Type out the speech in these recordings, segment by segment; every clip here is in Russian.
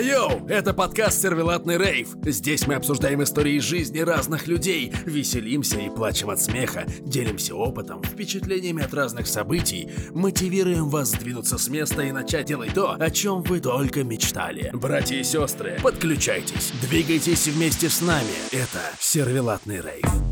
Йоу, это подкаст «Сервелатный рейв». Здесь мы обсуждаем истории жизни разных людей, веселимся и плачем от смеха, делимся опытом, впечатлениями от разных событий, мотивируем вас сдвинуться с места и начать делать то, о чем вы только мечтали. Братья и сестры, подключайтесь, двигайтесь вместе с нами. Это «Сервелатный рейв».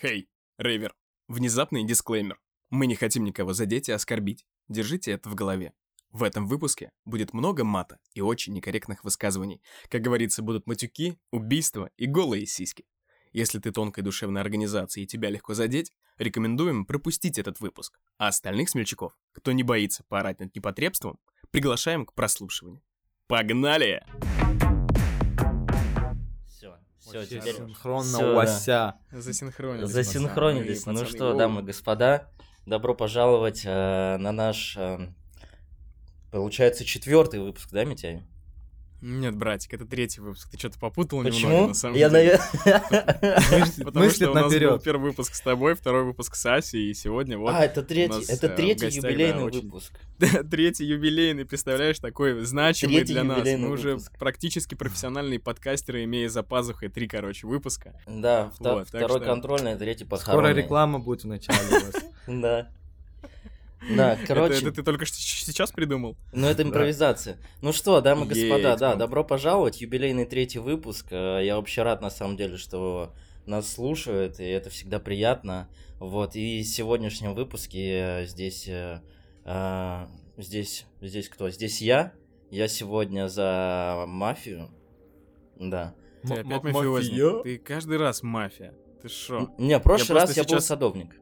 Хей, рейвер. Внезапный дисклеймер. Мы не хотим никого задеть и оскорбить. Держите это в голове. В этом выпуске будет много мата и очень некорректных высказываний. Как говорится, будут матюки, убийства и голые сиськи. Если ты тонкой душевной организации и тебя легко задеть, рекомендуем пропустить этот выпуск. А остальных смельчаков, кто не боится поорать над непотребством, приглашаем к прослушиванию. Погнали! Все, все, Вообще теперь синхронно всё, Вася. Засинхронились. засинхронились. пацаны, Ну пацаны. что, Воу. дамы и господа, добро пожаловать э, на наш, э, получается, четвертый выпуск, да, Митяй? Нет, братик, это третий выпуск. Ты что-то попутал немного, Почему? на самом Я, деле. навер- Потому что у нас был первый выпуск с тобой, второй выпуск с Асей, и сегодня вот А, это третий, это э, третий юбилейный выпуск. третий юбилейный, представляешь, такой значимый Третий для нас. юбилейный Мы уже практически профессиональные подкастеры, имея за пазухой три, короче, выпуска. Да, второй контрольный, третий Скоро похоронный. реклама будет в начале у вас. Да. Да, короче, Это, это ты только что сейчас придумал? ну это импровизация. Ну что, дамы и господа, да, добро пожаловать, юбилейный третий выпуск. Э, Я вообще рад, на самом деле, что нас слушают, и это всегда приятно. Вот, и в сегодняшнем выпуске э, здесь, э, э, здесь, здесь кто? Здесь я. Я сегодня за мафию. Да. Ты опять мафиозник. мафия? Ты каждый раз мафия. Ты шо? Не, в прошлый просто раз я был сейчас- садовник.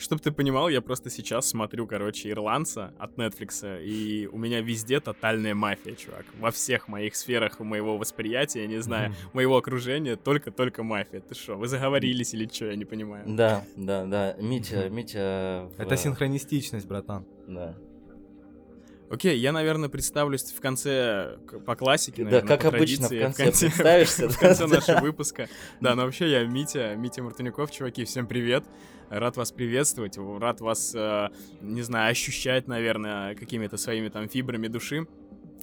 Чтоб ты понимал, я просто сейчас смотрю, короче, «Ирландца» от Netflix, и у меня везде тотальная мафия, чувак. Во всех моих сферах моего восприятия, я не знаю, моего окружения, только-только мафия. Ты что, вы заговорились или что, я не понимаю. Да, да, да. Митя. Митя... в- Это синхронистичность, братан. Да. Окей, я, наверное, представлюсь в конце по классике, Да, наверное, как по обычно, в традиции, конце представишься, в да, конце да. нашего выпуска. Да, но вообще я Митя, Митя Мартынюков, чуваки, всем привет. Рад вас приветствовать, рад вас, э, не знаю, ощущать, наверное, какими-то своими там фибрами души.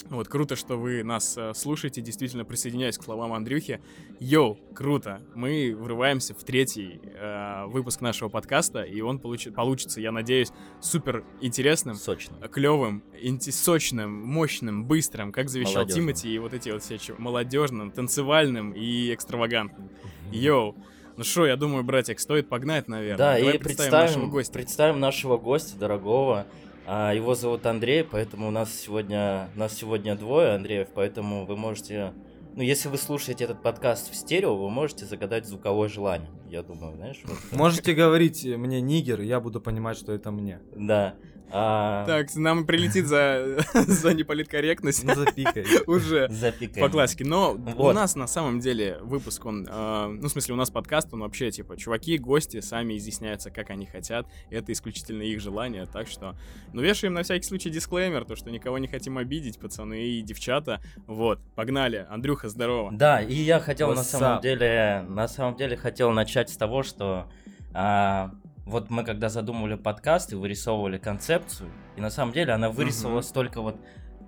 Вот, круто, что вы нас э, слушаете, действительно присоединяюсь к словам Андрюхи. Йоу, круто, мы врываемся в третий э, выпуск нашего подкаста, и он получи- получится, я надеюсь, супер интересным Сочно. клевым, инти- сочным, мощным, быстрым, как завещал. Тимати, и вот эти вот все молодежным, танцевальным и экстравагантным. Йоу. Ну что, я думаю, братик, стоит погнать, наверное. Да, Давай и представим, представим, нашего гостя. представим нашего гостя, дорогого. А, Его зовут Андрей, поэтому у нас сегодня, нас сегодня двое Андреев, поэтому вы можете... Ну, если вы слушаете этот подкаст в стерео, вы можете загадать звуковое желание, я думаю, знаешь? вот. Можете говорить мне нигер, я буду понимать, что это мне. Да. А, Так, нам прилетит за, за неполиткорректность Ну, запикай. уже. запикаем. По классике. Но у Вот. нас на самом деле выпуск, он, э, ну, в смысле, у нас подкаст, он вообще, типа, чуваки, гости сами изъясняются, как они хотят. Это исключительно их желание, так что, ну, вешаем на всякий случай дисклеймер, то, что никого не хотим обидеть, пацаны и девчата. Вот, погнали. Андрюха, здорово. Да, и я хотел на What's самом up? деле, на самом деле хотел начать с того, что а, вот мы когда задумывали подкаст и вырисовывали концепцию, и на самом деле она вырисовалась только вот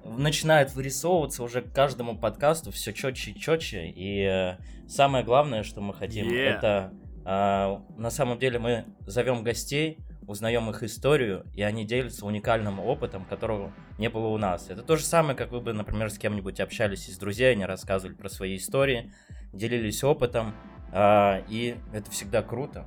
начинает вырисовываться уже к каждому подкасту все четче и четче. И э, самое главное, что мы хотим, Yeah. это а, на самом деле мы зовем гостей, узнаем их историю, и они делятся уникальным опытом, которого не было у нас. Это то же самое, как вы бы, например, с кем-нибудь общались из друзей, они рассказывали про свои истории, делились опытом, а, и это всегда круто,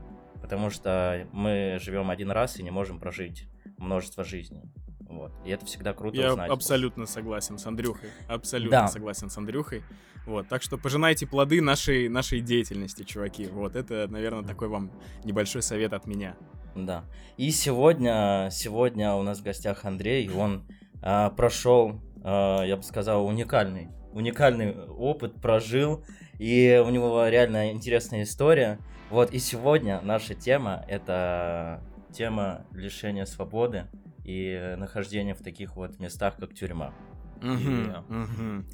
потому что мы живем один раз и не можем прожить множество жизней. Вот. И это всегда круто Я узнать. абсолютно согласен с Андрюхой. Абсолютно Да. согласен с Андрюхой. Вот, так что пожинайте плоды нашей, нашей деятельности, чуваки. Вот, это, наверное, такой вам небольшой совет от меня. Да. И сегодня, сегодня у нас в гостях Андрей, он а, прошел, а, я бы сказал, уникальный, уникальный опыт, прожил, и у него реально интересная история. Вот, и сегодня наша тема — это тема лишения свободы и нахождения в таких вот местах, как тюрьма.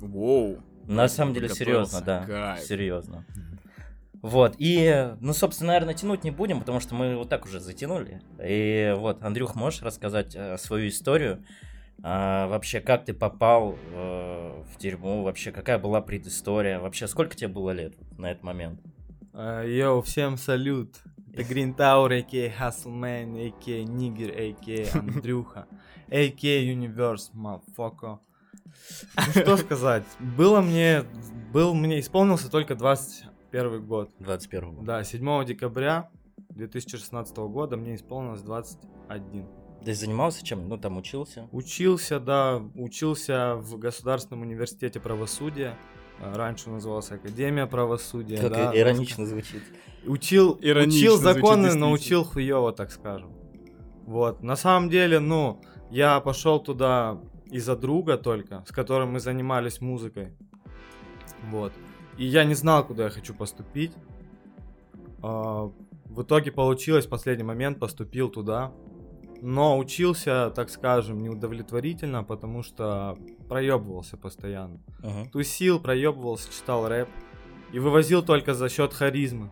Воу, На самом деле, серьезно, да. Кайф. Серьезно. Вот, и, ну, собственно, наверное, тянуть не будем, потому что мы вот так уже затянули. И вот, Андрюх, можешь рассказать э, свою историю? А, вообще, как ты попал э, в тюрьму? Вообще, какая была предыстория? Вообще, сколько тебе было лет на этот момент? А, Йоу, всем салют. Это Green Tower, а.к.а. Hustleman, а.к.а. Нигер, а.к.а. Андрюха, а.к.а. Universe, motherfucker. Ну что сказать, было мне, был мне, исполнился только 21 год. 21 года. Да, 7 декабря 2016 года мне исполнилось 21. Ты занимался чем? Ну, там учился? Учился, да, учился в Государственном университете правосудия. А, Раньше он назывался Академия правосудия. Как да. иронично звучит. Учил, Иронично учил звучит, законы, действительно. но учил хуево, так скажем. Вот. На самом деле, ну, я пошел туда из-за друга только, с которым мы занимались музыкой. Вот. И я не знал, куда я хочу поступить. А, в итоге получилось, в последний момент поступил туда. Но учился, так скажем, неудовлетворительно, потому что проебывался постоянно. Мгм. Тусил, проебывался, читал рэп. И вывозил только за счет харизмы.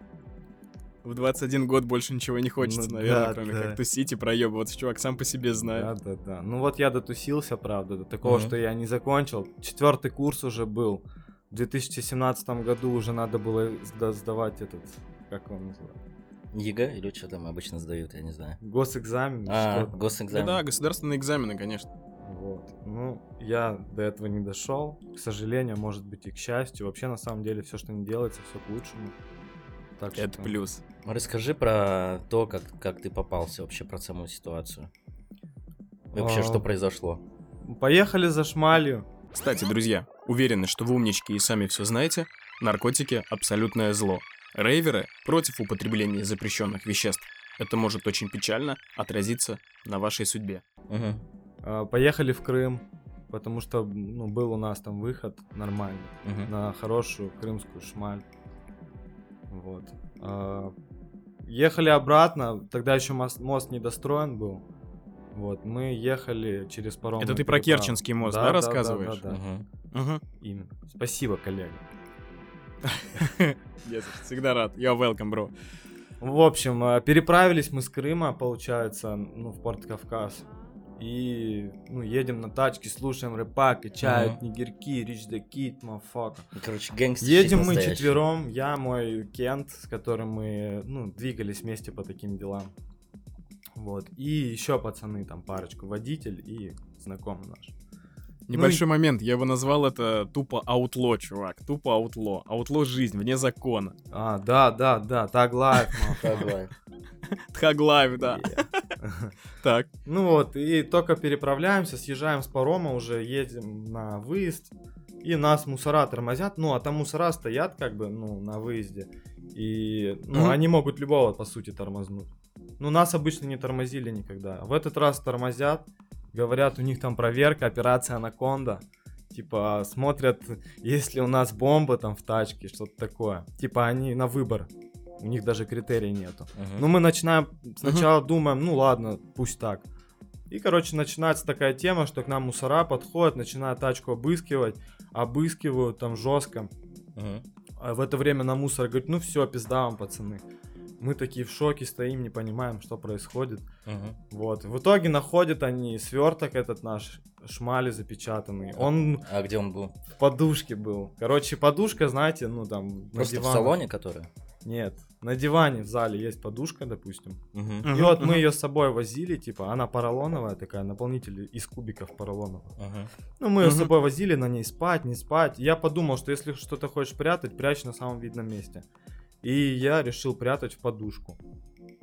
В 21 год больше ничего не хочется, Ну наверное, да, кроме да. как тусить и проебываться. Чувак сам по себе Да, знает. да, да. Ну вот я дотусился, правда, до такого, Мгм. что я не закончил. Четвертый курс уже был. В 2017 году уже надо было сда- сдавать этот, как он называется, ЕГЭ или что там обычно сдают, я не знаю. госэкзамен. А. Да, госэкзамен. да, государственные экзамены, конечно. Вот. Ну, я до этого не дошел. К сожалению, может быть и к счастью. Вообще, на самом деле, все, что не делается, все к лучшему. Так Это что- плюс. Расскажи про то, как, как ты попался, вообще про саму ситуацию. Вообще, А. что произошло? Поехали за шмалью. Кстати, друзья, уверены, что вы умнички и сами все знаете, наркотики – абсолютное зло. Рейверы против употребления запрещенных веществ. Это может очень печально отразиться на вашей судьбе. Мгм. А, Поехали в Крым, потому что ну, был у нас там выход нормальный. Мгм. на хорошую крымскую шмаль. Вот. А, Ехали обратно, тогда еще мост, мост недостроен был. Вот, мы ехали через паром. Это ты про Керченский мост, да, рассказываешь? Да, да, Мгм. Угу. именно. Спасибо, коллега. всегда рад. Я welcome, бро. В общем, а, переправились мы с Крыма, получается, ну, в Порт Кавказ. И, ну, едем на тачке, слушаем рэпа, качают Ага. нигерки, the Kid, motherfucker. Ну, Короче, гэнгстер. Едем мы четвером, я, мой Кент, с которым мы, ну, двигались вместе по таким делам. Вот. И еще пацаны, там парочку, водитель и знакомый наш. Небольшой момент, я бы назвал это тупо аутло, чувак. Тупо аутло. Аутло жизнь, вне закона. А, да, да, да, так лайф, Согласен. Тхаглайв, да. Так. Ну вот, и только переправляемся, съезжаем с парома, уже едем на выезд, и нас мусора тормозят, ну, а там мусора стоят, как бы, ну, на выезде, и, ну, они могут любого, по сути, тормознуть. Ну, нас обычно не тормозили никогда. В этот раз тормозят, говорят, у них там проверка, операция Анаконда, типа, смотрят, есть ли у нас бомба там в тачке, что-то такое. Типа, они на выбор, у них даже критерий нету. Мгм. Ну, мы начинаем, сначала думаем, ну ладно, пусть так. И, короче, начинается такая тема, что к нам мусора подходят, начинают тачку обыскивать, обыскивают там жестко. Мгм. А в это время на мусор говорит, ну все, пизда вам, пацаны. Мы такие в шоке стоим, не понимаем, что происходит. Мгм. Вот. В итоге находят они сверток этот наш, шмали запечатанный. Он А где он был? в подушке был. Короче, подушка, знаете, ну там на Просто в салоне, который? Нет, на диване в зале есть подушка, допустим. Мгм. И вот мы ее с собой возили, типа, она поролоновая такая, наполнитель из кубиков поролоновых. Мгм. Ну, мы ее с Мгм. собой возили, на ней спать, не спать. Я подумал, что если что-то хочешь прятать, прячь на самом видном месте. И я решил прятать в подушку.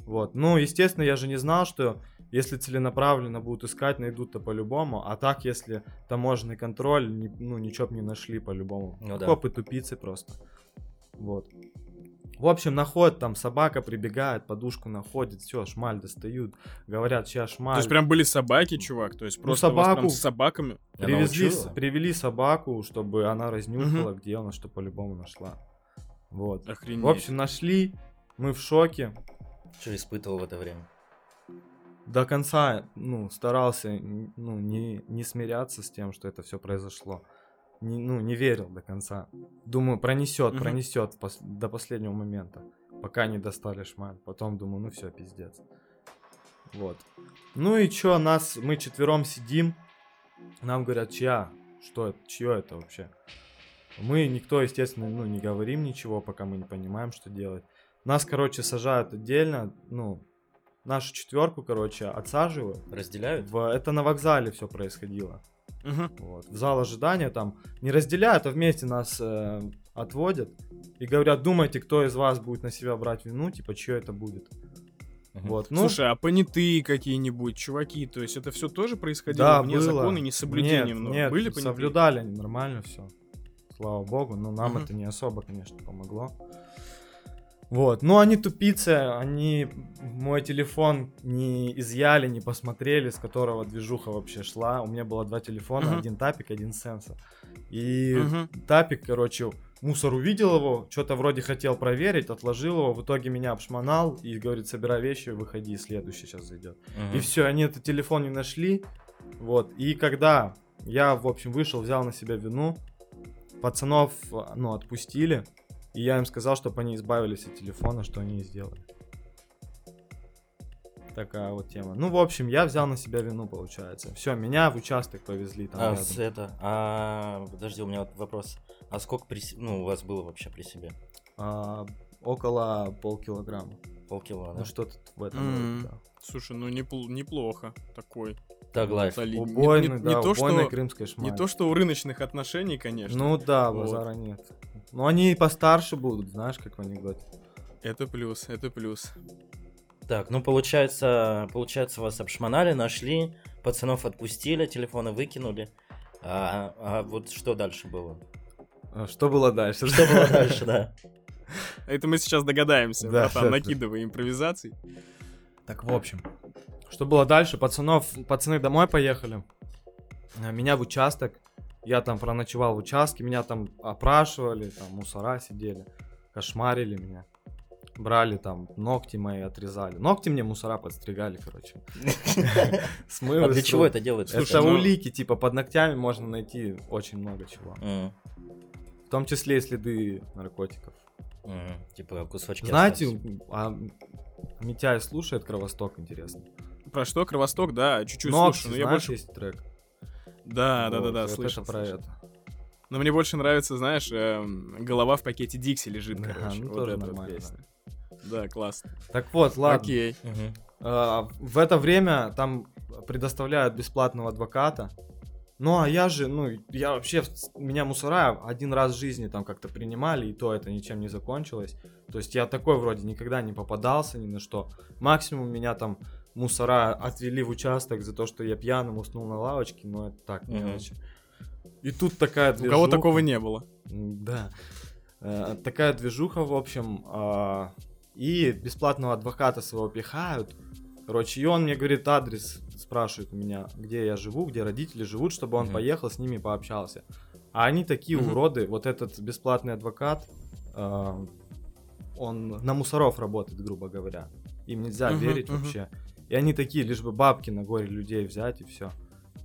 Вот. Ну, естественно, я же не знал, что если целенаправленно будут искать, найдут-то по-любому. А так, если таможенный контроль, ну, ничего бы не нашли по-любому. Ну да. Копы тупицы просто. Вот. В общем, находят, там собака прибегает, подушку находит, все, шмаль достают. Говорят, сейчас шмаль. То есть прям были собаки, чувак? То есть Ну, просто прям собаку. с собаками? Привезли, привели собаку, чтобы она разнюхала, где она что по-любому нашла. Вот. Охренеть. В общем, нашли, мы в шоке. Что испытывал в это время? До конца, ну, старался, ну, не, не смиряться с тем, что это все произошло. не, ну, не верил до конца. Думаю, пронесет, Мгм. пронесет пос- до последнего момента, пока не достали шмаль. Потом думаю, ну все, пиздец. Вот. Ну и чё, нас, мы четвером сидим, нам говорят, чья, что это, чье это вообще? Мы, никто, естественно, ну, не говорим ничего, пока мы не понимаем, что делать. Нас, короче, сажают отдельно, ну, нашу четверку, короче, отсаживают. Разделяют? В- это на вокзале все происходило. Мгм. Вот. В зал ожидания там не разделяют, а вместе нас э, отводят и говорят, думайте, кто из вас будет на себя брать вину, типа, чье это будет. Вот. Ну, Слушай, а понятые какие-нибудь чуваки, то есть это все тоже происходило да, вне было. закона и несоблюдением? Нет, но нет, были понятые? соблюдали они нормально все. Слава богу, но нам Мгм. это не особо, конечно, помогло. Вот, ну они тупицы, они мой телефон не изъяли, не посмотрели, с которого движуха вообще шла. У меня было два телефона, Мгм. один тапик, один сенсор. И Мгм. тапик, короче, мусор увидел его, что-то вроде хотел проверить, отложил его, в итоге меня обшмонал и говорит, собирай вещи, выходи, следующий сейчас зайдет. Мгм. И все, они этот телефон не нашли. Вот. И когда я, в общем, вышел, взял на себя вину, пацанов, а, ну, отпустили. И я им сказал, чтобы они избавились от телефона, что они и сделали. Такая вот тема. Ну, в общем, я взял на себя вину, получается. Все, меня в участок повезли там А, рядом. с это, а, подожди, у меня вот вопрос. А сколько при, ну, у вас было вообще при себе? А, около полкилограмма. Полкило, да? Ну, что-то в этом роде, да. Слушай, ну непл- неплохо такой. Так, лайф. солидный. Не- Убойный, не, да, не то, что, крымская шмаль. не то, что у рыночных отношений, конечно. Ну да, Вот. базара нет. Но они и постарше будут, знаешь, как в анекдоте. Это плюс, это плюс. Так, ну получается, получается вас обшмонали, нашли, пацанов отпустили, телефоны выкинули. А, а вот что дальше было? А Что было дальше? Что было дальше, да? Это мы сейчас догадаемся, Да, братан, накидывай импровизаций. Так, в общем. Что было дальше? Пацанов, пацаны домой поехали. А, Меня в участок. Я там проночевал в участке. Меня там опрашивали. Там мусора сидели. Кошмарили меня. Брали там ногти мои, отрезали. Ногти мне мусора подстригали, короче. Смывы А для чего рук. это делается? Это ну- улики, типа под ногтями можно найти очень много чего. В том числе и следы наркотиков. Типа кусочки Знаете, а Митяй слушает Кровосток, интересно. Про что? Кровосток, да, чуть-чуть Ногти, слушаю, но я больше... есть трек. Да, да, да, да, вот слышал. это про слышал. это. Но мне больше нравится, знаешь, эм, голова в пакете Дикси лежит, Да, короче. ну вот тоже эта вот нормально, песня. Да, классно. Так вот, ладно. Окей. А, в это время там предоставляют бесплатного адвоката. Ну, а я же, ну, я вообще, меня мусора один раз в жизни там как-то принимали, и то это ничем не закончилось. То есть я такой вроде никогда не попадался ни на что. Максимум меня там мусора отвели в участок за то, что я пьяным уснул на лавочке, но это так, мелочи. И тут такая У кого движуха. такого не было? Да. Э, Такая движуха, в общем. а, И бесплатного адвоката своего пихают. Короче, и он мне говорит адрес, спрашивает у меня, где я живу, где родители живут, чтобы он Мгм. поехал с ними пообщался. А они такие Мгм. уроды. Вот этот бесплатный адвокат, а, он на мусоров работает, грубо говоря. Им нельзя Мгм, верить мгм. вообще. И они такие, лишь бы бабки на горе людей взять и все.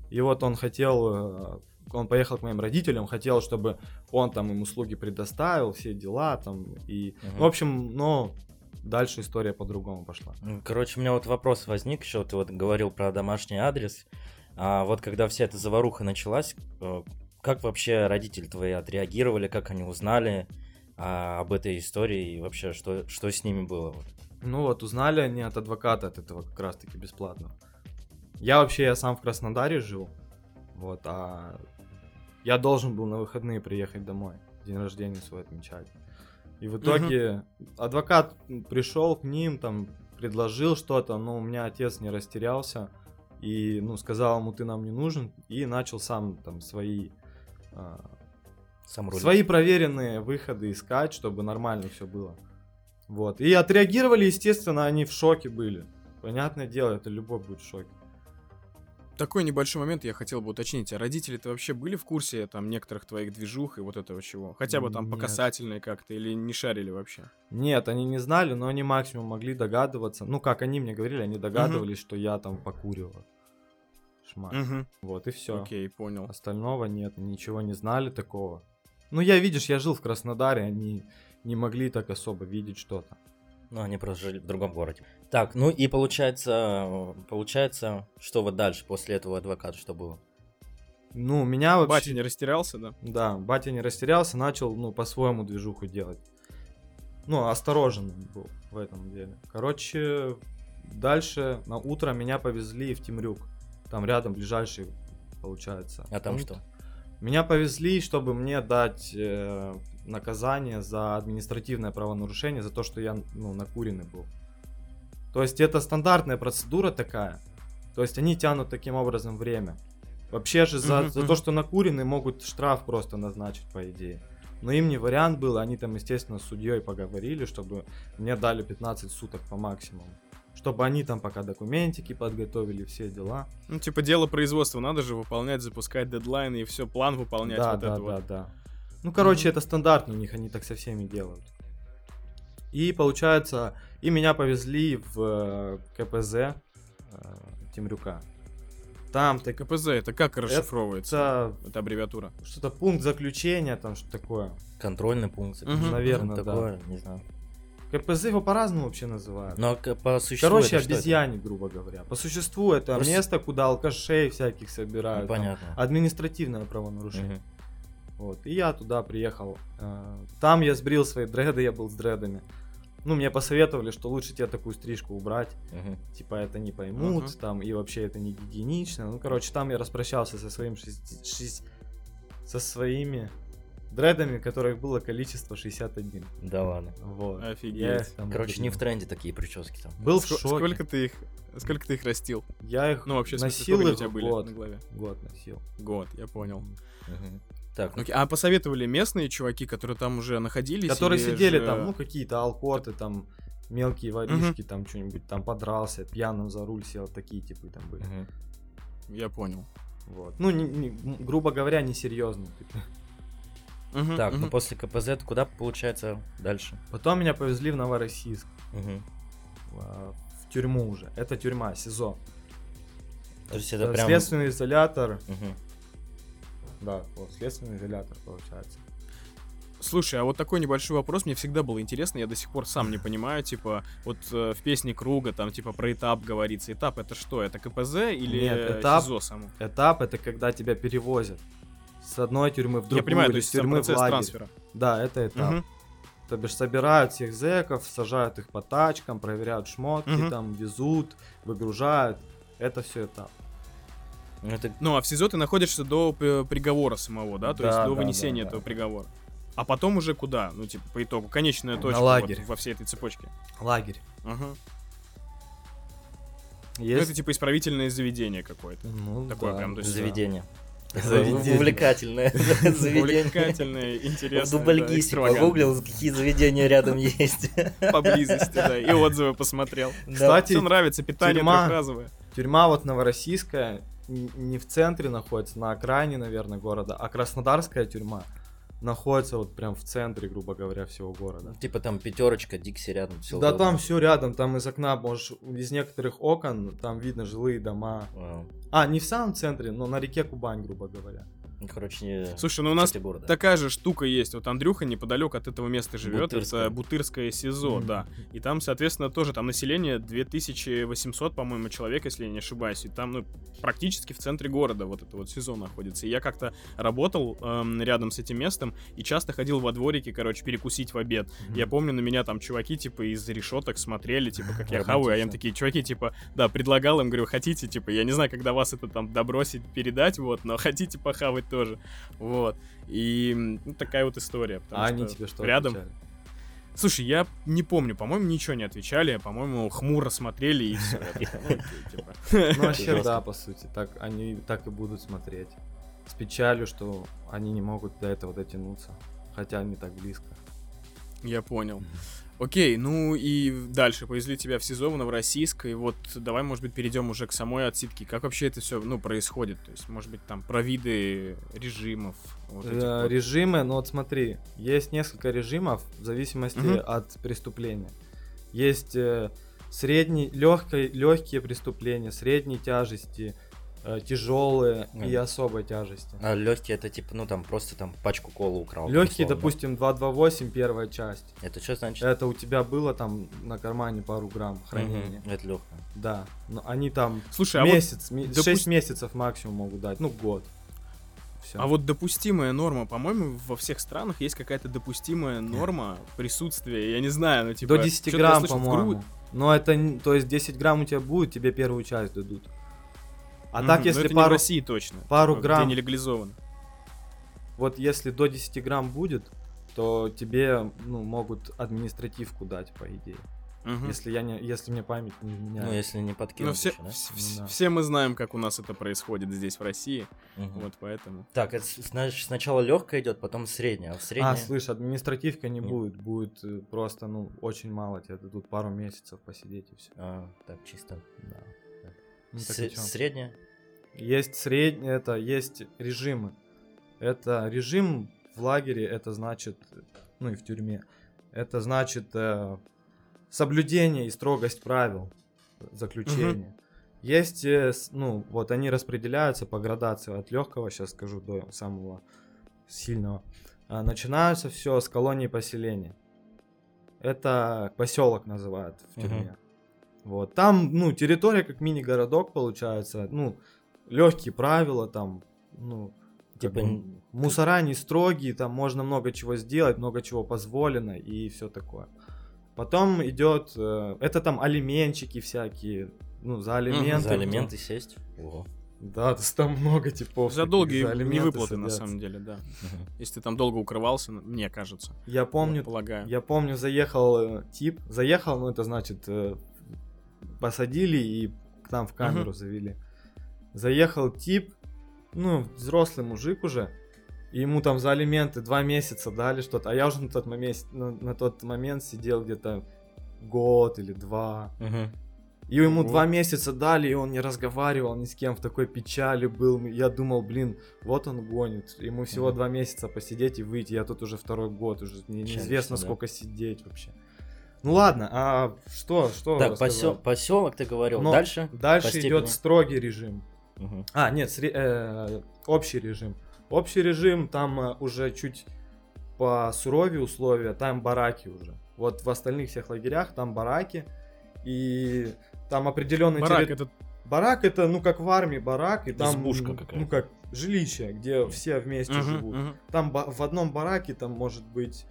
И вот он хотел, э, он поехал к моим родителям, хотел, чтобы он там им услуги предоставил, все дела там. И, Мгм. в общем, но дальше история по-другому пошла. Короче, у меня вот вопрос возник еще, ты вот говорил про домашний адрес. А вот когда вся эта заваруха началась, э, как вообще родители твои отреагировали, как они узнали а, об этой истории и вообще, что, что с ними было? вот? Ну вот, узнали они от адвоката от этого как раз-таки бесплатно. Я вообще, я сам в Краснодаре жил, вот, а я должен был на выходные приехать домой, день рождения свой отмечать. И в итоге адвокат пришел к ним, там, предложил что-то, но у меня отец не растерялся и, ну, сказал ему, ты нам не нужен, и начал сам там свои а, Сам свои проверенные выходы искать, чтобы нормально все было. Вот. И отреагировали, естественно, они в шоке были. Понятное дело, это любой будет в шоке. Такой небольшой момент я хотел бы уточнить. А родители-то вообще были в курсе там некоторых твоих движух и вот этого всего? Хотя бы там по Нет. касательной как-то или не шарили вообще? Нет, они не знали, но они максимум могли догадываться. Ну, как они мне говорили, они догадывались, что я там покуривал. шмат. Вот и все. Окей, понял. Остального нет, ничего не знали такого. Ну, я, видишь, я жил в Краснодаре, они не могли так особо видеть что-то. Ну, они просто жили в другом городе. Так, ну и получается, получается, что вот дальше, после этого адвоката, что было? Ну, меня вообще... Батя не растерялся, да? Да, батя не растерялся, начал, ну, по-своему движуху делать. Ну, осторожен был в этом деле. Короче, дальше на утро меня повезли в Темрюк. Там рядом ближайший, получается. А там пункт. что? Меня повезли, чтобы мне дать э, наказание за административное правонарушение, за то, что я ну, накуренный был. То есть это стандартная процедура такая. То есть они тянут таким образом время. Вообще же за, за то, что накуренный, могут штраф просто назначить, по идее. Но им не вариант был, они там, естественно, с судьей поговорили, чтобы мне дали 15 суток по максимуму. Чтобы они там пока документики подготовили, все дела. Ну, типа, дело производства, надо же выполнять, запускать дедлайны и все, план выполнять, Да, вот да, это да, вот. да. Ну, короче, Мгм. это стандартно у них, они так со всеми делают. И получается, и меня повезли в э, КПЗ э, Темрюка. Там так, КПЗ, это как расшифровывается? это Это аббревиатура. что-то пункт заключения, там что такое. Контрольный пункт. Мгм. Наверное, да. такое, не знаю. КПЗ его по-разному вообще называют. Но по существу Короче, это что это? обезьяне, грубо говоря. По существу это Просто- место, куда алкашей всяких Ну, собирают. там понятно. административное правонарушение. Мгм. Вот. И я туда приехал. Э, Там я сбрил свои дреды, я был с дредами. Ну, мне посоветовали, что лучше тебе такую стрижку убрать. Мгм. Типа, это не поймут, Ага. там, и вообще это не гигиенично. Ну, короче, там я распрощался со своим шести- шесть- со своими дредами, которых было количество 61. Да ладно. Вот. Офигеть. Я их там Короче, не в тренде такие прически там. Был в Ск- шоке. Сколько ты их, сколько ты их растил? Я их Ну, вообще, в смысле, носил сколько они у их тебя были год. на голове? Год носил. Год, я понял. Мгм. Так, ну, Окей, А посоветовали местные чуваки, которые там уже находились? Которые сидели же- там, ну, какие-то алкоты, там, мелкие воришки, там, что-нибудь там подрался, пьяным за руль сел, такие типы там были. мгм. Я понял. Вот. Ну, не- не- грубо говоря, несерьезные. типа. Мгм, Так, ну мгм. после КПЗ куда получается дальше? Потом меня повезли в Новороссийск, Мгм. в, в тюрьму уже. Это тюрьма, СИЗО. То есть это Э, прям... Следственный изолятор. Мгм. Да, вот, следственный изолятор получается. Слушай, а вот такой небольшой вопрос мне всегда было интересно, я до сих пор сам не понимаю, типа, вот э, в песне Круга там, типа, про этап говорится. Этап это что? Это КПЗ или Нет, этап- СИЗО само? Этап это когда тебя перевозят с одной тюрьмы в другую Я понимаю, то есть тюрьмы в лагерь. трансфера. Да, это этап. Мгм. То бишь собирают всех зэков, сажают их по тачкам, проверяют шмотки, Мгм. там везут, выгружают. Это все этап. Ну, это Ну, а в СИЗО ты находишься до п- приговора самого, да? То Да, есть до да, вынесения да, этого да. приговора. А потом уже куда? Ну, типа, по итогу, конечная На точка лагерь. вот во всей этой цепочке. Лагерь. Ага. Ну, Есть. это типа исправительное заведение какое-то. Ну, такое да, прям, то есть, заведение. Заведение. Увлекательное заведение. Увлекательное, В интересное, Дубльгисе экстравагантное. погуглил, какие заведения рядом есть. Поблизости, да, и отзывы посмотрел. Кстати, Все нравится, питание тюрьма- трехразовое. Тюрьма вот Новороссийская не в центре находится, на окраине, наверное, города, а Краснодарская тюрьма находится вот прям в центре, грубо говоря, всего города. Типа там пятерочка, Дикси рядом. всё да удобно. там все рядом, там из окна можешь, из некоторых окон, там видно жилые дома. Вау. А, не в самом центре, но на реке Кубань, грубо говоря. Короче. Слушай, ну у нас города. такая же штука есть. Вот Андрюха неподалеку от этого места живет. Бутырское. Это Бутырское СИЗО, Мгм. да. И там, соответственно, тоже там население 2800, по-моему, человек, если я не ошибаюсь. И там, ну, практически в центре города вот это вот СИЗО находится. И я как-то работал эм, рядом с этим местом и часто ходил во дворике, короче, перекусить в обед. Я помню, на меня там чуваки, типа, из решеток смотрели, типа, как я хаваю, а я им такие, чуваки, типа, да, предлагал им, говорю, хотите, типа, я не знаю, когда вас это там добросить, передать, вот, но хотите похавать тоже, вот. И ну, такая вот история. а они тебе что Рядом. отвечали? Слушай, я не помню, по-моему, ничего не отвечали, по-моему, хмуро смотрели и все. типа. Ну, вообще, да, по сути, так они так и будут смотреть. С печалью, что они не могут до этого дотянуться, хотя они так близко. Я понял. Окей, ну и дальше повезли тебя в СИЗО в Новороссийск, и вот давай, может быть, перейдем уже к самой отсидке. Как вообще это все, ну, происходит? То есть, может быть, там про виды режимов, вот Э, вот. Режимы, ну вот смотри, есть несколько режимов в зависимости Мгм. от преступления. Есть э, средний, легкой, легкие преступления, средней тяжести, тяжелые и Мгм. особой тяжести. А легкие это типа, ну там просто там пачку колы украл. Легкие, условно. допустим, 228 первая часть. Это что значит? Это у тебя было там на кармане пару грамм хранения. Мгм, Это легкое. Да. Но они там Слушай, а вот, месяц, ме- допу- 6 месяцев максимум могут дать, ну год. Все. а вот допустимая норма, по-моему, во всех странах есть какая-то допустимая норма присутствия, я не знаю, ну типа... До 10 что-то я грамм, по-моему. Гру- Но это, то есть 10 грамм у тебя будет, тебе первую часть дадут. А так, если это не в пару, России точно. пару где грамм- не легализовано. вот если до 10 грамм будет, то тебе, ну, могут административку дать, по идее. Мгм. Если я не, если мне память не изменяет. Ну, если не подкинуть все, еще, да? вс- Ну вс- да. все мы знаем, как у нас это происходит здесь, в России. Мгм. Вот поэтому. Так, это значит, сначала легкая идет, потом средняя. А в средняя... А, слышь, административка не Не. будет, будет э, просто, ну, очень мало, тебе дадут пару месяцев посидеть и все. А, так, чисто. Ну, С- средняя? Есть среднее, это есть режимы. Это режим в лагере, это значит, ну и в тюрьме, это значит э, соблюдение и строгость правил заключения. Есть, э, ну, вот они распределяются по градации от легкого, сейчас скажу, до самого сильного. А, начинаются все с колонии поселения. Это поселок называют в тюрьме. Вот. Там, ну, территория как мини-городок получается. Ну, легкие правила там, ну, как Типа бы мусора не строгие, там можно много чего сделать, много чего позволено и все такое. Потом идет, э, это там алименчики всякие, ну, за алименты. За алименты сесть? Ого. Да, то есть там много типов. За долгие алименты невыплаты, на садятся. самом деле, да. Если ты там долго укрывался, ну, мне кажется. Я помню, я полагаю. я помню, заехал э, тип, заехал, ну это значит, э, посадили и к нам в камеру завели. Заехал тип, ну, взрослый мужик уже, и ему там за алименты два месяца дали что-то, а я уже на тот момент, на, на тот момент сидел где-то год или два. Мгм. И ему два месяца дали, и он не разговаривал ни с кем, в такой печали был. Я думал, блин, вот он гонит. Ему всего два месяца посидеть и выйти. Я тут уже второй год, уже не- неизвестно, да. сколько сидеть вообще. Ну ладно, а что, что Так, рассказать? поселок ты говорил. Но Дальше? Дальше идет строгий режим. Мгм. А, нет, сре- э, общий режим. Общий режим, там э, уже чуть по суровее условия, там бараки уже. Вот в остальных всех лагерях там бараки, и там определенный Барак, это Барак это, ну, как в армии барак, и там, Избушка ну, какая-то. ну, как жилище, где все вместе Мгм, живут. мгм. Там ба- в одном бараке там может быть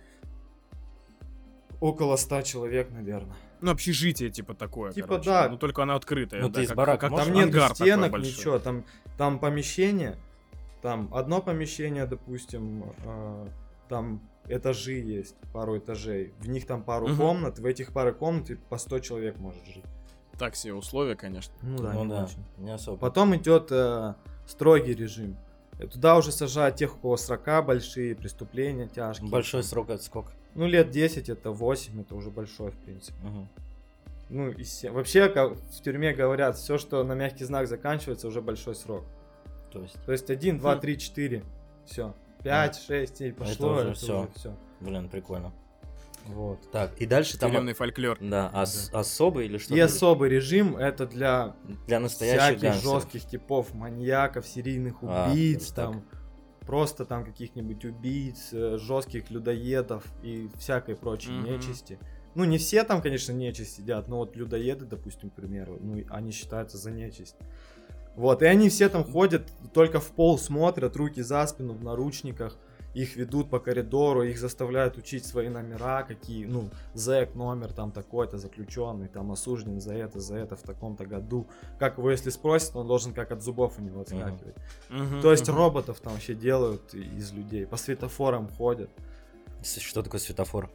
около ста человек, наверное. Ну, общежитие типа такое, Типа, короче. да. Ну, только оно открытое. Ну, да, ты из как- барака как? Там нет стенок, ничего, там, там помещение, там одно помещение, допустим, э, там этажи есть, пару этажей, в них там пару Мгм. комнат, в этих пару комнат и по 100 человек может жить. Так себе условия, конечно. Ну да, Ну не да, очень. не особо. Потом идет э, строгий режим. Туда уже сажают тех, у кого срока большие, преступления тяжкие. Большой срок это сколько? Ну, лет 10, это 8, это уже большой, в принципе. Мгм. Ну, и се- вообще, как в тюрьме говорят, все, что на мягкий знак заканчивается, уже большой срок. То есть, То есть 1, 2, Хм. 3, 4, все. 5, 6, и пошло, уже это всё. уже все. блин, прикольно. Вот. Так, и дальше там... Тюремный фольклор. Да, ос- особый или что? И особый режим это для Для настоящих всяких гангстеров. жестких типов, маньяков, серийных А, убийц, есть там просто там каких-нибудь убийц, жестких людоедов и всякой прочей Мгм. нечисти. Ну, не все там, конечно, нечисть сидят, но вот людоеды, допустим, к примеру, ну, они считаются за нечисть. Вот, и они все там ходят, только в пол смотрят, руки за спину, в наручниках, их ведут по коридору, их заставляют учить свои номера, какие, ну, зэк номер там такой-то, заключенный, там осужден за это, за это в таком-то году. Как его, если спросят, он должен как от зубов у него отскакивать. Мгм, То есть мгм. роботов там вообще делают из людей, по светофорам ходят. Что такое светофор?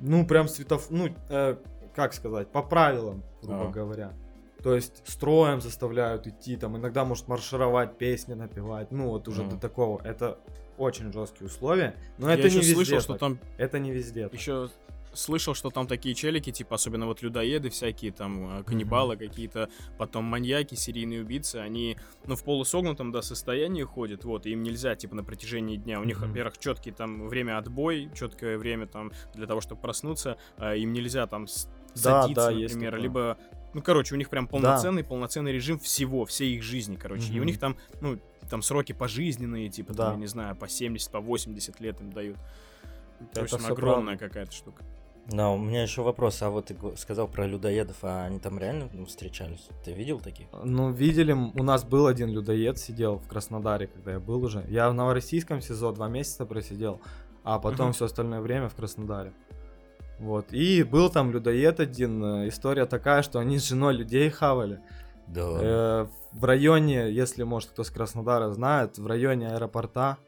Ну, прям светофор, ну, э, как сказать, по правилам, грубо А. говоря. То есть строем заставляют идти, там иногда может маршировать, песни напевать, ну вот уже Мгм. до такого. Это очень жесткие условия, но Я это не еще везде. слышал, что так. там Это не везде. так. еще слышал, что там такие челики, типа, особенно вот людоеды всякие, там, э, каннибалы какие-то, потом маньяки, серийные убийцы, они, ну, в полусогнутом, да, состоянии ходят, вот, и им нельзя, типа, на протяжении дня, у них, Мгм. во-первых, четкий там время отбой, четкое время там для того, чтобы проснуться, а им нельзя там с- Да, садиться, да, есть например, такое. либо Ну, короче, у них прям полноценный, полноценный режим всего, всей их жизни, короче. И у них там, ну, там сроки пожизненные, типа, Да. там, я не знаю, по 70, по 80 лет им дают. В Это общем, огромная какая-то штука. Да, у меня еще вопрос, а вот ты сказал про людоедов, а они там реально ну, встречались? Ты видел таких? Ну, видели, у нас был один людоед, сидел в Краснодаре, когда я был уже. Я в Новороссийском СИЗО два месяца просидел, а потом Мгм. все остальное время в Краснодаре. Вот. И был там людоед один. э, История такая, что они с женой людей хавали. Да. Э, в районе, если, может, кто с Краснодара знает, в районе аэропорта,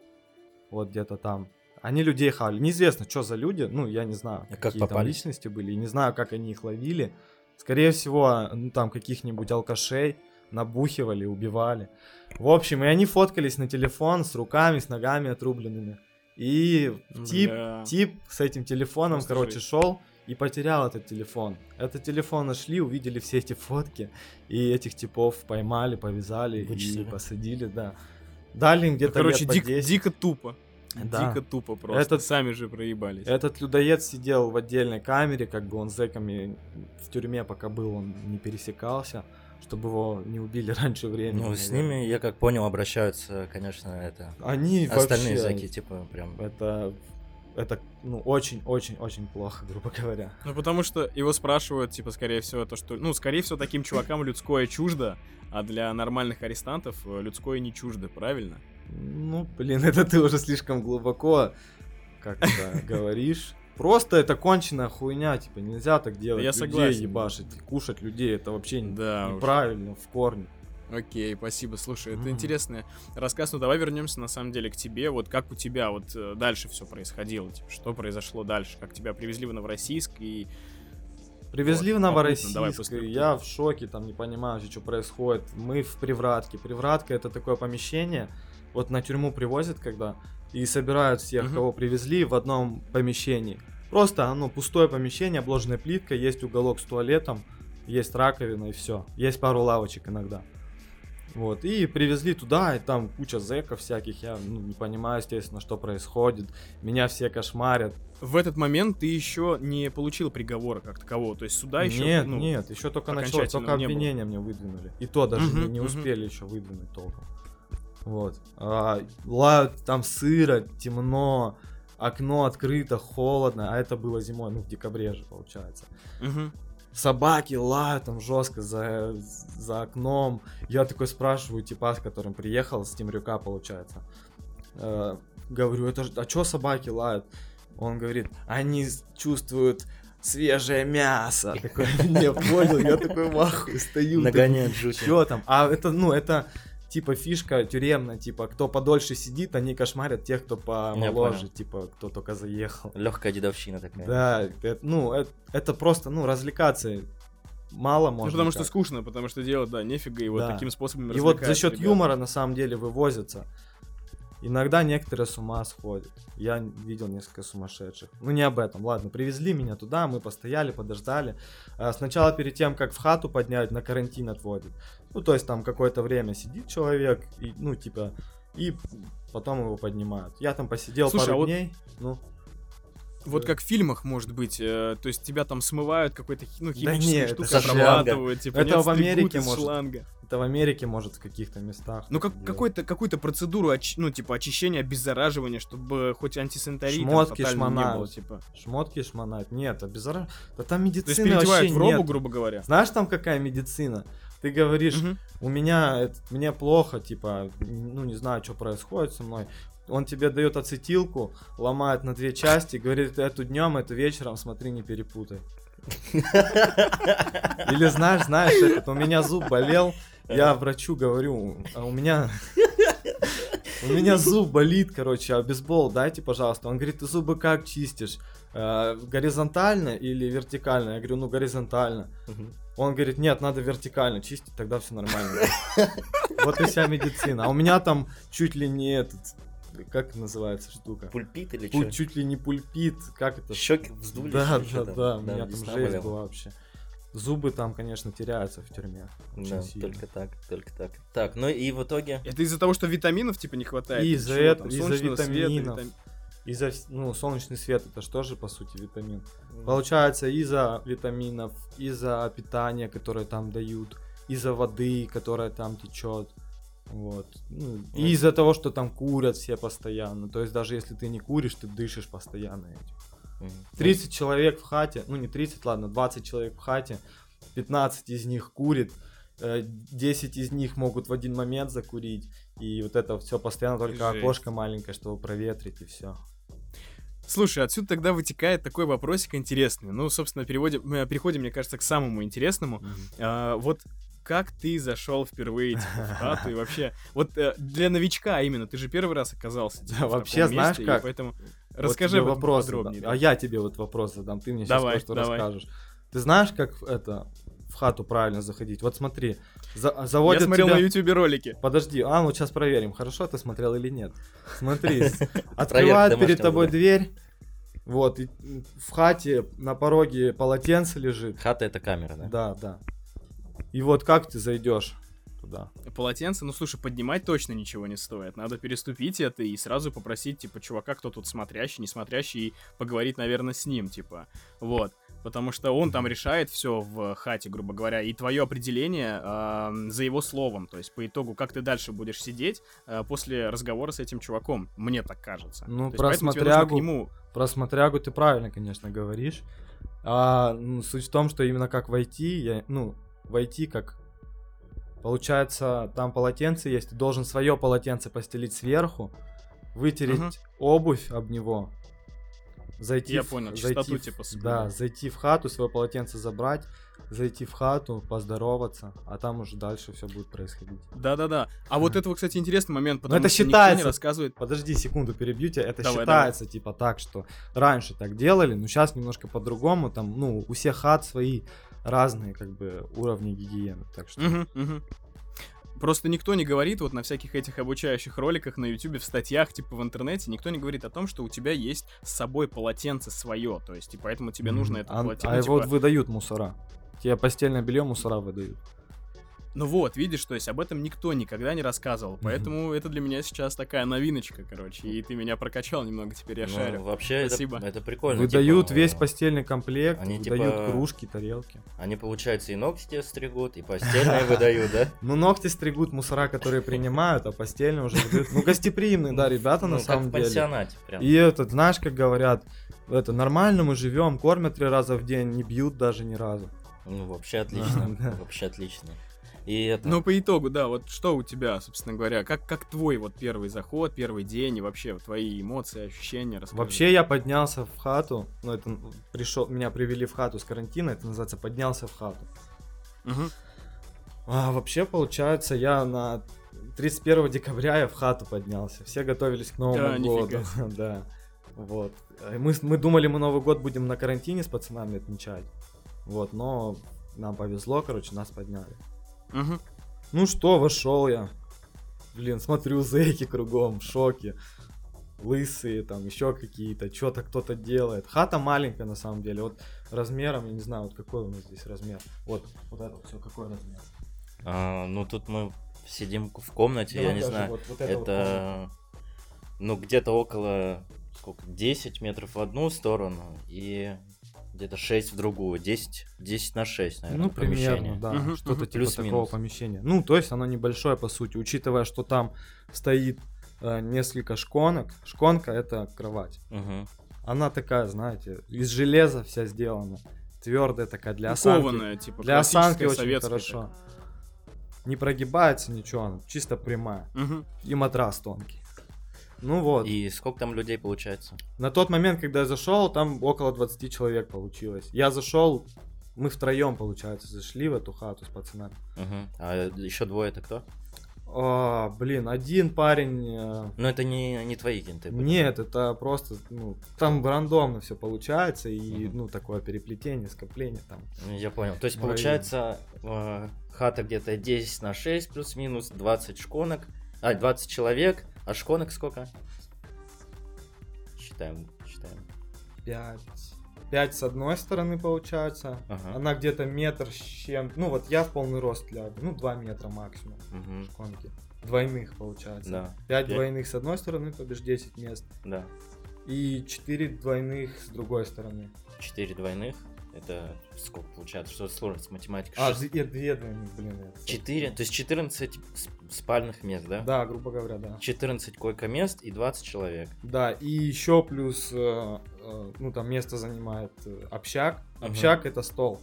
вот где-то там, они людей хавали. Неизвестно, что за люди, ну, я не знаю, А как какие там попались? личности были, и не знаю, как они их ловили. Скорее всего, ну, там каких-нибудь алкашей набухивали, убивали. В общем, и они фоткались на телефон с руками, с ногами отрубленными. И тип, тип с этим телефоном, Просто короче, шел и потерял этот телефон. Этот телефон нашли, увидели все эти фотки, и этих типов поймали, повязали Вычислили. и посадили, да. Дали им Ну, где-то короче, лет по дик- 10. дико тупо. Да. Дико тупо просто. Этот- Сами же проебались. Этот людоед сидел в отдельной камере, как бы он с зэками в тюрьме, пока был, он не пересекался, чтобы его не убили раньше времени. Ну, с ними, я как понял, обращаются, конечно, это... Они Остальные вообще... зэки, типа, прям... Это, это, ну, очень-очень-очень плохо, грубо говоря. Ну, потому что его спрашивают, типа, скорее всего, то, что... Ну, скорее всего, таким чувакам людское чуждо, а для нормальных арестантов э, людское не чуждо, правильно? Ну, блин, это ты уже слишком глубоко, как это говоришь. Просто это конченая хуйня, типа, нельзя так делать. Я людей согласен. ебашить, кушать людей, это вообще Да неправильно в корне. Окей, спасибо. Слушай, это Мгм. интересный рассказ. Ну, давай вернемся, на самом деле, к тебе. Вот как у тебя вот э, дальше все происходило? Типа, что произошло дальше? Как тебя привезли в Новороссийск и... Привезли Вот, в давай Новороссийск, структуре. я в шоке, там не понимаю что происходит. Мы в Привратке. Привратка это такое помещение, вот на тюрьму привозят когда, и собирают всех, Мгм. кого привезли, в одном помещении. Просто оно пустое помещение, обложенное плиткой, есть уголок с туалетом, есть раковина и все. Есть пару лавочек иногда. Вот, и привезли туда, и там куча зэков всяких, я ну, не понимаю, естественно, что происходит. Меня все кошмарят. В этот момент ты еще не получил приговора как такового, то есть суда еще... Нет, ну, нет, еще только началось, только было. обвинения мне выдвинули. И то даже Мгм, не, не мгм. успели еще выдвинуть толком. Вот. А, лают там сыро, темно, окно открыто, холодно, а это было зимой, ну в декабре же получается. мгм. Собаки лают там жестко за, за окном. Я такой спрашиваю типа, с которым приехал, с Темрюка, получается. Э, говорю, это а чё собаки лают? Он говорит, они чувствуют свежее мясо. Такой, не понял, я такой в ахуе стою. Нагоняет жути. Что там? А это, ну, это типа фишка тюремная, типа, кто подольше сидит, они кошмарят тех, кто помоложе, типа, кто только заехал. Легкая дедовщина такая. Да, это, ну, это, это просто, ну, развлекаться мало Ну, можно. потому что как. скучно, потому что делать, да, нифига, и вот Да. таким способом И вот за счет ребят. юмора, на самом деле, вывозятся. Иногда некоторые с ума сходят. Я видел несколько сумасшедших. Ну, не об этом. Ладно, привезли меня туда, мы постояли, подождали. А, Сначала перед тем, как в хату поднять, на карантин отводят. Ну, то есть там какое-то время сидит человек, и, ну, типа, и потом его поднимают. Я там посидел Слушай, пару а вот- дней. Ну, Вот как в фильмах, может быть, э, то есть тебя там смывают какой-то, ну, Да химической нет, штукой, обрабатывают, типа, Это нет, в Америке может. шланга. Это в Америке, может, в каких-то местах. Ну, как, какой-то, какую-то процедуру, оч- ну, типа, очищения, обеззараживания, чтобы хоть антисанитарии там Шмотки не шмонают. было, типа. Шмотки шмонать. Нет, обеззара... Да там То медицины есть переодевают вообще в робу, нет. грубо говоря. Знаешь, там какая медицина? Ты говоришь, Мгм. у меня, это- мне плохо, типа, ну не знаю, что происходит со мной. Он тебе дает ацетилку, ломает на две части, говорит, эту днем, эту вечером, смотри, не перепутай. Или знаешь, знаешь, этот, у меня зуб болел, я врачу говорю, а у меня... У меня зуб болит, короче, а бейсбол дайте, пожалуйста. Он говорит, ты зубы как чистишь? Э, горизонтально или вертикально? Я говорю, ну горизонтально. Он говорит, нет, надо вертикально чистить, тогда все нормально. Вот и вся медицина. А у меня там чуть ли не этот, как называется штука? Пульпит или что? чуть ли не пульпит, как это? Щеки вздулись? Да, да, да, у меня там жесть была вообще. Зубы там, конечно, теряются в тюрьме. очень Да, сильно. только так, только так. Так, ну и в итоге... Это из-за того, что витаминов, типа, не хватает? Из-за этого- из-за света, витаминов. витам- из-за, ну, солнечный свет, это же тоже, по сути, витамин. Получается, из-за витаминов, из-за питания, которое там дают, из-за воды, которая там течет. Вот. Ну, и из-за того, что там курят все постоянно. То есть даже если ты не куришь, ты дышишь постоянно этим. Мгм. 30 человек в хате, ну не 30, ладно, 20 человек в хате, 15 из них курит, э, 10 из них могут в один момент закурить, и вот это все постоянно только Жесть. окошко маленькое, чтобы проветрить и все. Слушай, отсюда тогда вытекает такой вопросик интересный. Ну, собственно, переводим, мы переходим, мне кажется, к самому интересному. А, вот как ты зашел впервые типа, в хату и вообще... Вот э, для новичка именно, ты же первый раз оказался типа, Да, вообще, знаешь месте, как? поэтому расскажи этом вопрос подробнее. задам. А я тебе вот вопрос задам, ты мне сейчас Давай, кое-что давай. расскажешь. Ты знаешь, как это в хату правильно заходить? Вот смотри, за- Я заводят смотрел тебя... на ютубе ролики. Подожди, а, ну сейчас проверим, хорошо ты смотрел или нет. Смотри, открывают перед тобой дверь, вот, и в хате на пороге полотенце лежит. Хата это камера, да? Да, да. И вот как ты зайдешь туда? Полотенце, ну слушай, поднимать точно ничего не стоит. Надо переступить это и сразу попросить, типа, чувака, кто тут смотрящий, не смотрящий, и поговорить, наверное, с ним, типа. Вот. Потому что он там решает все в хате, грубо говоря, и твое определение ам, за его словом. То есть, по итогу, как ты дальше будешь сидеть а, после разговора с этим чуваком. Мне так кажется. Ну, про поэтому тебе нужно к смотрягу- нему. Про смотрягу ты правильно, конечно, говоришь. А ну, суть в том, что именно как войти, я, ну, войти как... Получается, там полотенце есть, ты должен свое полотенце постелить сверху, вытереть Мгм. обувь об него, зайти Я в- понял, зайти чистоту в- типа Да, зайти в хату, свое полотенце забрать, зайти в хату, поздороваться, а там уже дальше все будет происходить. Да-да-да. А вот это, вот, кстати, интересный момент, потому это что никто считается. не рассказывает. Подожди секунду, перебью тебя. Это Давай, считается типа так, что раньше так делали, но сейчас немножко по-другому. Там, ну, у всех хат свои разные как бы уровни гигиены. Так что. Просто никто не говорит вот на всяких этих обучающих роликах на ютубе, в статьях, типа в интернете, никто не говорит о том, что у тебя есть с собой полотенце свое, то есть и поэтому тебе Мгм. нужно это а, полотенце. а его типа, выдают мусора. Тебе постельное белье мусора выдают. Ну вот, видишь, то есть об этом никто никогда не рассказывал, поэтому это для меня сейчас такая новиночка, короче, и ты меня прокачал немного, теперь я Ну, шарю. вообще, это, Спасибо. это прикольно. выдают типа, весь постельный комплект, они, выдают типа, кружки, тарелки. Они, получается, и ногти тебе стригут, и постельные выдают, да? Ну, ногти стригут мусора, которые принимают, а постельные уже выдают. Ну, гостеприимные, да, ребята, на Ну, самом деле. И этот, знаешь, как говорят, это нормально мы живем, кормят три раза в день, не бьют даже ни разу. Ну, вообще отлично, вообще отлично. И это... Ну, по итогу, да, вот что у тебя, собственно говоря, как, как твой вот первый заход, первый день и вообще вот твои эмоции, ощущения, расскажи. Вообще я поднялся в хату, ну это пришел, меня привели в хату с карантина, это называется поднялся в хату. Мгм. А вообще получается я на 31 декабря я в хату поднялся, все готовились к Новому Да, году, да, вот. Мы, мы думали мы Новый год будем на карантине с пацанами отмечать, вот, но нам повезло, короче, нас подняли. Мгм. Ну что, вошел я. Блин, смотрю, зэки кругом, в шоке. Лысые, там, еще какие-то, что-то кто-то делает. Хата маленькая, на самом деле. Вот размером, я не знаю, вот какой у нас здесь размер. Вот, вот это все, какой размер. а, ну, тут мы сидим в комнате, Давай я не знаю, вот- вот это вот это... Ну, где-то около, сколько, 10 метров в одну сторону и где-то 6 в другую. 10, 10 на 6, наверное, Ну, примерно, помещение. да. Мгм, что-то мгм. типа Плюс-минус. такого помещения. Ну, то есть оно небольшое, по сути, учитывая, что там стоит э, несколько шконок. Шконка это кровать. Мгм. Она такая, знаете, из железа вся сделана. Твердая такая для осанки. Кованая, типа, Для осанки очень хорошо. Не прогибается ничего, она чисто прямая. Мгм. И матрас тонкий. Ну вот. И сколько там людей получается? На тот момент, когда я зашел, там около 20 человек получилось. Я зашел, мы втроем, получается, зашли в эту хату с пацанами. Мгм. А еще двое это кто? А, блин, один парень... э, Ну, это не, не твои кенты. были. Нет, это просто, ну, там рандомно все получается, и, Мгм. ну, такое переплетение, скопление там. Я понял. То есть, получается, э, хата где-то 10 на 6 плюс-минус, 20 шконок. А, 20 человек. А шконок сколько? Считаем, считаем. Пять. Пять с одной стороны получается. Ага. Она где-то метр с чем. Ну, вот я в полный рост лягу. Ну, два метра максимум. Мгм. Шконки. Двойных получается. Да. Пять Пять. двойных с одной стороны, то бишь 10 мест. Да. И четыре двойных с другой стороны. Четыре двойных. Это сколько получается? Что сложно с математикой? А, Шесть- д- и две двойных, блин. это- Четыре, то есть 14 с- спальных мест, да? Да, грубо говоря, да. 14 койко-мест и 20 человек. Да, и еще плюс, э, э, ну там место занимает э, общак. Общак это стол.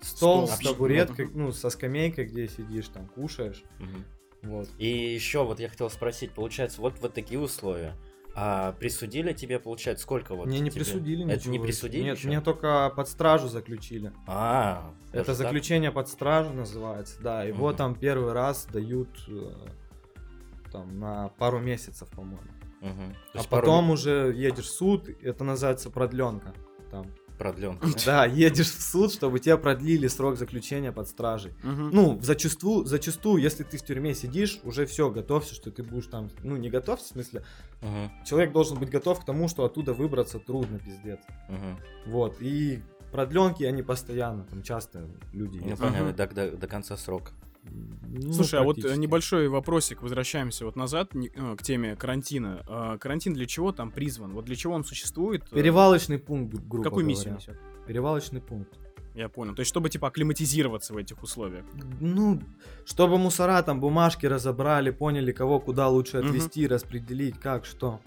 Стол, Стол, с табуреткой, ну, со скамейкой, где сидишь, там, кушаешь. Мгм. Вот. И еще вот я хотел спросить, получается, вот вот такие условия. А присудили тебе, получается, сколько вот? мне не тебе? присудили Это ничего. не присудили Нет, еще? мне только под стражу заключили. А, Это даже так? заключение под стражу называется, да. Его Мгм. там первый раз дают э, там на пару месяцев, по-моему. То А есть пару потом уже едешь в суд, это называется продленка. Там. Продлен. Да, едешь в суд, чтобы тебе продлили срок заключения под стражей. Мгм. Ну, зачастую, зачастую, если ты в тюрьме сидишь, уже все, готовься, что ты будешь там, ну, не готовься, в смысле, человек должен быть готов к тому, что оттуда выбраться трудно, пиздец. Вот, и продленки, они постоянно, там часто люди Ну, понятно, до, до- до конца срока. Ну, Слушай, а вот э, небольшой вопросик, возвращаемся вот назад э, к теме карантина. А, Карантин для чего там призван? Вот для чего он существует? Э, Перевалочный пункт, гру- грубо Какую говоря. миссию несет? Перевалочный пункт. Я понял. То есть, чтобы типа акклиматизироваться в этих условиях. Ну, чтобы мусора там бумажки разобрали, поняли, кого куда лучше отвезти, распределить, как, что.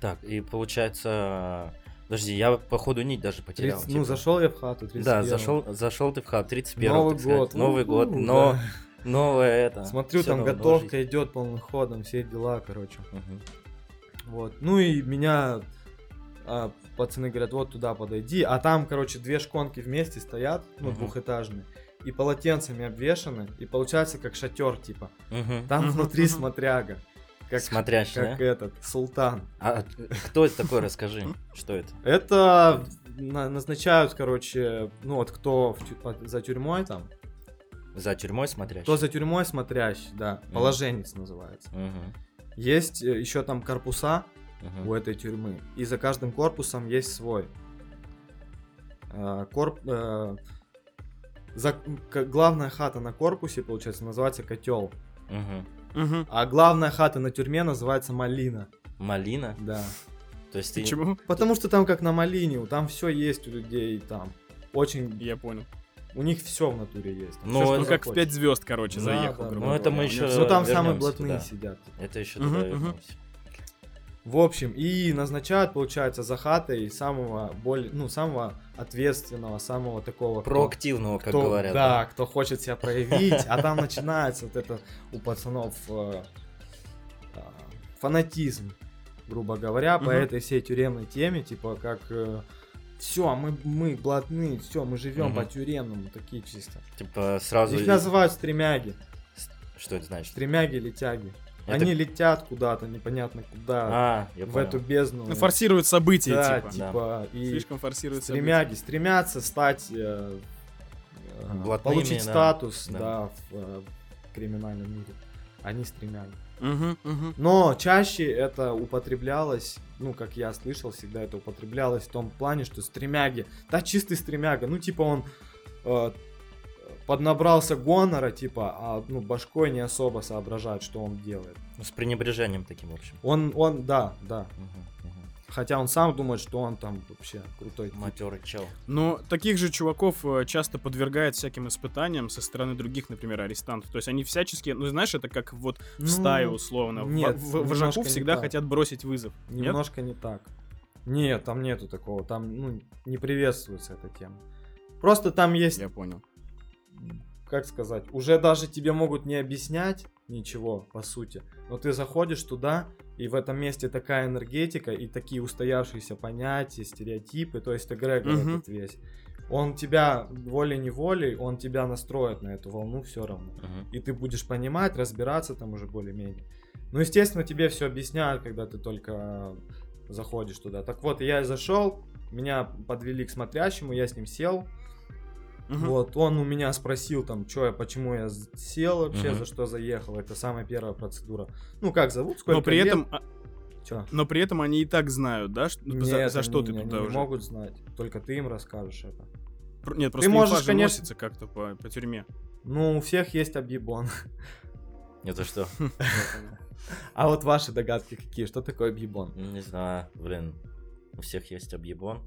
Так, и получается... Подожди, я походу нить даже потерял. 30 ну, типа. зашел я в хату 31 Да, зашел, зашел ты в хат 31 Новый так сказать. год. Новый год, но да. новое это. Смотрю, там готовка жизнь. идет полным ходом, все дела, короче. Мгм. Вот. Ну и меня а, пацаны говорят, вот туда подойди. А там, короче, две шконки вместе стоят, ну, Мгм. двухэтажные. И полотенцами обвешаны. И получается как шатер, типа. Мгм. Там внутри смотряга. Как, Смотрящий, как да? этот, султан. А кто это такой, расскажи, что это? Это на- назначают, короче, ну вот кто в тю- под- за тюрьмой там, За тюрьмой смотрящий? кто за тюрьмой смотрящий, да, Мгм. положенец называется. Мгм. Есть еще там корпуса Мгм. у этой тюрьмы, и за каждым корпусом есть свой. А, Корп, э, за, к- главная хата на корпусе, получается, называется котел. Мгм. Мгм. А главная хата на тюрьме называется малина. Малина? Да. То есть ты... Почему? Потому что там как на малине, там все есть у людей, там очень Я понял. У них все в натуре есть. Ну, это как в захочешь. 5 звезд, короче, Да, заехал. да, Ну, это мы еще- Ну там самые блатные туда. сидят. Это еще Мгм, туда мгм. вернемся. В общем, и назначают, получается, за хатой самого более, ну, самого ответственного, самого такого. кто- Проактивного, как кто- говорят. Да, кто хочет себя проявить, а там начинается вот это у пацанов э, а, фанатизм, грубо говоря, по этой всей тюремной теме, типа как все, мы, мы блатные, все, мы живем по тюремному, такие чисто. Типа сразу... Их называют стремяги, Что это значит? стремяги, летяги. Это- Они летят куда-то, непонятно куда, А, я в понял. эту бездну. Ну, форсируют события, да, типа. типа, и Слишком форсируют события. стремяги, стремятся стать, э, э, Блатными, получить да. статус, Да. да, в э, криминальном мире. Они стремяги. Мгм, мгм. Но чаще это употреблялось, ну, как я слышал, всегда это употреблялось в том плане, что стремяги, да, чистый стремяга, ну, типа он э, поднабрался гонора, типа, а, ну, башкой не особо соображает, что он делает. Ну, С пренебрежением таким, в общем. Он, он, да, да, Мгм, мгм. хотя он сам думает, что он там вообще крутой. тип. Матерый чел. Но таких же чуваков э, часто подвергают всяким испытаниям со стороны других, например, арестантов. То есть они всячески, ну знаешь, это как вот в Ну, стае условно. В- нет, в- немножко вожаку всегда так. хотят бросить вызов. Нет? Немножко не так. Нет, там нету такого, там, ну, не приветствуется эта тема. Просто там есть, Я понял. Как сказать, уже даже тебе могут не объяснять ничего, по сути, но ты заходишь туда, и в этом месте такая энергетика и такие устоявшиеся понятия, стереотипы, то есть эгрегор Мгм. этот весь. Он тебя волей-неволей, он тебя настроит на эту волну все равно. Мгм. и ты будешь понимать, разбираться там уже более-менее. Ну, естественно, тебе все объясняют, когда ты только заходишь туда. Так вот, я и зашел, меня подвели к смотрящему, я с ним сел. Мгм. Вот, он у меня спросил там, что я, почему я сел вообще, Мгм. за что заехал. Это самая первая процедура. Ну, как зовут, сколько Но при лет? этом, а, Чё? но при этом они и так знают, да, что- за, Нет, за что они ты не- туда они не уже. могут знать. Только ты им расскажешь это. Пр- Нет, просто можешь, инфа же конечно- как-то по, по тюрьме. Ну, у всех есть объебон. Это что? А вот ваши догадки какие? Что такое объебон? Не знаю, блин. У всех есть объебон.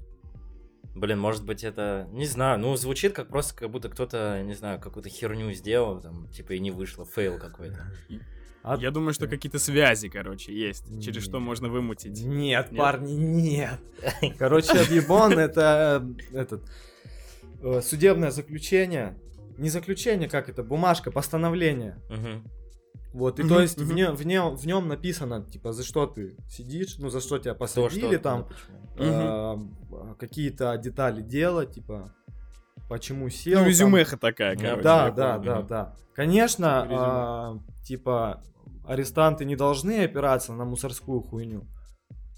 Блин, может быть это, не знаю, ну звучит как просто, как будто кто-то, не знаю, какую-то херню сделал, там, типа и не вышло, фейл какой-то. А- Я думаю, что какие-то связи, короче, есть, через что Нет. можно вымутить. Нет, Нет? парни, нет. Короче, объебон это этот э, судебное заключение. Не заключение, как это, бумажка, постановление. Мгм. Вот, и то есть в, нем, в, нем, в нем написано, типа, за что ты сидишь, ну, за что тебя То, посадили, что- там, э, какие-то детали дела, типа, почему сел. Ну, там. резюмеха такая, Да, короче. Да, да, понял. да, да. Конечно, Резюме. а, типа, арестанты не должны опираться на мусорскую хуйню.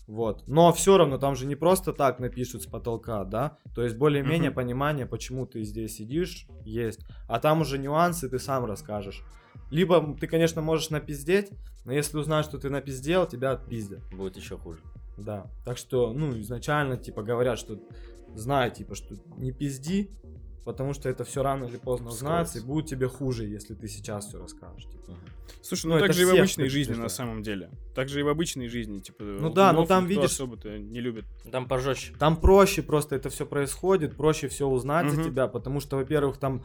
Вот. Но все равно там же не просто так напишут с потолка, да? То есть более-менее Мгм. понимание, почему ты здесь сидишь, есть. А там уже нюансы ты сам расскажешь. Либо ты, конечно, можешь напиздеть, но если узнаешь, что ты напиздел, тебя отпиздят. Будет еще хуже. Да. Так что, ну, изначально, типа, говорят, что знай, типа, что не пизди, потому что это все рано или поздно узнается, и будет тебе хуже, если ты сейчас все расскажешь. типа. Мгм. Слушай, Ну, ну, это так же и в обычной жизни, на самом деле. Так же и в обычной жизни, типа, Ну да, но умов там, видишь- особо-то не любит. Там пожестче. Там проще просто это все происходит, проще все узнать за Мгм. тебя, потому что, во-первых, там,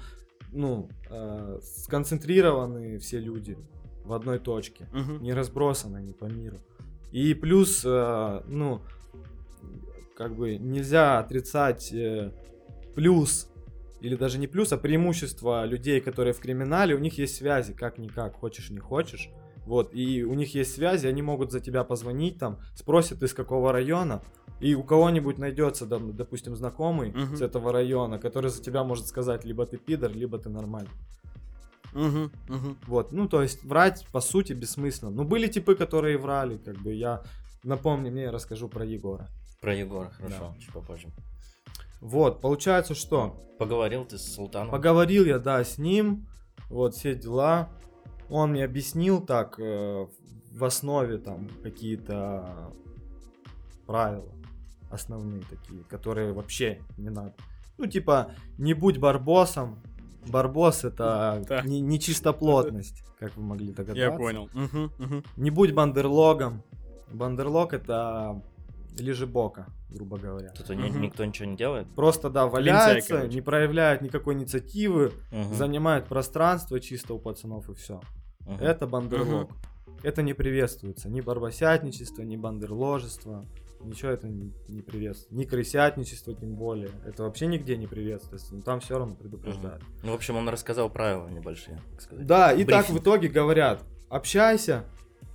ну, э, сконцентрированы все люди в одной точке. Мгм. не разбросано они по миру. И плюс, э, ну, как бы нельзя отрицать э, плюс, или даже не плюс, а преимущество людей, которые в криминале, у них есть связи, как-никак, хочешь не хочешь. Вот, и у них есть связи, они могут за тебя позвонить, там, спросят из какого района, и у кого-нибудь найдется, допустим, знакомый Мгм. с этого района, который за тебя может сказать, либо ты пидор, либо ты нормальный. Мгм, мгм. Вот, ну, то есть врать, по сути, бессмысленно. Ну, были типы, которые врали, как бы, я... Напомни мне, расскажу про Егора. Про Егора, хорошо, чуть попозже. Вот, получается, что? Поговорил ты с Султаном? Поговорил я, да, с ним, вот, все дела. Он мне объяснил так, э, в основе там какие-то правила основные такие, которые вообще не надо. Ну, типа, не будь барбосом. Барбос это не, не чистоплотность, как вы могли догадаться. Я понял. Мгм, мгм. Не будь бандерлогом. Бандерлог это лежебока, грубо говоря. Тут Мгм. никто ничего не делает? Просто, да, Лентяй, валяется, короче. не проявляет никакой инициативы, Мгм. занимает пространство чисто у пацанов и все. Мгм. Это бандерлог. Это не приветствуется. Ни барбосятничество, ни бандерложество. Ничего это не, не приветствуется. Ни крысятничество тем более. Это вообще нигде не приветствуется. Но там все равно предупреждают. Ну, в общем, он рассказал правила небольшие, так сказать. Да, и так в Брифинг. итоге говорят, общайся,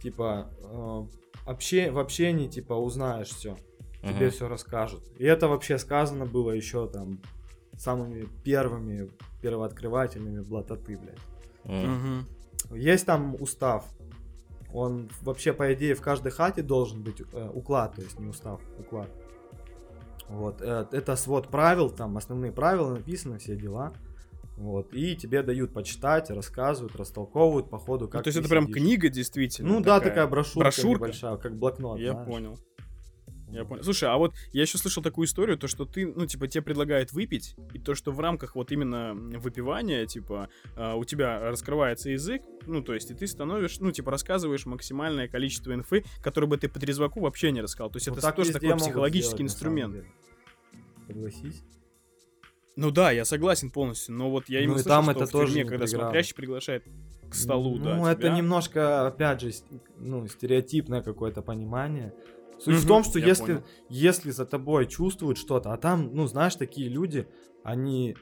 типа, э, обще- в общении, типа, узнаешь все, тебе все расскажут. И это вообще сказано было еще там самыми первыми первооткрывателями блатоты, блядь. Мгм. Есть там устав. Он вообще, по идее, в каждой хате должен быть э, уклад, то есть не устав, уклад. Вот, э, это свод правил, там основные правила написаны, все дела. Вот, и тебе дают почитать, рассказывают, растолковывают по ходу, как Ну, то есть это прям сидишь. книга, действительно. Ну да, такая брошюрка, Брошюрка? небольшая, как блокнот. Я знаешь. понял. Я Вот. понял. Слушай, а вот я еще слышал такую историю, то, что ты, ну, типа, тебе предлагают выпить, и то, что в рамках вот именно выпивания, типа, а, у тебя раскрывается язык, ну, то есть, и ты становишь, ну, типа, рассказываешь максимальное количество инфы, которое бы ты по трезваку вообще не рассказал. То есть, Ну, это так тоже такой психологический сделать, инструмент. Согласись. Ну да, я согласен полностью, но вот я Ну именно и слышал, там что это в тоже тюрьме, когда проиграл. смотрящий приглашает к столу, да, Ну, это тебя. немножко, опять же, ну, стереотипное какое-то понимание. Суть в Мгм, том, что если, понял. если за тобой чувствуют что-то, а там, ну, знаешь, такие люди, они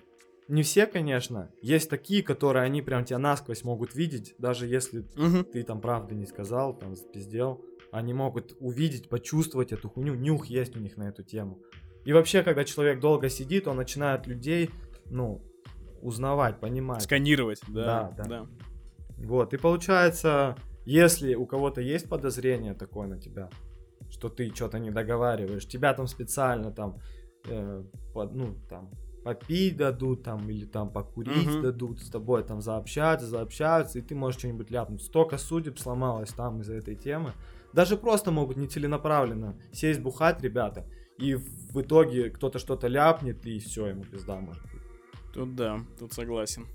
не все, конечно, есть такие, которые они прям тебя насквозь могут видеть, даже если Мгм. ты там правды не сказал, там спиздел, они могут увидеть, почувствовать эту хуйню, нюх есть у них на эту тему. И вообще, когда человек долго сидит, он начинает людей, ну, узнавать, понимать. Сканировать, да, Да, да. да. Вот, и получается, если у кого-то есть подозрение такое на тебя, что ты что-то не договариваешь, тебя там специально там, э, под- ну, там, попить дадут, там, или там покурить Мгм. дадут, с тобой там заобщаться, заобщаются, и ты можешь что-нибудь ляпнуть. Столько судеб сломалось там из-за этой темы. Даже просто могут не целенаправленно сесть бухать ребята, и в итоге кто-то что-то ляпнет, и все, ему пизда может быть. Тут да, тут согласен.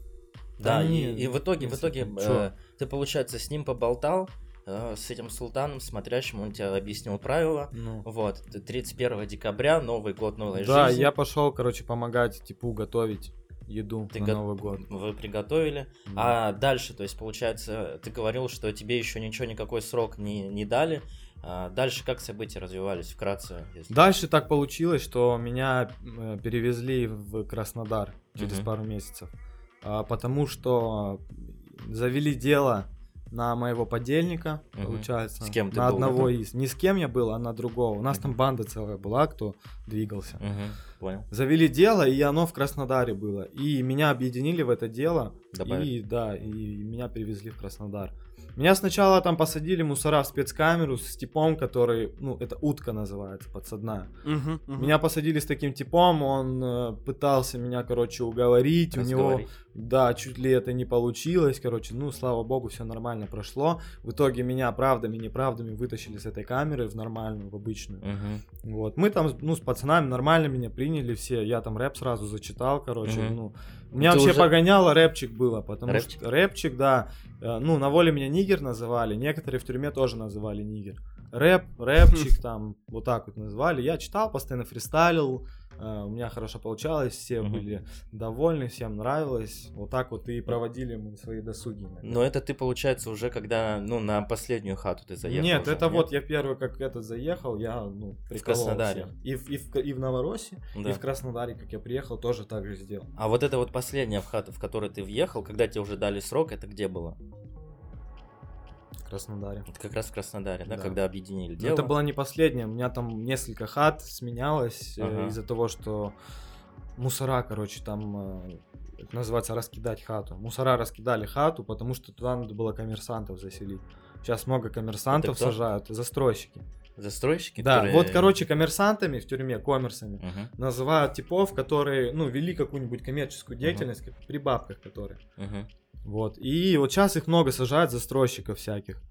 Да, Да и, и в итоге, в в итоге чё? э, ты, получается, с ним поболтал, э, с этим султаном, смотрящим, он тебе объяснил правила. Ну. Вот, ты 31 декабря, Новый год, новая Да, жизнь. я пошел, короче, помогать типу готовить еду Ты на го- Новый год. Вы приготовили. Да. А дальше, то есть, получается, ты говорил, что тебе еще ничего, никакой срок не, не дали. А дальше как события развивались вкратце? если- Дальше так получилось, что меня э, перевезли в Краснодар через Мгм. пару месяцев, А, потому что завели дело на моего подельника, Мгм. получается. С кем ты на был? одного из. Не с кем я был, а на другого. У нас там Мгм. банда целая была, кто двигался. Мгм, понял. Завели дело, и оно в Краснодаре было. И меня объединили в это дело. Добавили. И да, и меня перевезли в Краснодар. Меня сначала там посадили мусора в спецкамеру с типом, который, ну, это утка называется, подсадная. Мгм, мгм. Меня посадили с таким типом, он э, пытался меня, короче, уговорить, у него. Да, чуть ли это не получилось, короче, ну, слава богу, все нормально прошло. В итоге меня правдами, неправдами вытащили с этой камеры в нормальную, в обычную. Мгм. Вот, мы там, ну, с пацанами нормально меня приняли все, я там рэп сразу зачитал, короче, Мгм. ну, у меня Ты вообще уже- погоняло рэпчик было, потому Рэпчик? что рэпчик, да, э, ну, на воле меня нигер называли, некоторые в тюрьме тоже называли нигер. Рэп, рэпчик там, вот так вот называли, я читал, постоянно фристайлил, у меня хорошо получалось, все Мгм. были довольны, всем нравилось, вот так вот и проводили мы свои досуги. наверное. Но это ты, получается, уже когда, ну, на последнюю хату ты заехал. Нет, уже, это вот я первый, как этот заехал, я, ну, приколол Краснодаре. всех. И, в- и, в, и в Новороссии, Да. и в Краснодаре, как я приехал, тоже так же сделал. А вот это вот последняя в хату, в которую ты въехал, когда тебе уже дали срок, это где было? В Краснодаре. Это как раз в Краснодаре, да, Да. когда объединили Но дело. это была не последняя, у меня там несколько хат сменялось э, Ага. из-за того, что мусора, короче, там э, это называется раскидать хату. Мусора раскидали хату, потому что туда надо было коммерсантов заселить. Сейчас много коммерсантов сажают, застройщики. Застройщики, Да, которые- вот, короче, коммерсантами в тюрьме, коммерсами, Мгм, называют типов, которые, ну, вели какую-нибудь коммерческую деятельность, как при бабках которые. мгм. Вот. И вот сейчас их много сажают, застройщиков всяких.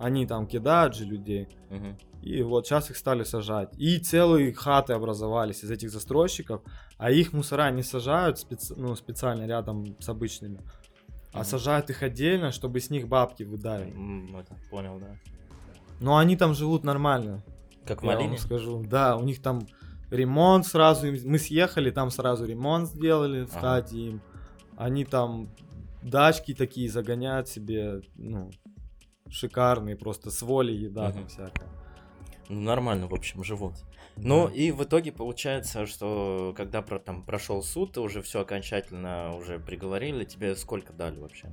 Они там кидают же людей. И вот сейчас их стали сажать. И целые хаты образовались из этих застройщиков, а их мусора не сажают специ- ну, специально рядом с обычными, а сажают их отдельно, чтобы с них бабки выдали. М, это, понял, да. Но они там живут нормально, Как в я вам Малине? скажу. Да, у них там ремонт сразу, мы съехали, там сразу ремонт сделали в Ага. хате им. Они там дачки такие загоняют себе, ну, шикарные, просто с воли еда там Мгм. всякая. Ну, нормально, в общем, живут. Ну, Да. и в итоге получается, что когда про, там прошел суд, ты уже все окончательно уже приговорили, тебе сколько дали вообще?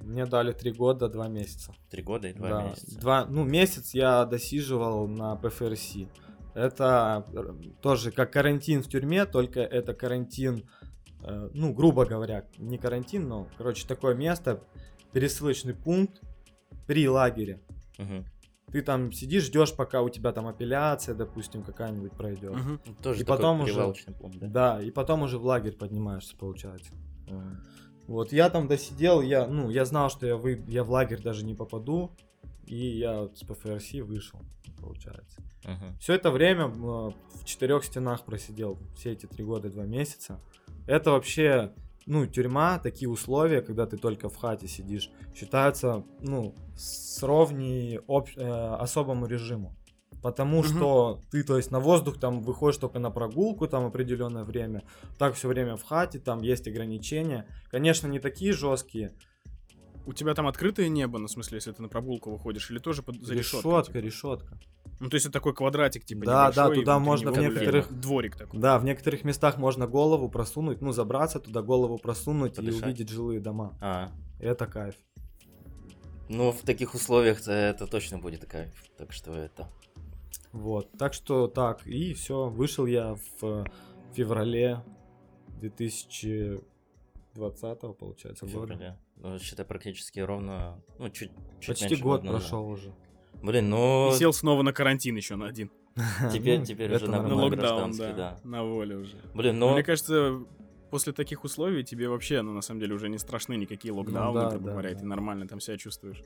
Мне дали три года, два месяца. Три года и два да, месяца. Два, ну, месяц я досиживал на ПФРС. Это э, тоже как карантин в тюрьме, только это карантин, ну, грубо говоря, не карантин, но, короче, такое место, пересылочный пункт при лагере. Мгм. Ты там сидишь, ждешь, пока у тебя там апелляция, допустим, какая-нибудь пройдет. Мгм. Тоже И такой потом уже- пункт, да? Да, и потом уже в лагерь поднимаешься, получается. Мгм. Вот, я там досидел, я, ну, я знал, что я, вы, я в лагерь даже не попаду, и я с ПФРС вышел, получается. Мгм. Все это время э, в четырех стенах просидел, все эти три года и два месяца. Это вообще, ну, тюрьма, такие условия, когда ты только в хате сидишь, считаются, ну, сровни об- э, особому режиму. Потому Мгм. что ты, то есть, на воздух там выходишь только на прогулку, там определенное время, так все время в хате, там есть ограничения. Конечно, не такие жесткие. У тебя там открытое небо, ну, в смысле, если ты на прогулку выходишь, или тоже под, за решеткой? решетка, типа? решетка. Ну, то есть это такой квадратик, типа, Да, да, туда можно в некоторых- Дворик такой. Да, в некоторых местах можно голову просунуть, ну, забраться туда, голову просунуть Подышать. и увидеть жилые дома. А, Это кайф. ну, в таких условиях это точно будет кайф. Так что это... Вот. Так что так, и все. Вышел я в феврале 2020, получается, года. Ну, считай, практически ровно... Ну, чуть, чуть Почти меньше год года назад. прошел уже. Блин, ну... И сел снова на карантин еще на один. Теперь- Ну, теперь это уже на локдаун, да, да. На воле уже. Блин, Но ну... Мне кажется, после таких условий тебе вообще, ну, на самом деле, уже не страшны никакие локдауны, да, грубо да, говоря, да. ты нормально там себя чувствуешь.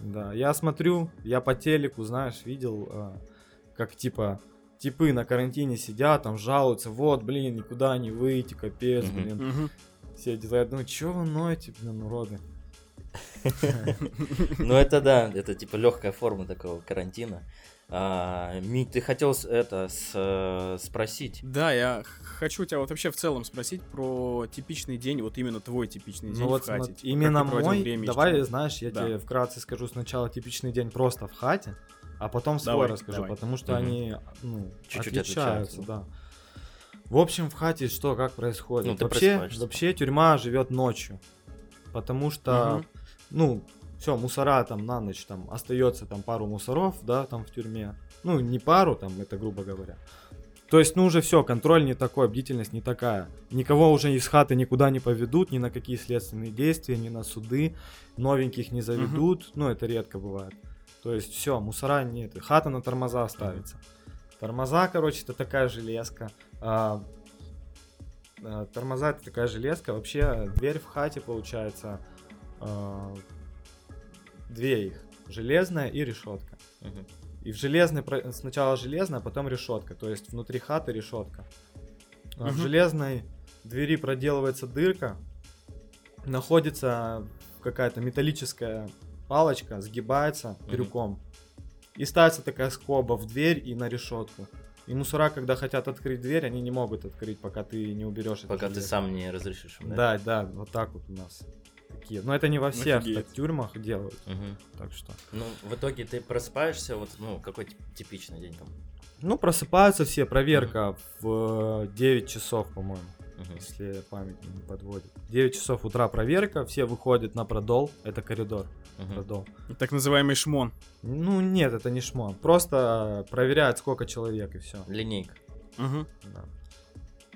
Да, я смотрю, я по телеку, знаешь, видел, а, как типа типы на карантине сидят, там жалуются, вот, блин, никуда не выйти, капец, блин. Все дела. Я думаю, чё вы ноете, блин, уроды? Ну это да, это типа легкая форма такого карантина. А, Мить, ты хотел это с- э, спросить? Да, я хочу тебя вот вообще в целом спросить про типичный день, вот именно твой типичный день Ну вот в хате. смотри, Типа, именно мой, время давай, знаешь, я Да. тебе вкратце скажу сначала типичный день просто в хате, а потом свой Давай, расскажу, давай. потому что Мгм. они, ну, Чуть-чуть отличаются, отличаются. да. В общем, в хате что, как происходит? Ну, вообще, вообще тюрьма живет ночью, потому что, Мгм. ну, все, мусора там на ночь, там остается там пару мусоров, да, там в тюрьме. Ну, не пару, там, это грубо говоря. То есть, ну, уже все, контроль не такой, бдительность не такая. Никого уже из хаты никуда не поведут, ни на какие следственные действия, ни на суды. Новеньких не заведут, ну, это редко бывает. То есть, все, мусора нет. Хата на тормоза ставится. Тормоза, короче, это такая железка. А, а, тормоза это такая железка. Вообще, дверь в хате получается а, две их. Железная и решетка. И в железной сначала железная, а потом решетка. То есть внутри хаты решетка. А В железной двери проделывается дырка. Находится какая-то металлическая палочка, сгибается крюком. И ставится такая скоба в дверь и на решетку. И мусора, когда хотят открыть дверь, они не могут открыть, пока ты не уберешь это Пока ты сам не разрешишь да? Да, да, вот так вот у нас такие. Но это не во всех так тюрьмах делают, Мгм. так что. Ну, в итоге ты просыпаешься, вот, ну, какой тип- типичный день там? Ну, просыпаются все, проверка в э, 9 часов, по-моему, Мгм. если память не подводит. 9 часов утра проверка, все выходят на продол, это коридор, Мгм. продол. Так называемый шмон. Ну, нет, это не шмон, просто проверяют, сколько человек и все. Линейка. Мгм.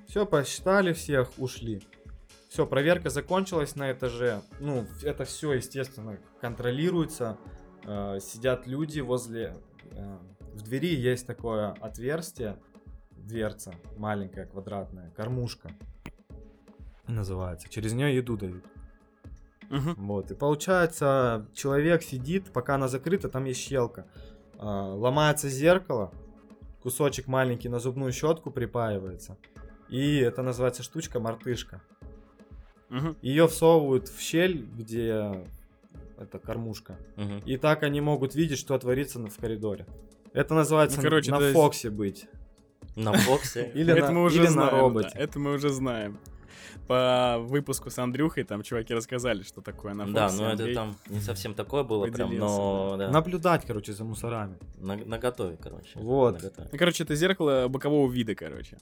Все, посчитали всех, ушли. Все, проверка закончилась на этаже. Ну, это все, естественно, контролируется. Э, сидят люди возле... э, в двери есть такое отверстие, дверца маленькая, квадратная, кормушка называется. Через нее еду дают. Мгм. Вот, и получается, человек сидит, пока она закрыта, там есть щелка. А, ломается зеркало, кусочек маленький на зубную щетку припаивается. И это называется штучка мартышка. Мгм. Ее всовывают в щель, где это кормушка. Мгм. И так они могут видеть, что творится в коридоре. Это называется Ну, короче, на есть- Фоксе быть. На боксе. Или это на, мы уже или знаем, на роботе. да, это мы уже знаем. По выпуску с Андрюхой там чуваки рассказали, что такое на Да, Фоксе. но это Андрей. там не совсем такое было прям, но да. Наблюдать, короче, за мусорами. На, наготове, короче. Вот. Наготове. Ну, короче, это зеркало бокового вида, короче.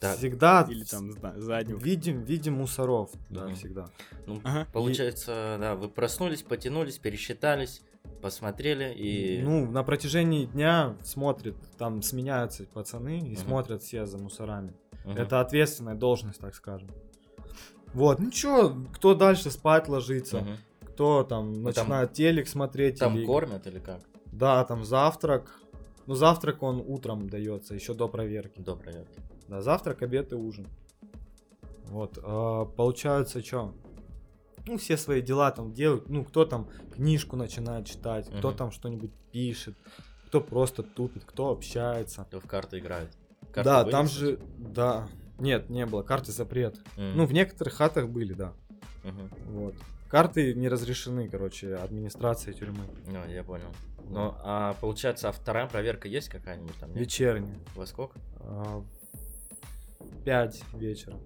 Так, Всегда Или там заднего. видим, видим мусоров. Да, Мгм. всегда. ну, Ага. получается, да, вы проснулись, потянулись, пересчитались, посмотрели и... Ну, на протяжении дня смотрят, там сменяются пацаны и Мгм. смотрят все за мусорами. Мгм. Это ответственная должность, так скажем. Вот, ну чё, кто дальше спать ложится, Мгм. кто там там- начинает телек смотреть. Там или- кормят или как? Да, там завтрак. Ну, завтрак он утром дается, еще до проверки. До проверки. Да, завтрак, обед и ужин. Вот, а, получается, что? Ну, все свои дела там делают. Ну, кто там книжку начинает читать, кто там что-нибудь пишет, кто просто тупит, кто общается. Кто в карты играет. Карты да, были, там кстати? же, да, нет, не было, карты запрет. Ну, в некоторых хатах были, да. Вот. Карты не разрешены, короче, администрацией тюрьмы. Ну, я понял. Ну, а получается, а вторая проверка есть какая-нибудь там? нет? Вечерние. Во сколько? А, Пять вечера.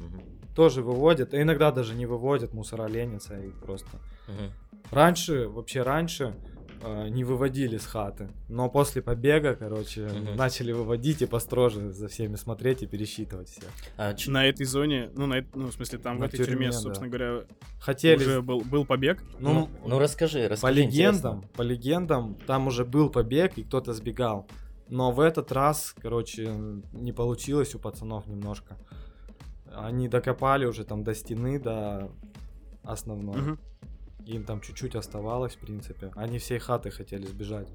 Мгм. Тоже выводят, а иногда даже не выводят, мусора ленятся и просто Мгм. Раньше, вообще раньше э, не выводили с хаты, но после побега, короче, Мгм. начали выводить и построже за всеми смотреть и пересчитывать всех. А, ч- На этой зоне, ну, на ну, в смысле, там в На этой тюрьме, тюрьме, да. собственно говоря, Хотели, уже был, был побег. ну, ну, ну, расскажи, по расскажи. легендам, интересно. по легендам, там уже был побег и кто-то сбегал, но в этот раз, короче, не получилось у пацанов немножко. Они докопали уже там до стены, до основной. Мгм. Им там чуть-чуть оставалось, в принципе. Они всей хаты хотели сбежать.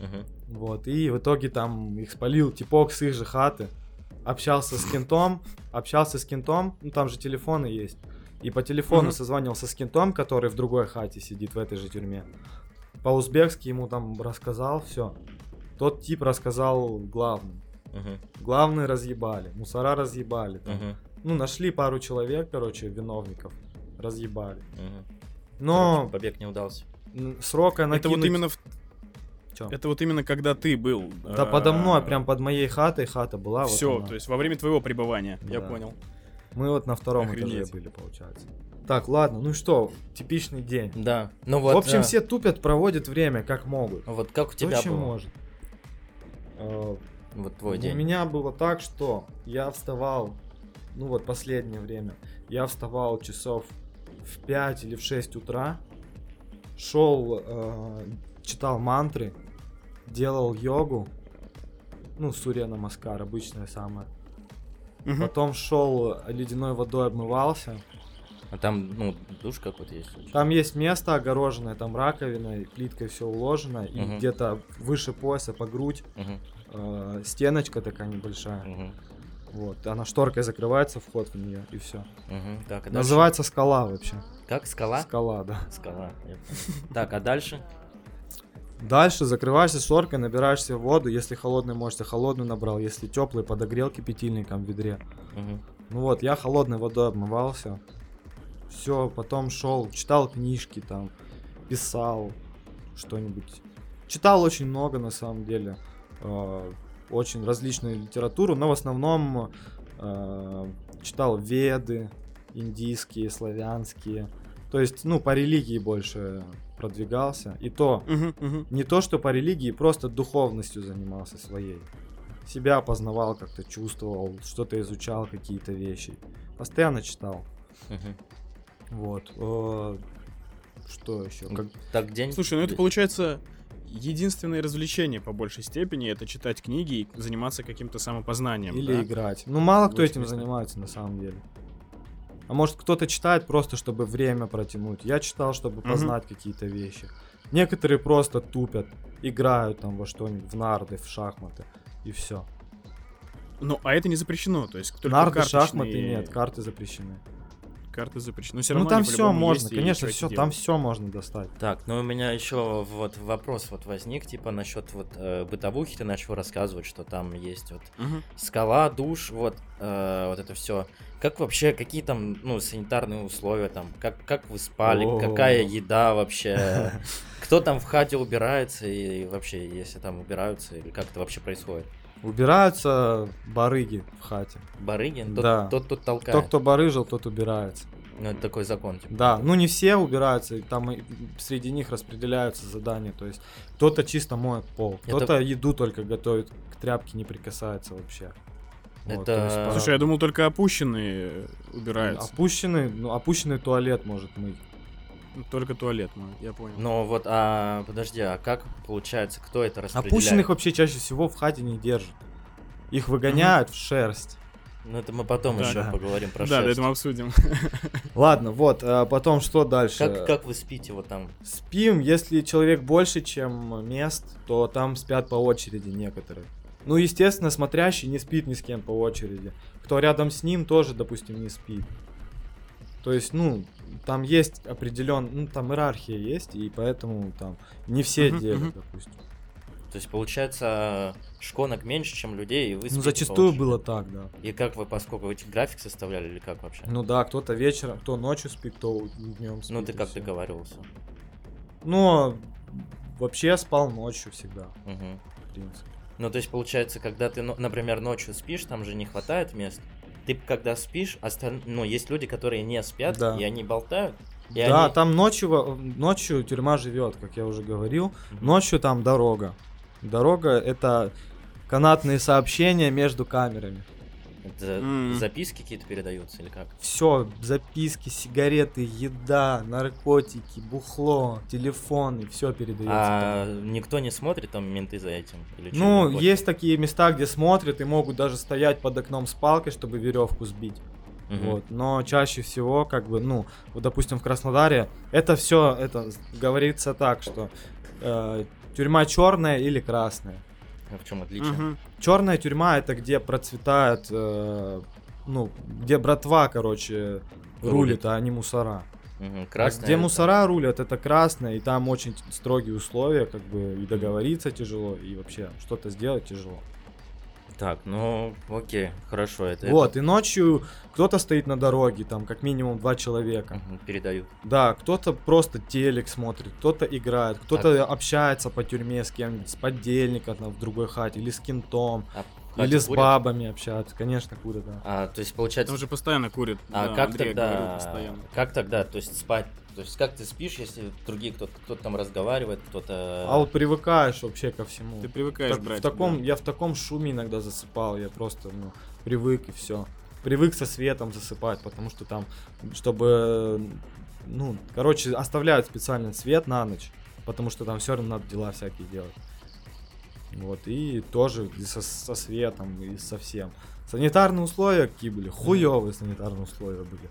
Мгм. Вот, и в итоге там их спалил типок с их же хаты. Общался с кентом, общался с кентом, ну там же телефоны есть. И по телефону Мгм. созванивался с кентом, который в другой хате сидит в этой же тюрьме. По-узбекски ему там рассказал все. Тот тип рассказал главным. Мгм. Главные разъебали, мусора разъебали. там. Мгм. ну, нашли пару человек, короче, виновников, разъебали. Мгм. Но Короче, побег не удался. срока Это накинуть... вот именно в- Чё? это вот именно когда ты был. Да подо мной, прям под моей хатой хата была. вот Все, она. то есть во время твоего пребывания, я Да. понял. Мы вот на втором Охренеть. этаже были, получается. Так, ладно, ну что, типичный день. Да. Ну вот. в общем, э, все тупят, проводят время как могут. Вот как у Кто тебя чем было? может. Э, Вот твой У день. меня было так, что я вставал, ну вот последнее время, я вставал часов в 5 или в 6 утра, шел, э, читал мантры, делал йогу, ну, Сурья Намаскар, обычное самое. Мгм. Потом шел ледяной водой обмывался. А там, ну, душ какой-то есть. Там есть место огороженное, там раковина, и плиткой все уложено, и Мгм. где-то выше пояса по грудь Мгм, э, стеночка такая небольшая. мгм, Вот, она шторкой закрывается, вход в нее, и все. мгм. Так, а дальше? Называется скала вообще. Как? Скала? Скала, да. Скала. Так, а дальше? Дальше закрываешься шторкой, набираешься воду. Если холодный, можете холодную набрал. Если теплый, подогрел кипятильником в ведре. Мгм. Ну вот, я холодной водой обмывался. Все, потом шел, читал книжки там, писал что-нибудь. Читал очень много на самом деле. Э, очень различную литературу, но в основном э, читал веды, индийские, славянские. То есть, ну, по религии больше продвигался. И то, Мгм, мгм. не то, что по религии, просто духовностью занимался своей. Себя познавал, как-то чувствовал, что-то изучал, какие-то вещи. Постоянно читал. Мгм. Вот. э, Что еще? Как... Так, день... Слушай, ну это получается единственное развлечение по большей степени это читать книги и заниматься каким-то самопознанием. Или да? играть. Ну, мало кто этим занимается на самом деле. А может, кто-то читает просто, чтобы время протянуть. Я читал, чтобы Мгм. познать какие-то вещи. Некоторые просто тупят, играют там во что-нибудь, в нарды, в шахматы. И все. Ну, а это не запрещено, то есть только Нарды, карточные шахматы нет, карты запрещены. Карты запрещены. Но все ну равно там они все можно, есть, конечно, все, там все можно достать. Так, ну у меня еще вот вопрос вот возник, типа насчет вот э, бытовухи, ты начал рассказывать, что там есть вот Мгм. скала, душ, вот, э, вот это все. Как вообще, какие там, ну, санитарные условия там, как, как вы спали, О. какая еда вообще, кто там в хате убирается и вообще, если там убираются, или как это вообще происходит? Убираются барыги в хате. Барыги? Тот, Да. тот тут толкает. Кто, кто барыжил, тот убирается. Ну, это такой закон, типа. Да, ну не все убираются, и там и среди них распределяются задания. То есть кто-то чисто моет пол, Это- кто-то еду только готовит, к тряпке не прикасается вообще. Вот, то Это- есть, Слушай, я думал, только опущенные убираются. опущенный, ну, опущенный туалет может мыть. Только туалет, я понял. Ну вот, а подожди, а как получается, кто это распределяет? Опущенных вообще чаще всего в хате не держат. Их выгоняют в шерсть. Ну это мы потом Да, еще да. поговорим про да, да, шерсть. это мы обсудим. Ладно, вот, а потом что дальше? Как, как вы спите вот там? Спим, если человек больше, чем мест, то там спят по очереди некоторые. Ну, естественно, смотрящий не спит ни с кем по очереди. Кто рядом с ним, тоже, допустим, не спит. То есть, ну, там есть определен, ну, там иерархия есть, и поэтому там не все Мгм, делят, мгм. допустим. То есть получается шконок меньше, чем людей, и вы Ну, зачастую очереди. было так, да. И как вы, поскольку эти график составляли или как вообще? Ну да, кто-то вечером, кто ночью спит, кто днем спит. Ну ты как договаривался? Ну, вообще я спал ночью всегда, Мгм. в принципе. Ну то есть получается, когда ты, но- например, ночью спишь, там же не хватает мест. Ты когда спишь, осталь... ну есть люди, которые не спят, Да. и они болтают. И да, они- там ночью, ночью тюрьма живет, как я уже говорил. Мгм. Ночью там дорога. Дорога это канатные сообщения между камерами. Это М. записки какие-то передаются или как? Все, записки, сигареты, еда, наркотики, бухло, телефоны, все передается. А никто не смотрит, там менты за этим? Или Ну, есть такие места, где смотрят и могут даже стоять под окном с палкой, чтобы веревку сбить. Мгм. Вот. Но чаще всего, как бы, ну, вот, допустим, в Краснодаре, это все, это говорится так, что э, тюрьма черная или красная. А в чем отличие? Мгм. Черная тюрьма это где процветает, э, ну, где братва, короче, Рулит. рулит, а не мусора. А Красная где это- мусора рулят, это красное, и там очень строгие условия, как бы и договориться тяжело, и вообще что-то сделать тяжело. Так, ну, окей, хорошо, это... Вот, и ночью кто-то стоит на дороге, там как минимум два человека. это, мгм, передают. Да, кто-то просто телек смотрит, кто-то играет, кто-то общается по тюрьме с кем-нибудь, с поддельником там, в другой хате, или с кентом, А, или Катя с бабами общаются, конечно, курят, да. А, то есть, получается... Там же постоянно курит. А да, как Андрей тогда... говорил постоянно. Как тогда, то есть, спать? То есть, как ты спишь, если другие кто-то кто там разговаривает, кто-то... А вот привыкаешь вообще ко всему. Ты привыкаешь Так, брать. в таком, да. я в таком шуме иногда засыпал, я просто ну, привык и все. Привык со светом засыпать, потому что там, чтобы, ну, короче, оставляют специальный свет на ночь, потому что там все равно надо дела всякие делать. Вот, и тоже и со, со светом, и со всем. Санитарные условия какие были? Хуевые санитарные условия были.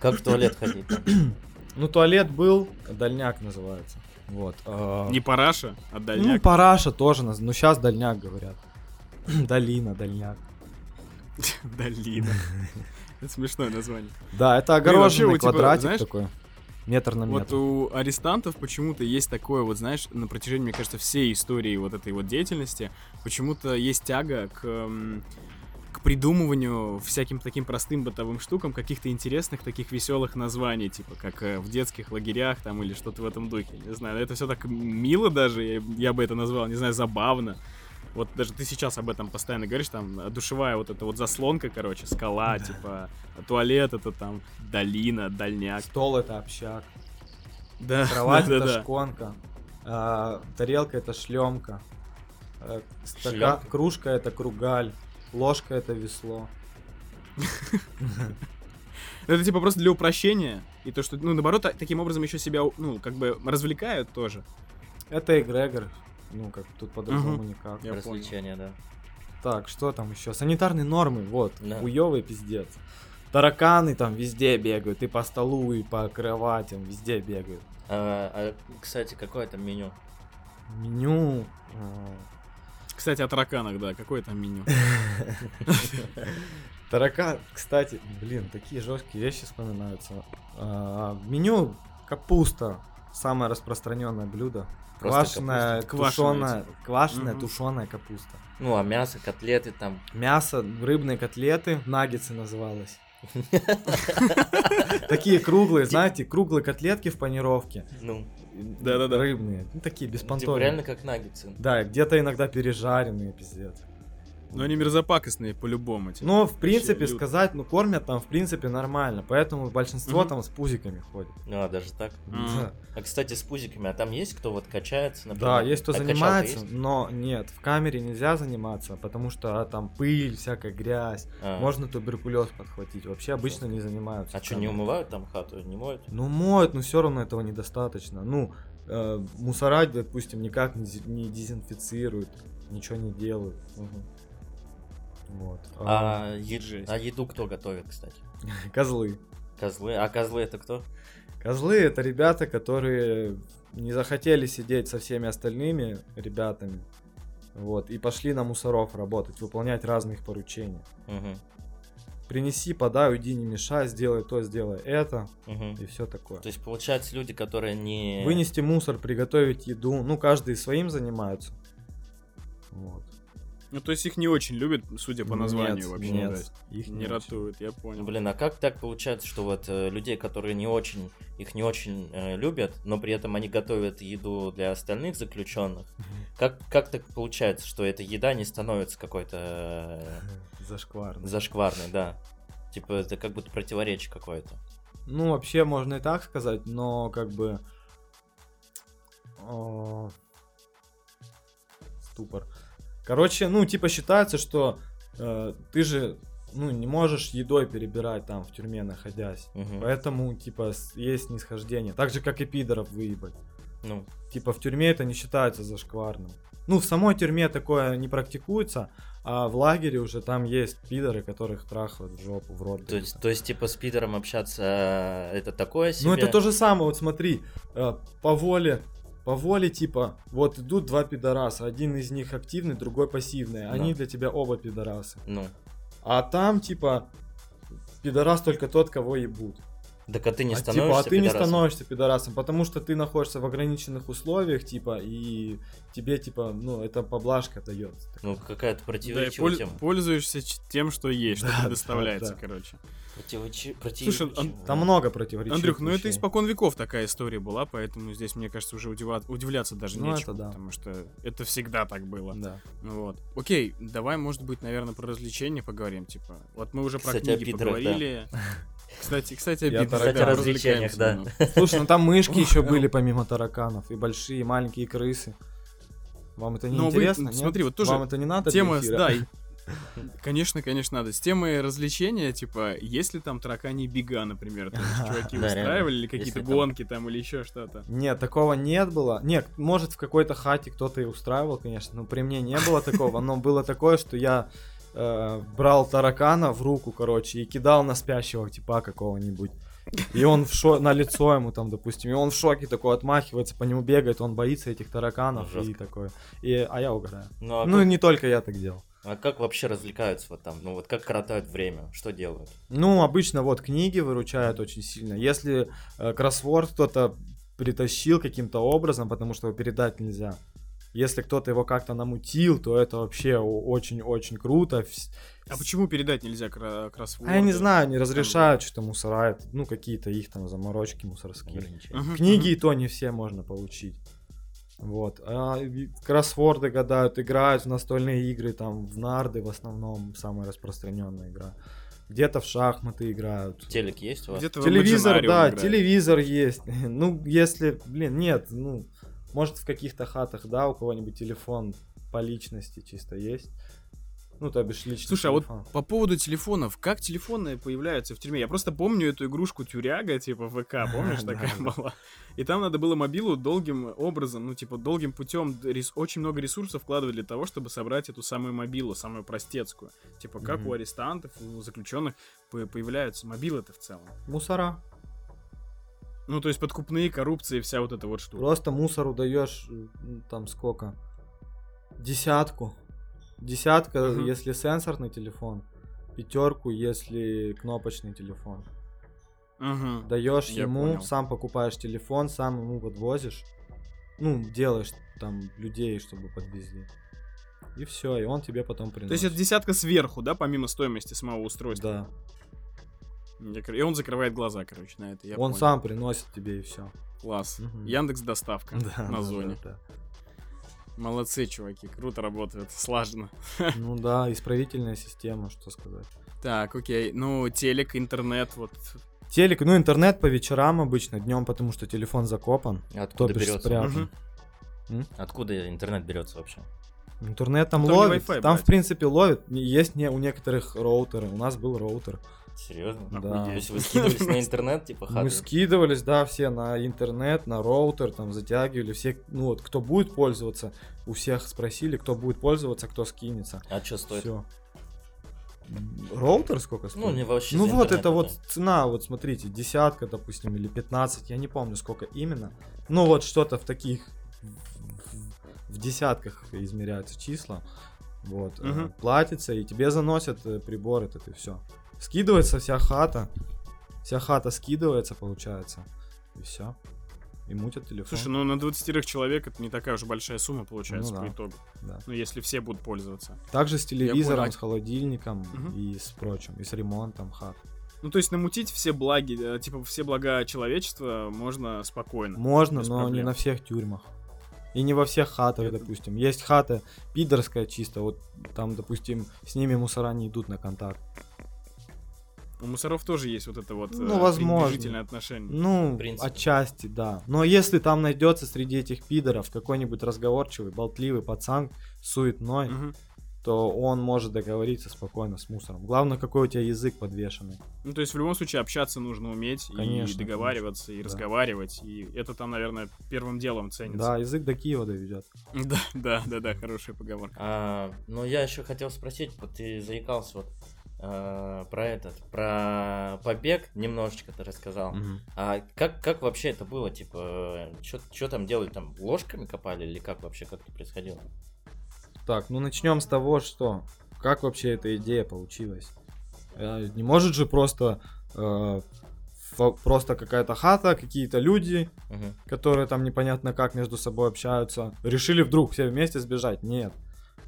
Как в туалет ходить? Ну, туалет был, дальняк называется. Вот. а, Не параша, а Ну, дальняк. параша тоже, ну, сейчас дальняк говорят. Долина, дальняк. Долина. Это смешное название. Да, это огороженный вот, квадратик такой. Метр на Вот метр. у арестантов почему-то есть такое, вот знаешь, на протяжении, мне кажется, всей истории вот этой вот деятельности, почему-то есть тяга к, к придумыванию всяким таким простым бытовым штукам каких-то интересных таких веселых названий, типа как э, в детских лагерях там или что-то в этом духе. Не знаю, это все так мило даже, я, я бы это назвал, не знаю, забавно. Вот даже ты сейчас об этом постоянно говоришь, там, э, душевая вот эта вот заслонка, короче, скала, типа, туалет это там, долина, дальняк. Стол это общак. Да, Кровать да, это да, да. шконка. а, тарелка это шлемка. а, стака- Шлёмка? кружка это кругаль. Ложка это весло. Это типа просто для упрощения. И то, что, ну, наоборот, та- таким образом еще себя, ну, как бы развлекают тоже. Это эгрегор. Ну, как тут по-другому никак. Я Развлечения, да. Так, что там еще? Санитарные нормы, вот, Да. хуёвый пиздец. Тараканы там везде бегают, и по столу, и по кроватям, везде бегают. А, а, кстати, какое там меню? Меню. А, Кстати, о тараканах, да, какое там меню. Таракан, кстати, блин, такие жесткие вещи вспоминаются. А, в меню капуста, самое распространенное блюдо. Просто Квашеная, Квашеная, тушеная, квашеная, Мгм. тушеная капуста. Ну, а мясо, котлеты там. Мясо, рыбные котлеты, наггетсы называлось. Такие круглые, знаете, круглые котлетки в панировке. Ну, Да-да-да. Рыбные, ну такие типа беспонтовые. реально как наггетсы. Да, где-то иногда пережаренные, пиздец. Но они мерзопакостные по-любому. типа. Но, в принципе, Лют. сказать, ну, кормят там, в принципе, нормально. Поэтому большинство Мгм. там с пузиками ходит. Ну, а даже так. Да. А, кстати, с пузиками, а там есть кто вот качается, например? Да, есть кто А занимается, есть? но нет, в камере нельзя заниматься, потому что а, там пыль, всякая грязь, А. можно туберкулез подхватить. Вообще обычно не занимаются. А что, не умывают там хату, не моют? Ну, моют, но все равно этого недостаточно. Ну, э, мусора, допустим, никак не, не дезинфицируют, ничего не делают. Мгм. Вот. А, е- жесть. а еду кто готовит, кстати? Козлы. Козлы. А козлы это кто? Козлы это ребята, которые не захотели сидеть со всеми остальными ребятами. Вот, и пошли на мусоров работать, выполнять разные их поручения. Мгм. Принеси, подай, уйди, не мешай, сделай то, сделай это, Мгм. и все такое. То есть, получается, люди, которые не... Вынести мусор, приготовить еду. Ну, каждый своим занимаются. Вот. Ну, то есть их не очень любят, судя по названию Нет, вообще. нет, да. их Не очень. ратуют, я понял. Блин, а как так получается, что вот э, людей, которые не очень, их не очень э, любят, но при этом они готовят еду для остальных заключенных, как, как так получается, что эта еда не становится какой-то э, Зашкварно. зашкварной, да? Типа это как будто противоречие какое-то. Ну, вообще, можно и так сказать, но как бы... о, Ступор. Короче, ну, типа считается, что э, ты же, ну, не можешь едой перебирать там в тюрьме находясь. Мгм. Поэтому, типа, есть нисхождение. Так же, как и пидоров выебать. Ну, Типа, в тюрьме это не считается зашкварным. Ну, в самой тюрьме такое не практикуется, а в лагере уже там есть пидоры, которых трахают в жопу, в рот. то есть, то есть, типа, с пидором общаться э, это такое себе? Ну это то же самое, вот смотри, э, по воле, по воле типа, вот идут два пидораса, один из них активный, другой пассивный, они Да. для тебя оба пидорасы. Ну, А там типа, пидорас только тот, кого ебут. Так а ты не а, становишься типа, а ты не пидорасом? становишься пидорасом, потому что ты находишься в ограниченных условиях, типа, и тебе, типа, ну, это поблажка дает. Ну, какая-то Да, и противоречивая поль- тема. пользуешься тем, что есть, что Да, предоставляется, да, да. короче. Противоречи- Слушай, противоречивая. Там много противоречивых Андрюх, ну это испокон веков такая история была, поэтому здесь, мне кажется, уже удива- удивляться даже Ну, нечего, это да. потому что это всегда так было. Да. Ну Вот. Окей, давай, может быть, наверное, про развлечения поговорим, типа. Вот мы уже про Кстати, о книги пидорах, да. Кстати, кстати, о Я пидорах, Кстати, о развлечениях, да. Слушай, ну там мышки еще были помимо тараканов, и большие, и маленькие крысы. Вам это не Но интересно? нет? смотри, вот тоже Вам это не надо? Тема, да, Конечно, конечно, надо. С темой развлечения, типа, есть ли там таракани бега, например, то есть чуваки устраивали или какие-то Если там- гонки там или еще что-то. Нет, такого нет было. Нет, может, в какой-то хате кто-то и устраивал, конечно, но при мне не было такого. Но было такое, что я э, брал таракана в руку, короче, и кидал на спящего типа какого-нибудь. И он в шо... на лицо ему там, допустим, и он в шоке такой отмахивается, по нему бегает, он боится этих тараканов Ну, и жестко. такое. И... А я угораю. Ну, а Ну, как- не только я так делал. А как вообще развлекаются вот там? Ну вот как коротают время? Что делают? Ну, обычно вот книги выручают очень сильно. Если э, кроссворд кто-то притащил каким-то образом, потому что его передать нельзя. Если кто-то его как-то намутил, то это вообще очень-очень круто. А почему передать нельзя кроссворды? А я не знаю, не разрешают что-то мусора, ну какие-то их там заморочки мусорские. Книги и то не все можно получить. Вот. А кроссворды гадают, играют в настольные игры, там в нарды в основном самая распространенная игра. Где-то в шахматы играют. Телек есть у вас? Где-то Телевизор, да, играют. телевизор есть. Ну, если, блин, нет, ну, может в каких-то хатах, да, у кого-нибудь телефон по личности чисто есть. Ну, то бишь личный Слушай, а вот телефон. по поводу телефонов, как телефоны появляются в тюрьме? Я просто помню эту игрушку Тюряга, типа ВК, помнишь, такая была? И там надо было мобилу долгим образом, ну, типа, долгим путем очень много ресурсов вкладывать для того, чтобы собрать эту самую мобилу, самую простецкую. Типа, как у арестантов, у заключенных по- появляются мобилы-то в целом. Мусора. Ну, то есть подкупные, коррупции, вся вот эта вот штука. Просто мусору даешь там сколько? Десятку. Десятка, Мгм. если сенсорный телефон. Пятерку, если кнопочный телефон. Мгм. Даешь Я ему, понял. сам покупаешь телефон, сам ему подвозишь. Ну, делаешь там людей, чтобы подвезли. И все, и он тебе потом приносит. То есть это десятка сверху, да, помимо стоимости самого устройства? Да. И он закрывает глаза, короче, на это. я он понял. сам приносит тебе и все. Класс. Мгм. Яндекс доставка на зоне. Да, Молодцы, чуваки, круто работают, слаженно. да. Ну да, исправительная система, что сказать. Так, окей. Ну, телек, интернет, вот. Телек, ну интернет по вечерам обычно, днем, потому что телефон закопан. Откуда берется? спрятан. Мгм. Откуда интернет берется вообще? Интернет там Там ловит, там брать. в принципе ловит. Есть не, у некоторых роутеры, у нас был роутер. Серьезно? Да. То есть вы скидывались на интернет, типа Мы хаты? скидывались, да, все на интернет, на роутер, там затягивали, все, ну вот, кто будет пользоваться, у всех спросили, кто будет пользоваться, кто скинется. А что стоит? Все. Роутер сколько стоит? Ну, не вообще Ну вот это вот цена, вот смотрите, десятка, допустим, или 15, я не помню сколько именно. Ну вот что-то в таких, в, десятках измеряются числа. Вот, э, Мгм. платится, и тебе заносят э, прибор этот, и все. Скидывается вся хата, вся хата скидывается, получается, и все. И мутят телефон. Слушай, ну на 20 человек это не такая уж большая сумма получается Ну по да. итогу. да. Ну, если все будут пользоваться. Также с телевизором, с холодильником Мгм. и с прочим, и с ремонтом хат. Ну, то есть намутить все благи, э, типа все блага человечества можно спокойно. Можно, но не проблем. на всех тюрьмах. И не во всех хатах, Это- допустим. Есть хата пидорская чисто, вот там, допустим, с ними мусора не идут на контакт. У мусоров тоже есть вот это вот Ну, э, возможно. отношение. Ну, В принципе. отчасти, да. Но если там найдется среди этих пидоров какой-нибудь разговорчивый, болтливый пацан, суетной, Мгм. то он может договориться спокойно с мусором. Главное, какой у тебя язык подвешенный. Ну, то есть в любом случае общаться нужно уметь и Конечно, договариваться, и да. разговаривать, и это там, наверное, первым делом ценится. Да, язык до Киева доведет. Да, да, да, да, хорошая поговорка. А, ну, я еще хотел спросить, вот ты заикался вот а, про этот, про побег немножечко ты рассказал. А как, как вообще это было? Типа, что там делали? Там ложками копали или как вообще, как это происходило? Так, ну начнем с того, что как вообще эта идея получилась. Э, Не может же просто э, просто какая-то хата, какие-то люди, Мгм. которые там непонятно как между собой общаются, решили вдруг все вместе сбежать. Нет.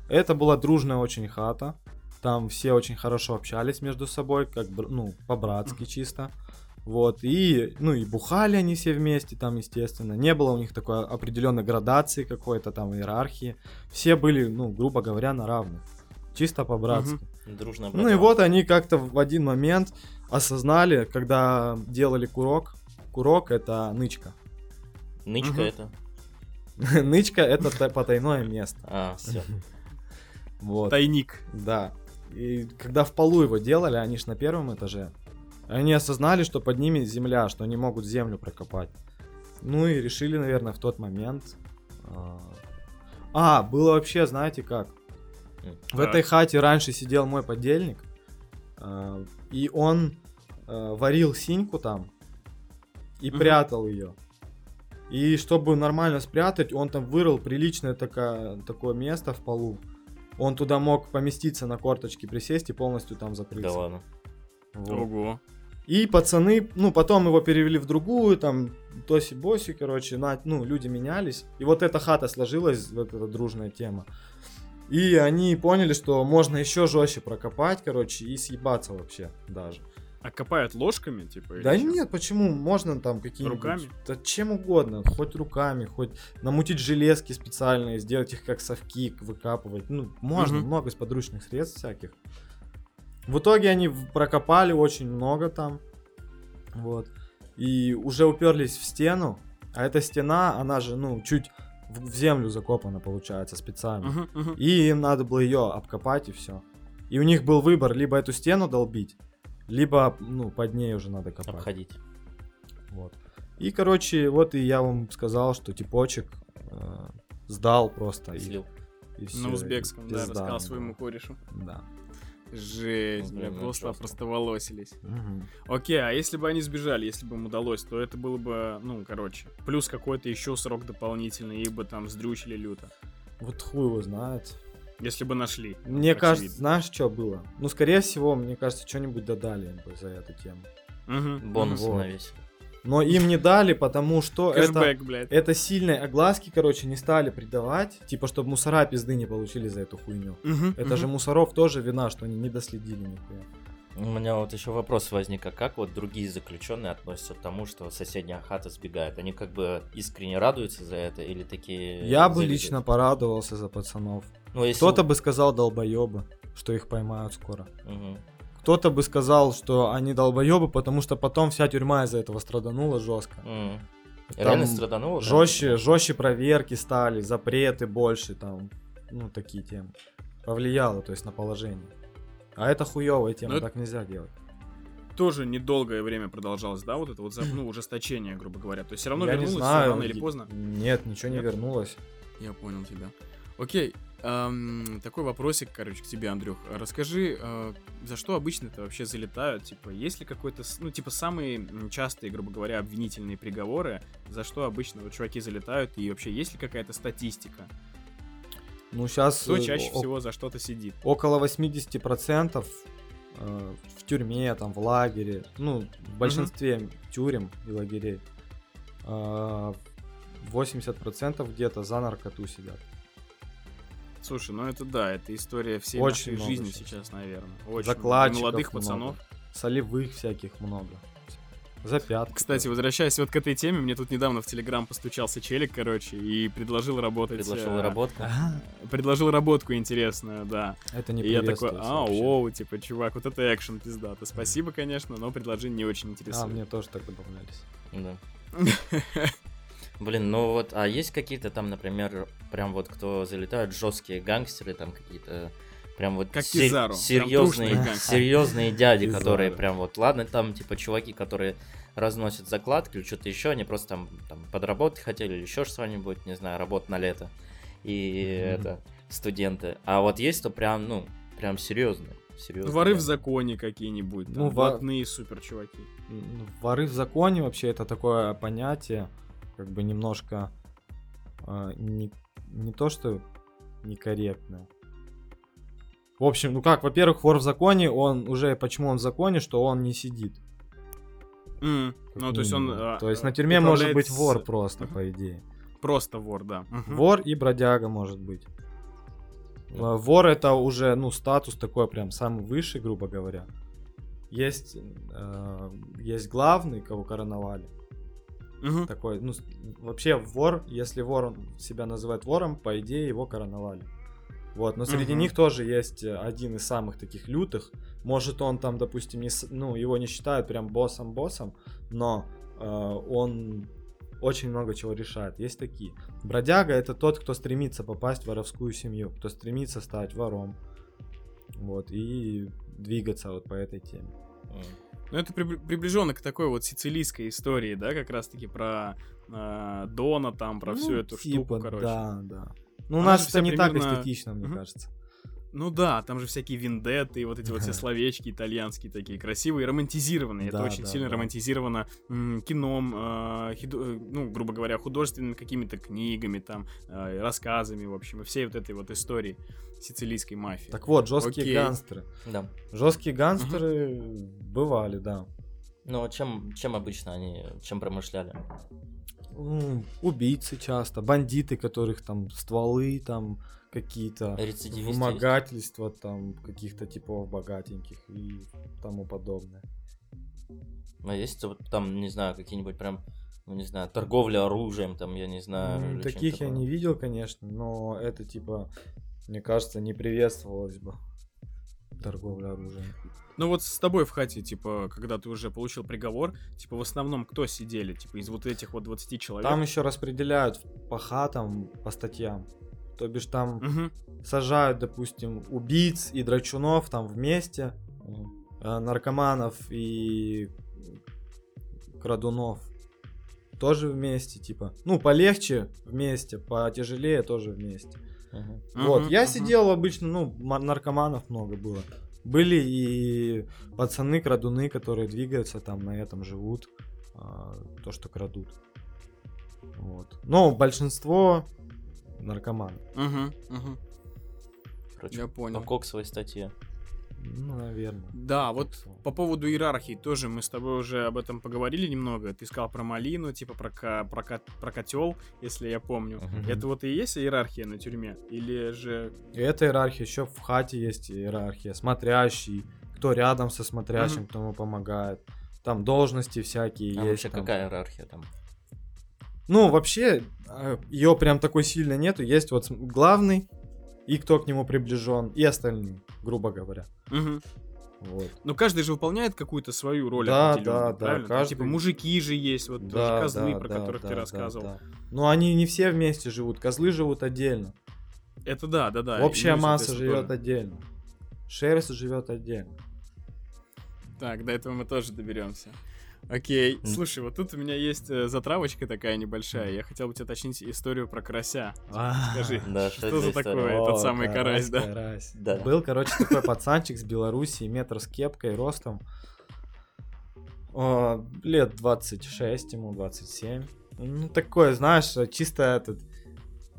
Это была дружная очень хата. Там все очень хорошо общались между собой, как бр- ну, по-братски чисто. Вот, и, ну, и бухали они все вместе там, естественно. Не было у них такой определенной градации какой-то там, иерархии. Все были, ну, грубо говоря, на равных. Чисто по-братски. Дружно. Ну и вот они как-то в один момент осознали, когда делали курок. Курок это нычка. Нычка это. Нычка это та- потайное место. А, все. Вот. Тайник. Да. И когда в полу его делали, они ж на первом этаже. Они осознали, что под ними земля, что они могут землю прокопать. Ну и решили, наверное, в тот момент. а, А, было вообще, знаете как? В этой хате раньше сидел мой подельник, а, и он а, варил синьку там и прятал ее. И чтобы нормально спрятать, он там вырыл приличное такое, такое место в полу. Он туда мог поместиться на корточки, присесть и полностью там Да закрыться. ладно. Вот. Ого. И пацаны, ну, потом его перевели в другую, там, Тоси-Боси, короче, на, ну, люди менялись. И вот эта хата сложилась, вот эта дружная тема. И они поняли, что можно еще жестче прокопать, короче, и съебаться вообще даже. А копают ложками, типа? Да чё? нет, почему? Можно там какие-нибудь... Руками? Да чем угодно, хоть руками, хоть намутить железки специальные, сделать их как совки, выкапывать. Ну, можно, Мгм. много из подручных средств всяких. В итоге они прокопали очень много там. Вот. И уже уперлись в стену. А эта стена, она же, ну, чуть в, в землю закопана, получается, специально. Мгм, мгм. И им надо было ее обкопать и все. И у них был выбор либо эту стену долбить, либо, ну, под ней уже надо копать. Обходить. Вот. И, короче, вот и я вам сказал, что типочек э, сдал просто. и- Слил. и всё, На и узбекском, да, пизда рассказал ему своему корешу. Да. Жесть, Ну, бля, просто волосились. Мгм. Окей, а если бы они сбежали, если бы им удалось, то это было бы, ну, короче, плюс какой-то еще срок дополнительный, и бы там сдрючили люто. Вот хуй его знает. Если бы нашли. Мне очевидно. кажется, знаешь, что было? Ну, скорее всего, мне кажется, что-нибудь додали им бы за эту тему. Мгм, Бонусы Вот. навесили. Но им не дали, потому что это, блядь. это сильной огласки, короче, не стали придавать. Типа, чтобы мусора пизды не получили за эту хуйню. Мгм, Это мгм. же мусоров тоже вина, что они не доследили нихуя. У меня вот еще вопрос возник, а как вот другие заключенные относятся к тому, что соседняя хата сбегает? Они как бы искренне радуются за это или такие... Я бы завидуют? лично порадовался за пацанов. Ну, если... Кто-то бы сказал долбоебы, что их поймают скоро. Мгм. Кто-то бы сказал, что они долбоебы, потому что потом вся тюрьма из-за этого страданула жестко. М. Там Реально страдануло? да? Жестче, жестче проверки стали, запреты больше, там, ну, такие темы. Повлияло, то есть, на положение. А это хуевая тема, Ну, так нельзя делать. Тоже недолгое время продолжалось, да, вот это вот, за- ну, ужесточение, грубо говоря. То есть все равно Я не вернулось всё знаю. рано или поздно. Нет, ничего не Нет? вернулось. Я понял тебя. Окей, ам, такой вопросик, короче, к тебе, Андрюх. Расскажи, э, за что обычно это вообще залетают? Типа, есть ли какой-то, ну, типа, самые частые, грубо говоря, обвинительные приговоры, за что обычно вот чуваки залетают, и вообще есть ли какая-то статистика? Ну, сейчас Кто чаще всего за что-то сидит? около 80% э, в тюрьме, там, в лагере, ну, в большинстве тюрем и лагерей, э, 80% где-то за наркоту сидят. Слушай, ну это да, это история всей Очень нашей жизни сейчас. сейчас, наверное. Очень Закладчиков много. молодых много. пацанов. Солевых всяких много. За пятки. Кстати, тоже. возвращаясь вот к этой теме, мне тут недавно в Телеграм постучался челик, короче, и предложил работать... Предложил э, работку. Предложил работку интересную, да. Это не И я такой, а, оу, типа, чувак, вот это экшен пиздато. Спасибо, конечно, но предложение не очень А, интересует. мне тоже так добавлялись. Да. Блин, ну вот, а есть какие-то там, например, прям вот кто залетают, жесткие гангстеры, там какие-то прям вот Как се- Кизару, прям серьезные, серьезные дяди, Кизару. которые прям вот, ладно, там типа чуваки, которые разносят закладки или что-то еще, они просто там, там подработать хотели или еще что-нибудь, не знаю, работа на лето. И Мгм. это, студенты. А вот есть то прям, ну, прям серьезные. серьезные Воры в дяди. законе какие-нибудь, там, Ну, во- блатные супер чуваки. М, Воры в законе вообще это такое понятие, как бы немножко а, не, не то, что некорректное. В общем, ну как, во-первых, вор в законе, он уже, почему он в законе, что он не сидит. Как Ну, то есть он... а, То есть на а, тюрьме может быть вор просто, Мгм. по идее. Просто вор, да. Мгм. Вор и бродяга может быть. Вор это уже, ну, статус такой прям самый высший, грубо говоря. Есть, э, есть главный, кого короновали. Мгм. Такой, ну, вообще вор, если вор он себя называет вором, по идее его короновали. Вот, но среди Мгм. них тоже есть э, один из самых таких лютых. Может, он там, допустим, не, ну, его не считают прям боссом-боссом, но э, он очень много чего решает. Есть такие. Бродяга это тот, кто стремится попасть в воровскую семью, кто стремится стать вором. Вот, и двигаться вот по этой теме. Ну, это прибли- приближенно к такой вот сицилийской истории, да, как раз-таки про а, Дона, там, про всю Ну, эту типа, штуку, короче. Да, да. Ну, у нас это не так примерно- эстетично, мне Мгм. кажется. Ну да, там же всякие виндетты, и вот эти вот все словечки итальянские такие красивые, романтизированные. Это Да, очень да, сильно да. романтизировано м, кином, э, хидо- э, ну, грубо говоря, художественными какими-то книгами, там, э, рассказами, в общем, и всей вот этой вот истории сицилийской мафии. Так вот, жесткие Окей. гангстеры. Да. Жесткие гангстеры бывали, да. Ну, а чем, чем обычно они, чем промышляли? Ну, убийцы часто, бандиты, которых там стволы, там какие-то вымогательства там каких-то типов богатеньких и тому подобное. А есть вот там, не знаю, какие-нибудь прям, ну, не знаю, торговля оружием, там, я не знаю. Таких я не видел, конечно, но это типа, мне кажется, не приветствовалось бы торговля оружием. Ну вот с тобой в хате, типа, когда ты уже получил приговор, типа, в основном кто сидели? Типа, из вот этих вот 20 человек? Там еще распределяют по хатам, по статьям. То бишь там Мгм. сажают, допустим, убийц и драчунов там вместе, э, наркоманов и крадунов тоже вместе, типа. Ну, полегче вместе, потяжелее тоже вместе. Мгм. Вот, я мгм. сидел обычно, ну, ма- наркоманов много было. Были и пацаны, крадуны, которые двигаются там, на этом живут, а, то, что крадут. Вот. Но большинство наркоманы. Мгм, мгм. Короче, Я понял. по коксовой статье. Ну, наверное. Да, вот по поводу иерархии тоже мы с тобой уже об этом поговорили немного. Ты сказал про малину, типа про, ко- про, ко- про котел, если я помню. Мгм. Это вот и есть иерархия на тюрьме? Или же... И эта иерархия, еще в хате есть иерархия. Смотрящий, кто рядом со смотрящим, Мгм. кто ему помогает. Там должности всякие А есть. вообще там. какая иерархия там? Ну, вообще, ее прям такой сильно нету. Есть вот главный, и кто к нему приближен, и остальные, грубо говоря. Мгм. Вот. Ну, каждый же выполняет какую-то свою роль Да, да, да, правильно? Там, каждый- Типа мужики же есть, вот тоже козлы, про которых ты да, рассказывал. да. Но они не все вместе живут, козлы живут отдельно. Это да, да, да. Общая и мы, масса живет тоже. отдельно. Шерсть живет отдельно. Так, до этого мы тоже доберемся. Окей. Слушай, вот тут у меня есть э, затравочка такая небольшая. Я хотел бы тебя уточнить историю про карася. Скажи, Да, что, за такое этот самый карась, да? Был, короче, такой пацанчик с Белоруссии, метр с кепкой, ростом. Лет 26 ему, 27. Ну, такой, знаешь, чисто этот...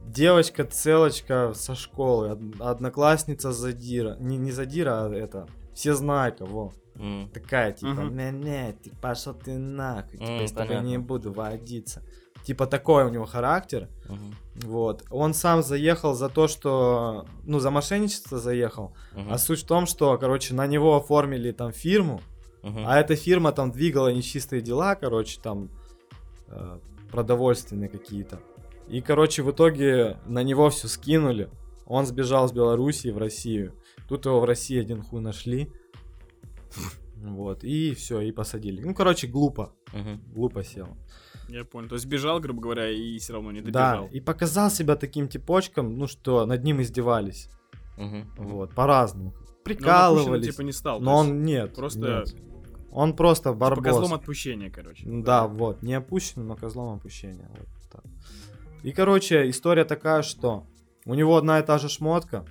Девочка-целочка со школы, од- одноклассница задира. Не, не задира, а это... Всезнайка, во. М, Такая, типа, Мгм. не-не, ты пошел ты нахуй, типа, М, я с тобой понятно. не буду водиться. Типа, такой у него характер. мгм, Вот. Он сам заехал за то, что... Ну, за мошенничество заехал. мгм, А суть в том, что, короче, на него оформили там фирму, мгм. а эта фирма там двигала нечистые дела, короче, там э, продовольственные какие-то. И, короче, в итоге на него все скинули. Он сбежал с Белоруссии в Россию. Тут его в России один хуй нашли. Вот, и все, и посадили. Ну, короче, глупо. Мгм. Глупо сел. Я понял. То есть бежал, грубо говоря, и все равно не Да, добежал. и показал себя таким типочком, ну что, над ним издевались. Мгм. Вот, по-разному. Но он отпущенным, Прикалывались. типа не стал. Но он нет. просто- нет. Он просто типа, барбос. козлом отпущения, короче. Да, вот. Не опущенным, но козлом опущения. Вот так. И, короче, история такая, что у него одна и та же шмотка.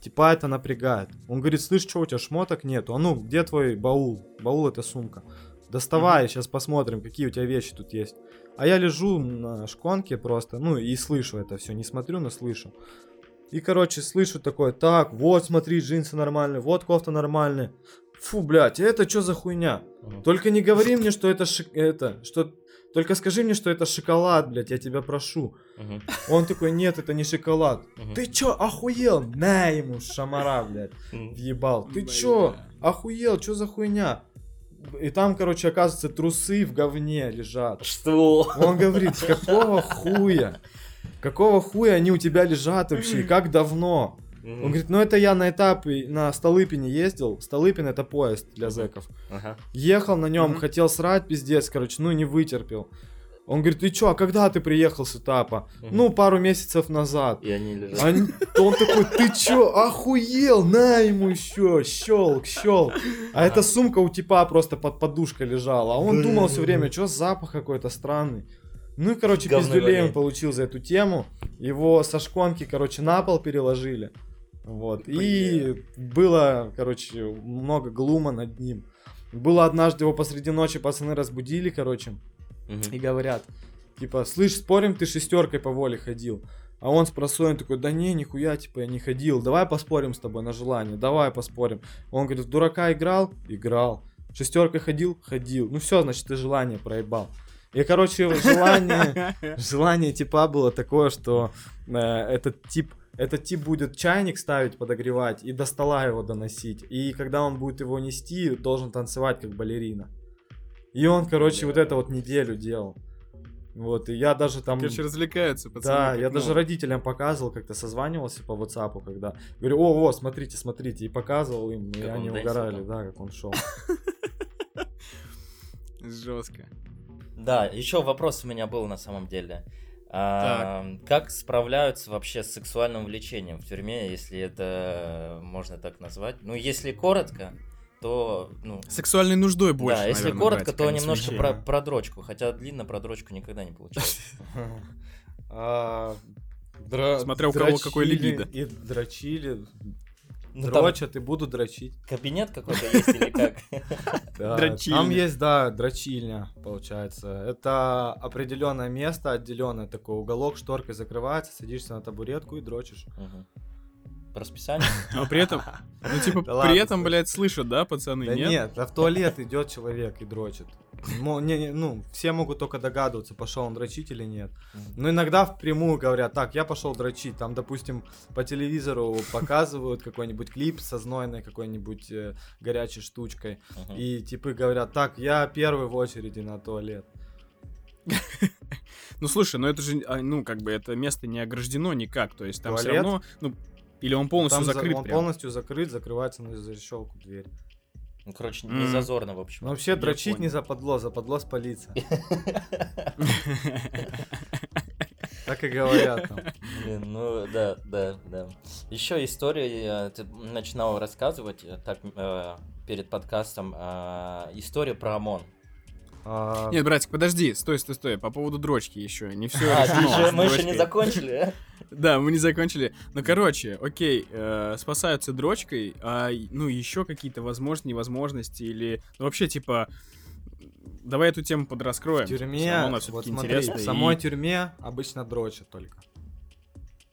Типа это напрягает. Он говорит, слышь, что у тебя шмоток нету? А ну, где твой баул? Баул это сумка. Доставай, сейчас посмотрим, какие у тебя вещи тут есть. А я лежу на шконке просто, ну и слышу это все. Не смотрю, но слышу. И, короче, слышу такое, так, вот, смотри, джинсы нормальные, вот кофта нормальная. фу, блядь, это что за хуйня? Мгм. Только не говори мне, что это шик... это, что... Только скажи мне, что это шоколад, блядь, я тебя прошу. Мгм. Он такой, нет, это не шоколад. Мгм. Ты чё, охуел? На ему шамара, блядь, въебал. Ты чё, охуел, чё за хуйня? И там, короче, оказывается, трусы в говне лежат. Что? Он говорит, какого хуя? Какого хуя они у тебя лежат вообще? И как давно? Он говорит, ну это я на этапе на Столыпине ездил. Столыпин это поезд для зэков. Ага. Ехал на нем, Мгм. хотел срать, пиздец, короче, ну не вытерпел. Он говорит, ты чё, а когда ты приехал с этапа? Мгм. Ну, пару месяцев назад. И они лежат. Они- Он такой, ты чё, охуел? На ему еще, щелк, щелк. А эта сумка у типа просто под подушкой лежала. А он думал все время, что запах какой-то странный. Ну и, короче, пиздюлей он получил за эту тему. Его со шконки, короче, на пол переложили. Вот. И было, короче, много глума над ним. Было однажды его посреди ночи пацаны разбудили, короче, и говорят, типа, слышь, спорим, ты шестеркой по воле ходил. А он с просоем такой, да не, нихуя, типа, я не ходил. Давай поспорим с тобой на желание, давай поспорим. Он говорит, дурака играл? Играл. Шестеркой ходил? Ходил. Ну все, значит, ты желание проебал. И, короче, желание, желание типа было такое, что э, этот тип этот тип будет чайник ставить, подогревать и до стола его доносить. И когда он будет его нести, должен танцевать как балерина. И он, короче, вот это вот неделю делал. Вот, и я даже там... Короче, развлекаются, пацаны. Да, я даже новые. родителям показывал, как-то созванивался по WhatsApp, когда говорю, о, вот, смотрите, смотрите, и показывал им, и Как он они угорали, там. да, как он шел. Жестко. Да, еще вопрос у меня был на самом деле. А, как справляются вообще с сексуальным влечением в тюрьме, если это можно так назвать? Ну, если коротко, то, ну, Сексуальной нуждой больше, да, если наверное, коротко, братик, то а не немножко про, про дрочку, хотя длинно про дрочку никогда не получается. А, Смотря у кого какой либидо. И дрочили, Ну, там дрочат и будут дрочить. кабинет какой-то есть или как? Дрочильня. Там есть, да, дрочильня, получается. Это определенное место, отделенное такой уголок, шторкой закрывается, садишься на табуретку и дрочишь. По расписанию? Но при этом, ну типа, Да ладно, при этом, слушай. блядь, слышат, да, пацаны, Да нет? нет, а в туалет идет человек и дрочит. Мо- не- не, ну, все могут только догадываться, пошел он дрочить или нет. Но иногда впрямую говорят, так, я пошел дрочить. Там, допустим, по телевизору показывают какой-нибудь клип со знойной какой-нибудь э, горячей штучкой. И типы говорят, так, я первый в очереди на туалет. Ну слушай, ну это же, а, ну как бы это место не ограждено никак, то есть там все Туалет? равно, ну или он полностью Там за- закрыт он прям. полностью закрыт, закрывается на защелку дверь. Ну, короче, не зазорно, в общем. Но вообще Я дрочить понял. не западло, западло спалиться. Так и говорят там. Блин, ну да, да, да. Еще история, ты начинал рассказывать э, так э, перед подкастом э, история про ОМОН. А, Нет, братик, подожди, стой, стой, стой, по поводу дрочки еще, не все А, же- мы еще не закончили, а? Да, мы не закончили. Ну, короче, окей, э, спасаются дрочкой, а, ну, еще какие-то возможности, невозможности, или ну, вообще, типа, давай эту тему подраскроем. В тюрьме, она вот смотри, в и самой тюрьме обычно дрочат только.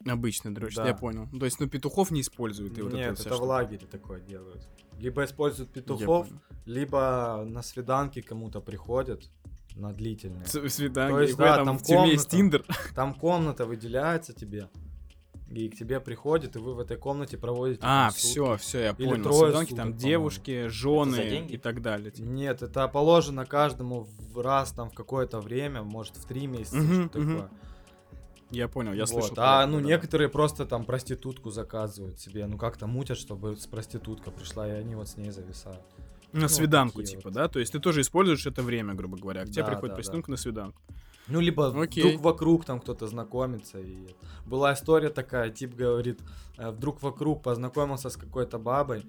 Обычно дрочат, Да. я понял. Ну, То есть, ну, петухов не используют. и вот Нет, эта вся это в штука. лагере такое делают. Либо используют петухов, либо на свиданки кому-то приходят на длительные. Свиданки, То есть, да, там, там в тюрьме есть комната. Тиндер. Там комната выделяется тебе, и к тебе приходят, и вы в этой комнате проводите А, все, все, я Или понял. трое Свиданки суток, там девушки, жены и так далее. типа. Нет, это положено каждому в раз там в какое-то время, может в три месяца, Мгм, что-то мгм. такое. Я понял, я Вот, слышал. А ну да. некоторые просто там проститутку заказывают себе, ну как-то мутят, чтобы с проститутка пришла, и они вот с ней зависают. На ну, свиданку, типа, вот. да? То есть ты тоже используешь это время, грубо говоря. К тебе Да, приходит да, проститутка на свиданку. Ну, либо Окей. вдруг вокруг там кто-то знакомится. И... Была история такая, тип говорит, э, вдруг вокруг познакомился с какой-то бабой.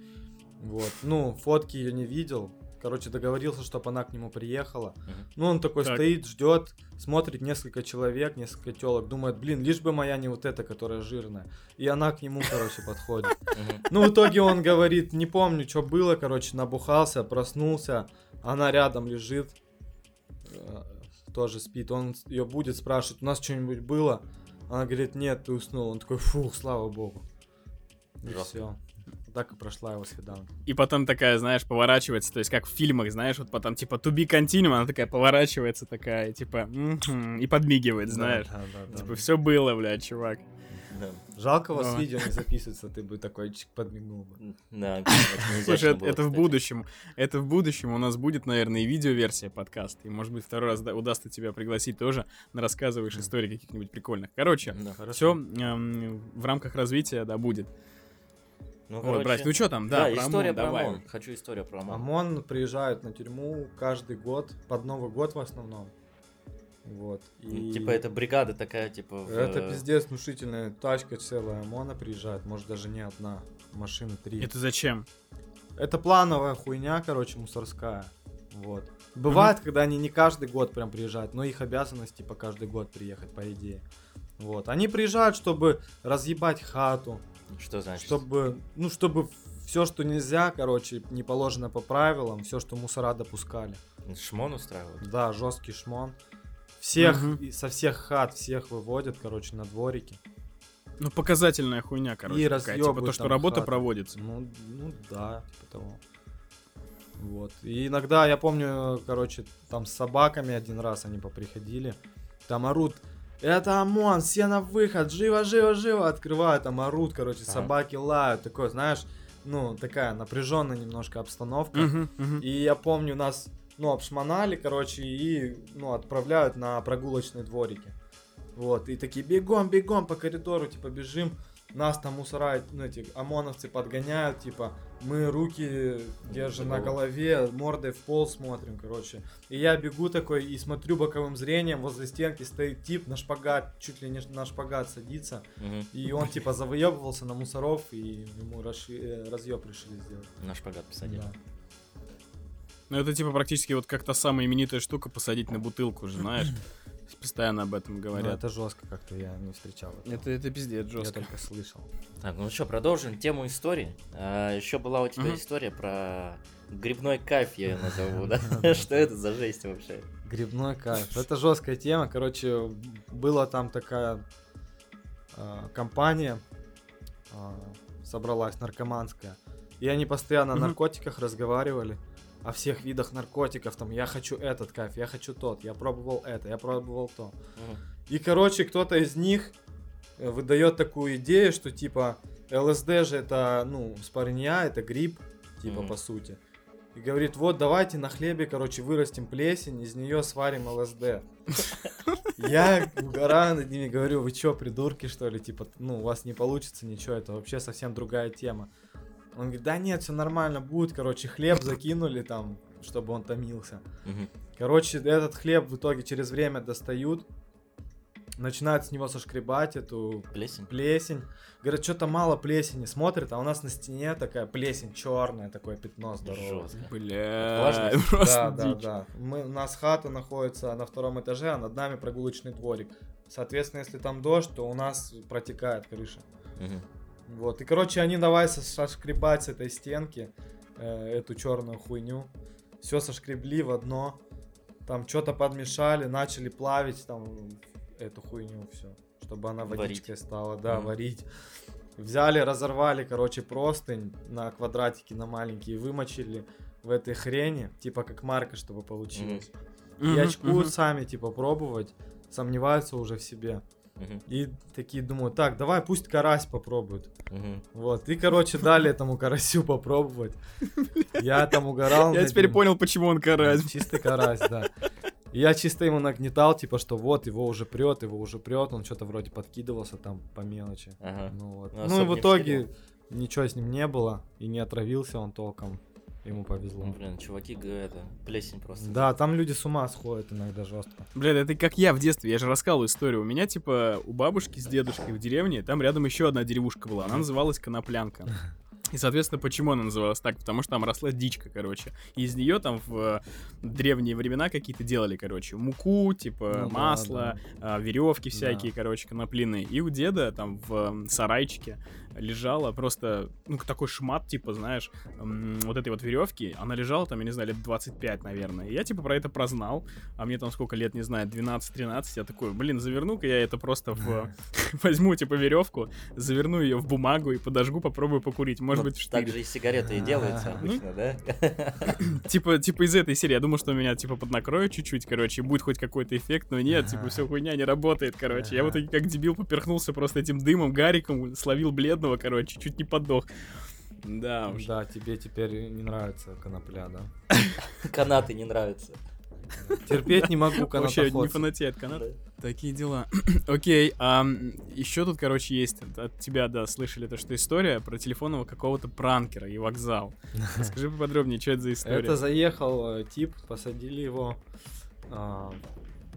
Вот. Ну, фотки ее не видел. Короче, договорился, чтобы она к нему приехала. Мгм. Ну, он такой Так. стоит, ждет, смотрит несколько человек, несколько телок, думает, блин, лишь бы моя не вот эта, которая жирная. И она к нему, короче, подходит. Ну, в итоге он говорит, не помню, что было, короче, набухался, проснулся, она рядом лежит, э, тоже спит. Он ее будет спрашивать, у нас что-нибудь было? Она говорит, нет, ты уснул. Он такой, фух, слава богу. И все. Так и прошла его свиданка. И потом такая, знаешь, поворачивается, то есть как в фильмах, знаешь, вот потом типа to be continuum, она такая поворачивается такая, типа, и подмигивает, знаешь. Да, да, да, Типа, да. все было, блядь, чувак. Да, Жалко, у вас Ну. видео не записывается, ты бы такой чик подмигнул бы. да, Слушай, это, было, это в будущем. Это в будущем у нас будет, наверное, и видеоверсия подкаста. И, может быть, второй раз да- удастся тебя пригласить тоже на рассказываешь истории каких-нибудь прикольных. Короче, Да. все в рамках развития, да, будет. Ну, Вот, короче, братья, ну что там, да, Да, про история ОМОН, про давай. ОМОН. Хочу историю про ОМОН. ОМОН приезжает на тюрьму каждый год, под Новый год в основном. Вот. И Типа это бригада такая, типа... в- Это пиздец внушительная тачка целая ОМОНа приезжает, может даже не одна, машины три. Это зачем? Это плановая хуйня, короче, мусорская. Вот. Бывает, когда они не каждый год прям приезжают, но их обязанность, типа, каждый год приехать, по идее. Вот. Они приезжают, чтобы разъебать хату, Что значит? чтобы, ну, чтобы все, что нельзя, короче, не положено по правилам, все, что мусора допускали. Шмон устраивают? Да, жесткий шмон. Всех, и со всех хат, всех выводят, короче, на дворики. Ну, показательная хуйня, короче, И такая. Типа то, что работа хаты. проводится. Ну, ну да, типа того. Вот. И иногда, я помню, короче, там с собаками один раз они поприходили. Там орут, это ОМОН, все на выход, живо, живо, живо, открывают, там орут, короче, Ага. собаки лают, такое, знаешь, ну, такая напряженная немножко обстановка. Мгм, мгм. И я помню, нас, ну, обшмонали, короче, и, ну, отправляют на прогулочные дворики. Вот, и такие, бегом, бегом по коридору, типа, бежим. Нас там мусора, ну, эти ОМОНовцы подгоняют, типа, мы руки держим на голове, мордой в пол смотрим, короче. И я бегу такой и смотрю боковым зрением, возле стенки стоит тип на шпагат, чуть ли не на шпагат садится. И он, типа, завыебывался на мусоров, и ему разъеб решили сделать. На шпагат посадили. Да. Ну, это типа практически вот как та самая именитая штука посадить на бутылку же, знаешь. Постоянно об этом Ну, говорят. это жестко как-то, я не встречал. этого. Это, это пиздец Я жестко. только слышал. Так, ну что, продолжим тему истории. еще была у тебя Мгм. история про грибной кайф, я ее назову, да? Что это за жесть вообще? Грибной кайф. Это жесткая тема. Короче, была там такая а, компания, а, собралась наркоманская. И они постоянно о наркотиках разговаривали. О всех видах наркотиков. Там, я хочу этот кайф, я хочу тот, я пробовал это, я пробовал то. Мгм. И, короче, кто-то из них э, выдает такую идею, что типа ЛСД же это, ну, спаренья, это гриб, типа, Мгм. по сути. И говорит, вот давайте на хлебе, короче, вырастим плесень, из нее сварим ЛСД. Я угораю над ними, говорю, вы чё, придурки, что ли? Типа, ну, у вас не получится ничего, это вообще совсем другая тема. Он говорит, да нет, все нормально будет, короче, хлеб закинули там, чтобы он томился. Короче, этот хлеб в итоге через время достают, начинают с него сошкребать эту Плесень? плесень. Говорят, что-то мало плесени. Смотрят, а у нас на стене такая плесень черная, такое пятно здоровое. Бля, просто Да, да, дичь. да. Мы, у нас хата находится на втором этаже, а над нами прогулочный дворик. Соответственно, если там дождь, то у нас протекает крыша. Мгм. Вот. И, короче, они давай со- сошкребать с этой стенки э, эту черную хуйню. Все сошкребли в одно. Там что-то подмешали, начали плавить там эту хуйню все, чтобы она Варить. водичкой стала, да, Мгм. варить. Взяли, разорвали, короче, простынь на квадратики, на маленькие, вымочили в этой хрени, типа как марка, чтобы получилось. И Мгм, очкуют мгм. сами, типа, пробовать, сомневаются уже в себе. Мгм. И такие думают, так, давай пусть карась попробует. Мгм. Вот, и, короче, дали этому карасю попробовать. Я там угорал. Я теперь понял, почему он карась. Чистый карась, да. Я чисто ему нагнетал, типа, что вот, его уже прет, его уже прет, он что-то вроде подкидывался там по мелочи. Ага. Ну вот. Ну, Ну, и в итоге вскидывал. ничего с ним не было, и не отравился он толком. Ему повезло. Ну, блин, чуваки, г- это, плесень просто. Да, там люди с ума сходят иногда жестко. Блядь, это как я в детстве, я же рассказывал историю. У меня, типа, у бабушки с дедушкой в деревне, там рядом еще одна деревушка была, она называлась Коноплянка. И, соответственно, почему она называлась так? Потому что там росла дичка, короче. И из нее там в э, древние времена какие-то делали, короче, муку, типа Ну да, масло, веревки всякие, Да. короче, коноплиные. И у деда там в м, сарайчике лежала просто, ну, такой шмат, типа, знаешь, вот этой вот веревки. Она лежала там, я не знаю, лет 25, наверное. И я, типа, про это прознал. А мне там сколько лет, не знаю, 12-13. Я такой, блин, заверну-ка я это просто в... Возьму, типа, веревку, заверну ее в бумагу и подожгу, попробую покурить. Может может Ну, быть в Так штыре. же и сигареты и делаются обычно, да? Типа, типа из этой серии. Я думал, что меня типа поднакроют чуть-чуть, короче, и будет хоть какой-то эффект, но нет, типа все хуйня не работает, короче. Я в Ага. итоге как дебил поперхнулся просто этим дымом, гариком, словил бледного, короче, чуть не подох. Да уж. Да, тебе теперь не нравится конопля, да? Канаты не нравятся. Терпеть не могу Вообще не канатоходцев. фанатеет канат. Такие дела. Окей, а еще тут, короче, есть от, тебя, да, слышали то, что история про телефонного какого-то пранкера и вокзал. Расскажи поподробнее, что это за история. Это заехал э, тип, посадили его. а,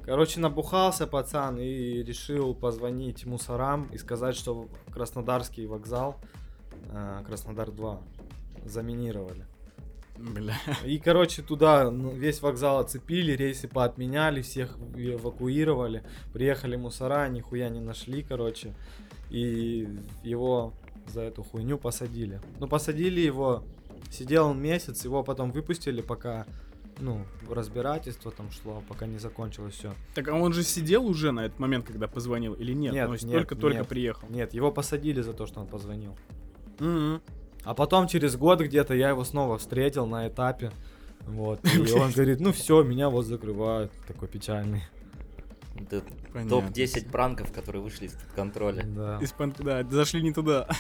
Короче, набухался пацан и решил позвонить мусорам и сказать, что Краснодарский вокзал, а, Краснодар 2, заминировали. Бля. И, короче, туда ну, весь вокзал оцепили, рейсы поотменяли, всех эвакуировали. Приехали мусора, нихуя не нашли, короче. И его за эту хуйню посадили. Ну, посадили его, сидел он месяц, его потом выпустили, пока, ну, разбирательство там шло, пока не закончилось все. Так, а он же сидел уже на этот момент, когда позвонил, или нет? Нет, Ну, нет, только-только приехал. Нет, его посадили за то, что он позвонил. Мгм. А потом через год где-то я его снова встретил на этапе. Вот. И он говорит, ну все, меня вот закрывают. Такой печальный. Это Понятно. топ-10 пранков, которые вышли из контроля. Да. Из Да, зашли не туда.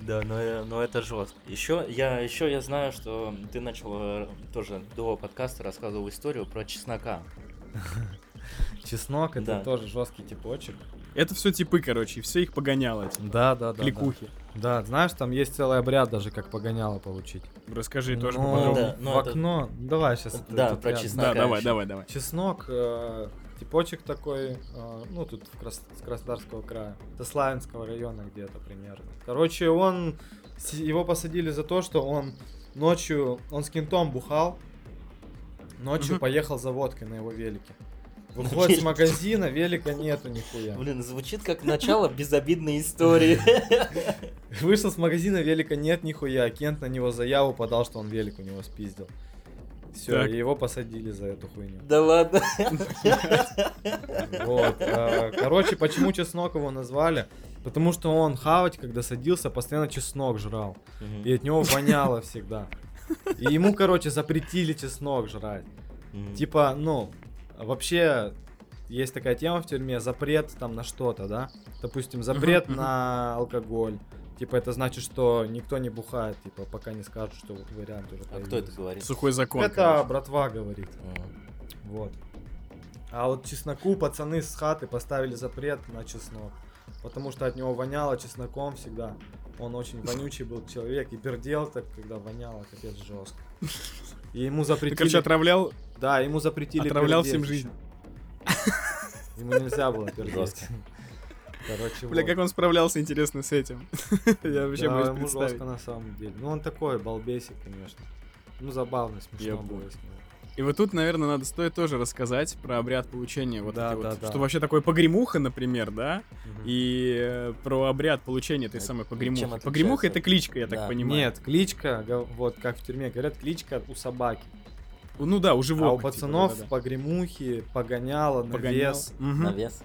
Да, но, э, но это жестко. Еще я, еще я знаю, что ты начал э, тоже до подкаста рассказывал историю про чеснока. Чеснок это Да. тоже жесткий типочек. Это все типы, короче, и все их погоняло, типа, Да, да, да. кликухи. Да. Да, знаешь, там есть целый обряд даже, как погоняло получить. Расскажи тоже Ну, поподробнее. Да, ну в это- окно. Давай сейчас. Да, про чеснок. Да, давай, давай, давай. Чеснок, э, типочек такой, э, ну тут в Крас- с Краснодарского края, до Славянского района где-то примерно. Короче, он, его посадили за то, что он ночью, он с кентом бухал, ночью Мгм. поехал за водкой на его велике. Выходит с магазина, велика нету нихуя. Блин, звучит как начало безобидной истории. Вышел с магазина, велика нет нихуя, а Кент на него заяву подал, что он велик у него спиздил. Все, Так. и его посадили за эту хуйню. Да ладно. Вот. э, Короче, почему чеснок его назвали? Потому что он хавать, когда садился, постоянно чеснок жрал. И от него воняло всегда. И ему, короче, запретили чеснок жрать. Мгм. Типа, ну, вообще есть такая тема в тюрьме, запрет там на что-то, да? Допустим, запрет на алкоголь. Типа, это значит, что никто не бухает, типа, пока не скажут, что вариант уже А кто это появился. говорит? Сухой закон. Это короче. братва говорит. Мгм. Вот. А вот чесноку пацаны с хаты поставили запрет на чеснок. Потому что от него воняло чесноком всегда. Он очень вонючий был человек и пердел так, когда воняло, капец жестко. И ему Ты, запретили... короче, отравлял Да, ему запретили отравлял всем жизнь. Ему нельзя было пердеть. Жестко. Короче, Бля, вот. как он справлялся, интересно, с этим. Я вообще Да, боюсь ему представить. жестко на самом деле. Ну, он такой, балбесик, конечно. Ну, забавно, смешно Я было с ним. И вот тут, наверное, надо стоит тоже рассказать про обряд получения вот Да, да, вот, да. что вообще такое погремуха, например, да, Мгм. и э, про обряд получения этой А самой погремухи. Погремуха это кличка, я Да. так понимаю. Нет, кличка, вот как в тюрьме говорят, кличка у собаки. Ну да, у животных. а у типа, пацанов да-да-да. погремухи, погоняло, Погонял. навес. Мгм. Навес.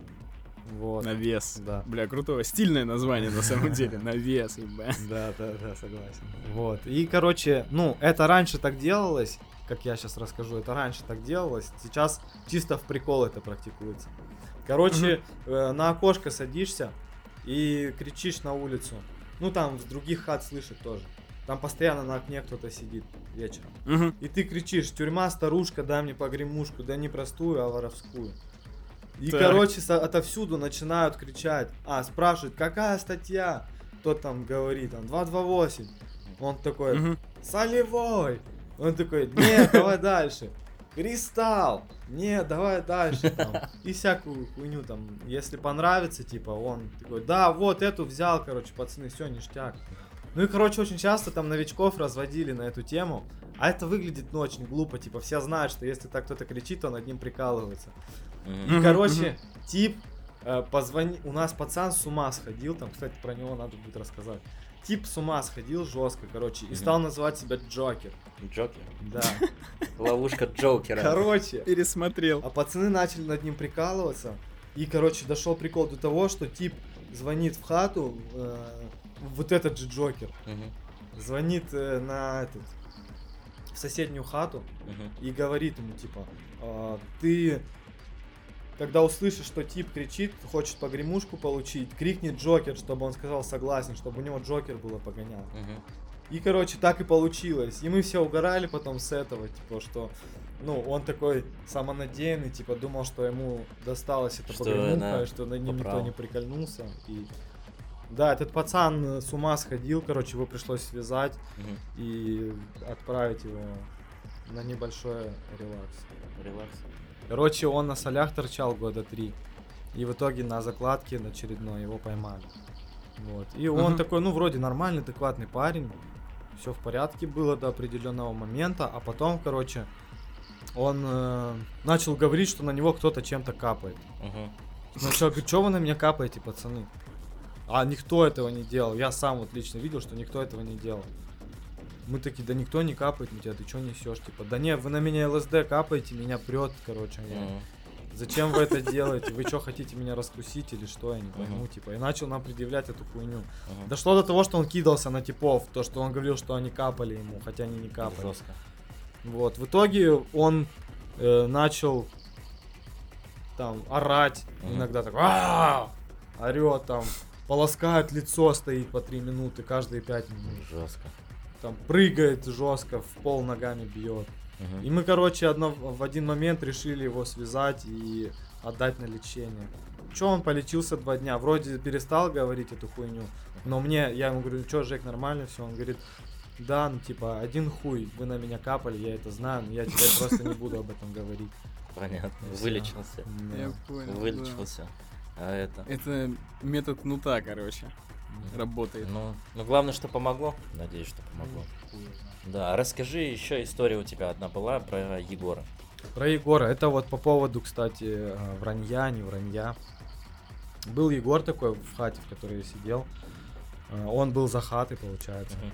Вот. Навес. Да. Бля, крутое. Стильное название на самом деле. Навес, ебать. Да, да, да, согласен. Вот. И, короче, ну, это раньше так делалось, как я сейчас расскажу, это раньше так делалось, сейчас чисто в прикол это практикуется. Короче, э, на окошко садишься и кричишь на улицу. Ну, там с других хат слышит тоже. Там постоянно на окне кто-то сидит вечером. Мгм. И ты кричишь, тюрьма, старушка, дай мне погремушку, да не простую, а воровскую. И, Так. короче, со- отовсюду начинают кричать. А, спрашивают, какая статья? Кто там говорит, там, 228. Он такой, Мгм. солевой. Он такой, нет, давай дальше. Кристалл. Нет, давай дальше. Там. И всякую хуйню там. Если понравится, типа, он такой, да, вот эту взял, короче, пацаны, все, ништяк. Ну и, короче, очень часто там новичков разводили на эту тему. А это выглядит, ну, очень глупо. Типа, все знают, что если так кто-то кричит, то над ним прикалывается. Мгм. И, короче, тип э, позвони... У нас пацан с ума сходил, там, кстати, про него надо будет рассказать. Тип с ума сходил жестко, короче, и Мгм. стал называть себя Джокер. Джокер. Да. Ловушка Джокера. Короче, Пересмотрел. а пацаны начали над ним прикалываться. И, короче, дошел прикол до того, что тип звонит в хату, э, вот этот же Джокер. Мгм. звонит э, на этот в соседнюю хату Мгм. и говорит ему типа, «А, ты когда услышишь, что тип кричит, хочет погремушку получить, крикнет Джокер, чтобы он сказал согласен, чтобы у него Джокер было погонял. Мгм. И, короче, так и получилось. И мы все угорали потом с этого, типа, что, ну, он такой самонадеянный, типа, думал, что ему досталось это погремуха, что на ним никто не прикольнулся. И... Да, этот пацан э, с ума сходил, короче, его пришлось связать Мгм. и отправить его на небольшой релакс. Релакс. Короче, он на солях торчал года три. И в итоге на закладке на очередной его поймали. Вот. И он такой, ну, вроде нормальный, адекватный парень. Все в порядке было до определенного момента. А потом, короче, он э, начал говорить, что на него кто-то чем-то капает. Мгм. Сначала говорю, что вы на меня капаете, пацаны? А никто этого не делал. Я сам вот лично видел, что никто этого не делал. Мы такие, да никто не капает на тебя, ты что несешь? Типа, да не, вы на меня ЛСД капаете, меня прет, короче. Я, Мгм. Зачем вы это делаете? Вы что, хотите меня раскусить или что? Я не пойму, Мгм. типа. И начал нам предъявлять эту хуйню. Мгм. Дошло до того, что он кидался на типов, то, что он говорил, что они капали ему, хотя они не капали. Жестко. Вот, в итоге он э, начал там орать, Мгм. иногда так «А-а-а!» орет там, полоскает лицо, стоит по три минуты каждые пять минут, Жестко. там прыгает жестко, в пол ногами бьет. Мгм. И мы, короче, одно, в один момент решили его связать и отдать на лечение. Че он полечился два дня? Вроде перестал говорить эту хуйню, но мне, я ему говорю, что, Жек, нормально все? Он говорит, да, ну типа, один хуй, вы на меня капали, я это знаю, но я теперь просто не буду об этом говорить. Понятно. Вылечился. Я понял. Вылечился. А это... Это метод кнута, короче, работает. Ну, ну, главное, что помогло. Надеюсь, что помогло. Да, расскажи еще история у тебя одна была про Егора. Про Егора, это вот по поводу, кстати, э, вранья, не вранья. Был Егор такой в хате, в которой я сидел. Э, Он был за хатой, получается. Мгм.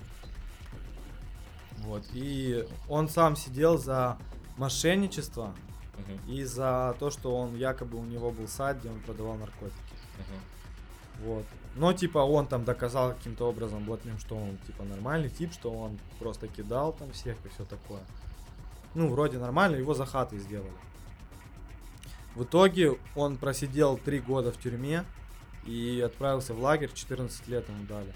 Вот. И он сам сидел за мошенничество Мгм. и за то, что он якобы у него был сайт, где он продавал наркотики. Мгм. Вот. Но типа он там доказал каким-то образом блатным, что он типа нормальный тип, что он просто кидал там всех и все такое. Ну, вроде нормально, его за хатой сделали. В итоге он просидел три года в тюрьме и отправился в лагерь, 14 лет ему дали.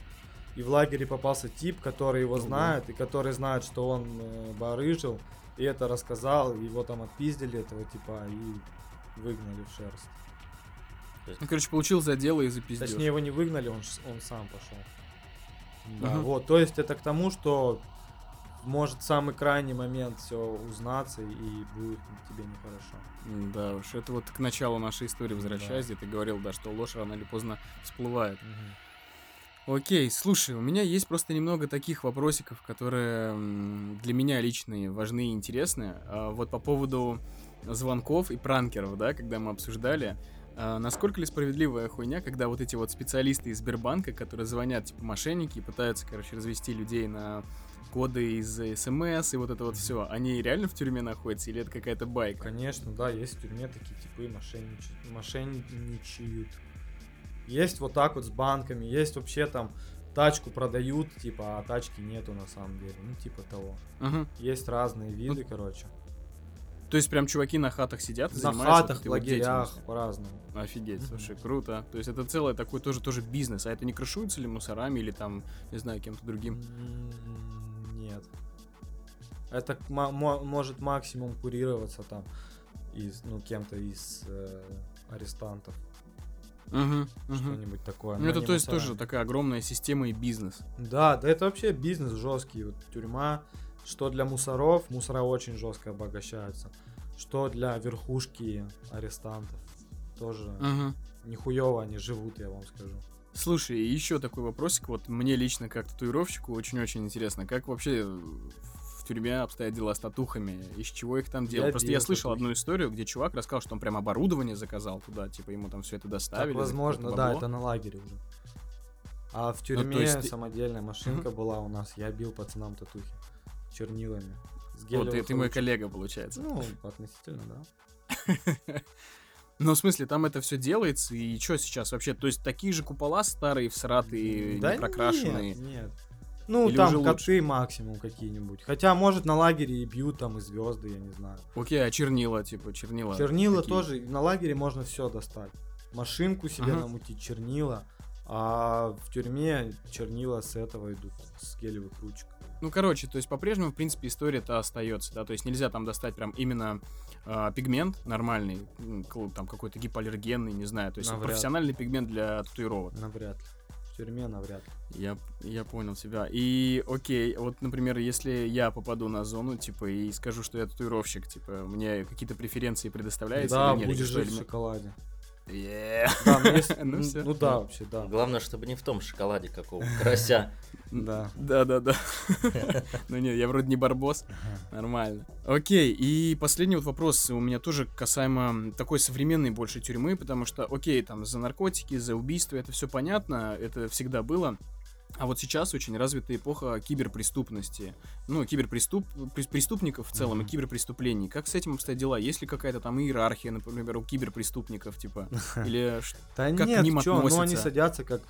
И в лагере попался тип, который его знает, и который знает, что он э, барыжил, и это рассказал, его там отпиздили, этого типа, и выгнали в шерсть. Ну, короче, получил за дело и запиздил. Точнее, его не выгнали, он, он сам пошел. Да, Мгм. вот, то есть это к тому, что может в самый крайний момент все узнаться и будет тебе нехорошо. Да уж, это вот к началу нашей истории возвращаясь, где ты говорил, да, что ложь рано или поздно всплывает. Окей, слушай, у меня есть просто немного таких вопросиков, которые для меня лично важны и интересны. А Вот по поводу звонков и пранкеров, да, когда мы обсуждали, а насколько ли справедливая хуйня, когда вот эти вот специалисты из Сбербанка, которые звонят, типа, мошенники, и пытаются, короче, развести людей на коды из СМС и вот это вот все, они реально в тюрьме находятся или это какая-то байка? Конечно, да, есть в тюрьме такие типы мошенничают. мошенничают. Есть вот так вот с банками, есть вообще там тачку продают, типа, а тачки нету на самом деле. Ну, типа того. Мгм. Есть разные виды, короче. То есть прям чуваки на хатах сидят На занимаются вот хатах, вот лагерях, деятельностью? по-разному. Офигеть, слушай, круто. То есть это целое такой тоже тоже бизнес, а это не крышуется ли мусорами или там, не знаю, кем-то другим? Нет. Это может максимум курироваться там из, ну, кем-то из э, арестантов. Мгм. Что-нибудь такое. Ну это то есть тоже такая огромная система и бизнес. Да, да это вообще бизнес жесткий. Вот тюрьма, что для мусоров, мусора очень жестко обогащаются. Что для верхушки арестантов. Тоже Мгм. нихуево они живут, я вам скажу. Слушай, еще такой вопросик, вот мне лично как татуировщику очень-очень интересно, как вообще тюрьме обстоят дела с татухами, из чего их там делают? Я Просто я слышал татухи. одну историю, где чувак рассказал, что он прям оборудование заказал туда, типа ему там все это доставили. Так, возможно, да, это на лагере уже. А в Ну, то тюрьме есть- самодельная машинка была у нас. Я бил пацанам татухи чернилами. Вот, ты, ты мой коллега, получается. Ну, относительно, да. Ну, в смысле, там это все делается, и что сейчас вообще? То есть такие же купола старые, всратые, Да не прокрашенные. Нет, нет. Ну, Или там уже лучше? коты максимум какие-нибудь. Хотя, может, на лагере и бьют там и звезды, я не знаю. Окей, а чернила, типа, чернила? Чернила какие? тоже, на лагере можно все достать. Машинку себе Ага. намутить, чернила. А в тюрьме чернила с этого идут, с гелевых ручек. Ну, короче, то есть по-прежнему, в принципе, история-то остается, да, то есть нельзя там достать прям именно а, пигмент нормальный, там какой-то гипоаллергенный, не знаю, то есть Навряд. профессиональный пигмент для татуировок. Навряд ли. В тюрьме навряд ли. Я, я понял тебя. И окей, вот, например, если я попаду на зону, типа, и скажу, что я татуировщик, типа, мне какие-то преференции предоставляются да, или нет? будешь что, жить в шоколаде. Да, ну, если- Ну ну да, вообще, да. Главное, чтобы не в том шоколаде какого карася. Да. Да, да, да. Ну нет, я вроде не барбос. Нормально. Окей, и последний вот вопрос у меня тоже касаемо такой современной больше тюрьмы, потому что, окей, там за наркотики, за убийство, это все понятно, это всегда было. А вот сейчас очень развита эпоха киберпреступности. Ну, киберпреступ... прес- преступников в целом и Мгм. киберпреступлений. Как с этим обстоят дела? Есть ли какая-то там иерархия, например, у киберпреступников, типа? Или Как к ним чё, ну они относятся? садятся как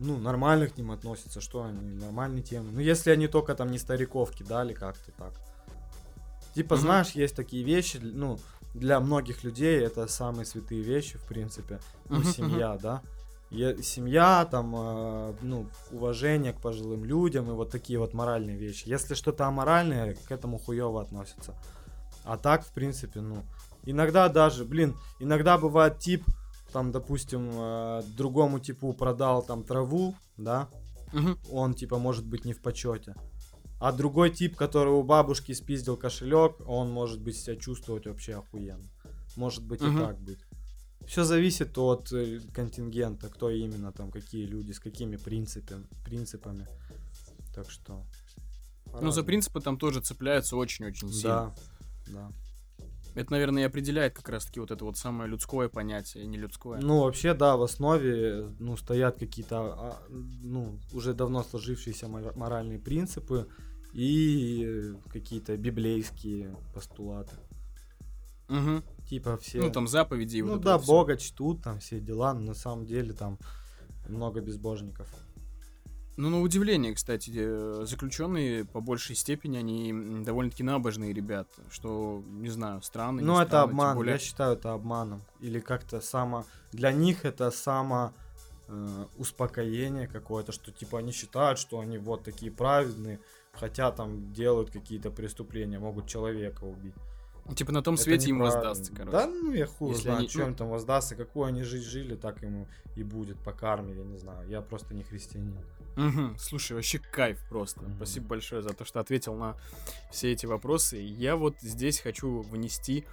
ну, нормально к ним относятся, что они, нормальные темы. Ну, если они только там не стариков кидали как-то так. Типа, знаешь, есть такие вещи, ну, для многих людей это самые святые вещи, в принципе. Ну, семья, да. Семья, там, э, ну, уважение к пожилым людям и вот такие вот моральные вещи. Если что-то аморальное, к этому хуево относятся. А так, в принципе, ну, иногда даже, блин, иногда бывает тип, там, допустим, э, другому типу продал там траву, да, Мгм. он типа может быть не в почете. А другой тип, который у бабушки спиздил кошелек, он может быть себя чувствовать вообще охуенно. Может быть Мгм. и так быть. Все зависит от э, контингента, кто именно там, какие люди, с какими принципами. принципами. Так что. Ну, за принципы там тоже цепляются очень-очень сильно. Да, да. Это, наверное, и определяет как раз-таки вот это вот самое людское понятие, не людское. Ну, вообще, да, в основе, ну, стоят какие-то, а, ну, уже давно сложившиеся мора- моральные принципы и какие-то библейские постулаты. Мгм. Типа все... Ну, там заповеди. ну вот да. Бога чтут, там все дела, но на самом деле там много безбожников. Ну, на удивление, кстати, э, заключенные по большей степени, они довольно-таки набожные ребята, что, не знаю, странно. ну, это странно, обман, более- я считаю это обманом. Или как-то само... Для них это само э, успокоение какое-то, что типа они считают, что они вот такие праведные, хотя там делают какие-то преступления, могут человека убить. Типа на том Это свете им неправильно. воздастся, короче. Да, ну я хуй Если знаю, они- что ну- там воздастся, какую они жизнь жили, так ему и будет по карме, я не знаю. Я просто не христианин. Мгм. Слушай, вообще кайф просто. Мгм. Спасибо большое за то, что ответил на все эти вопросы. Я вот здесь хочу внести,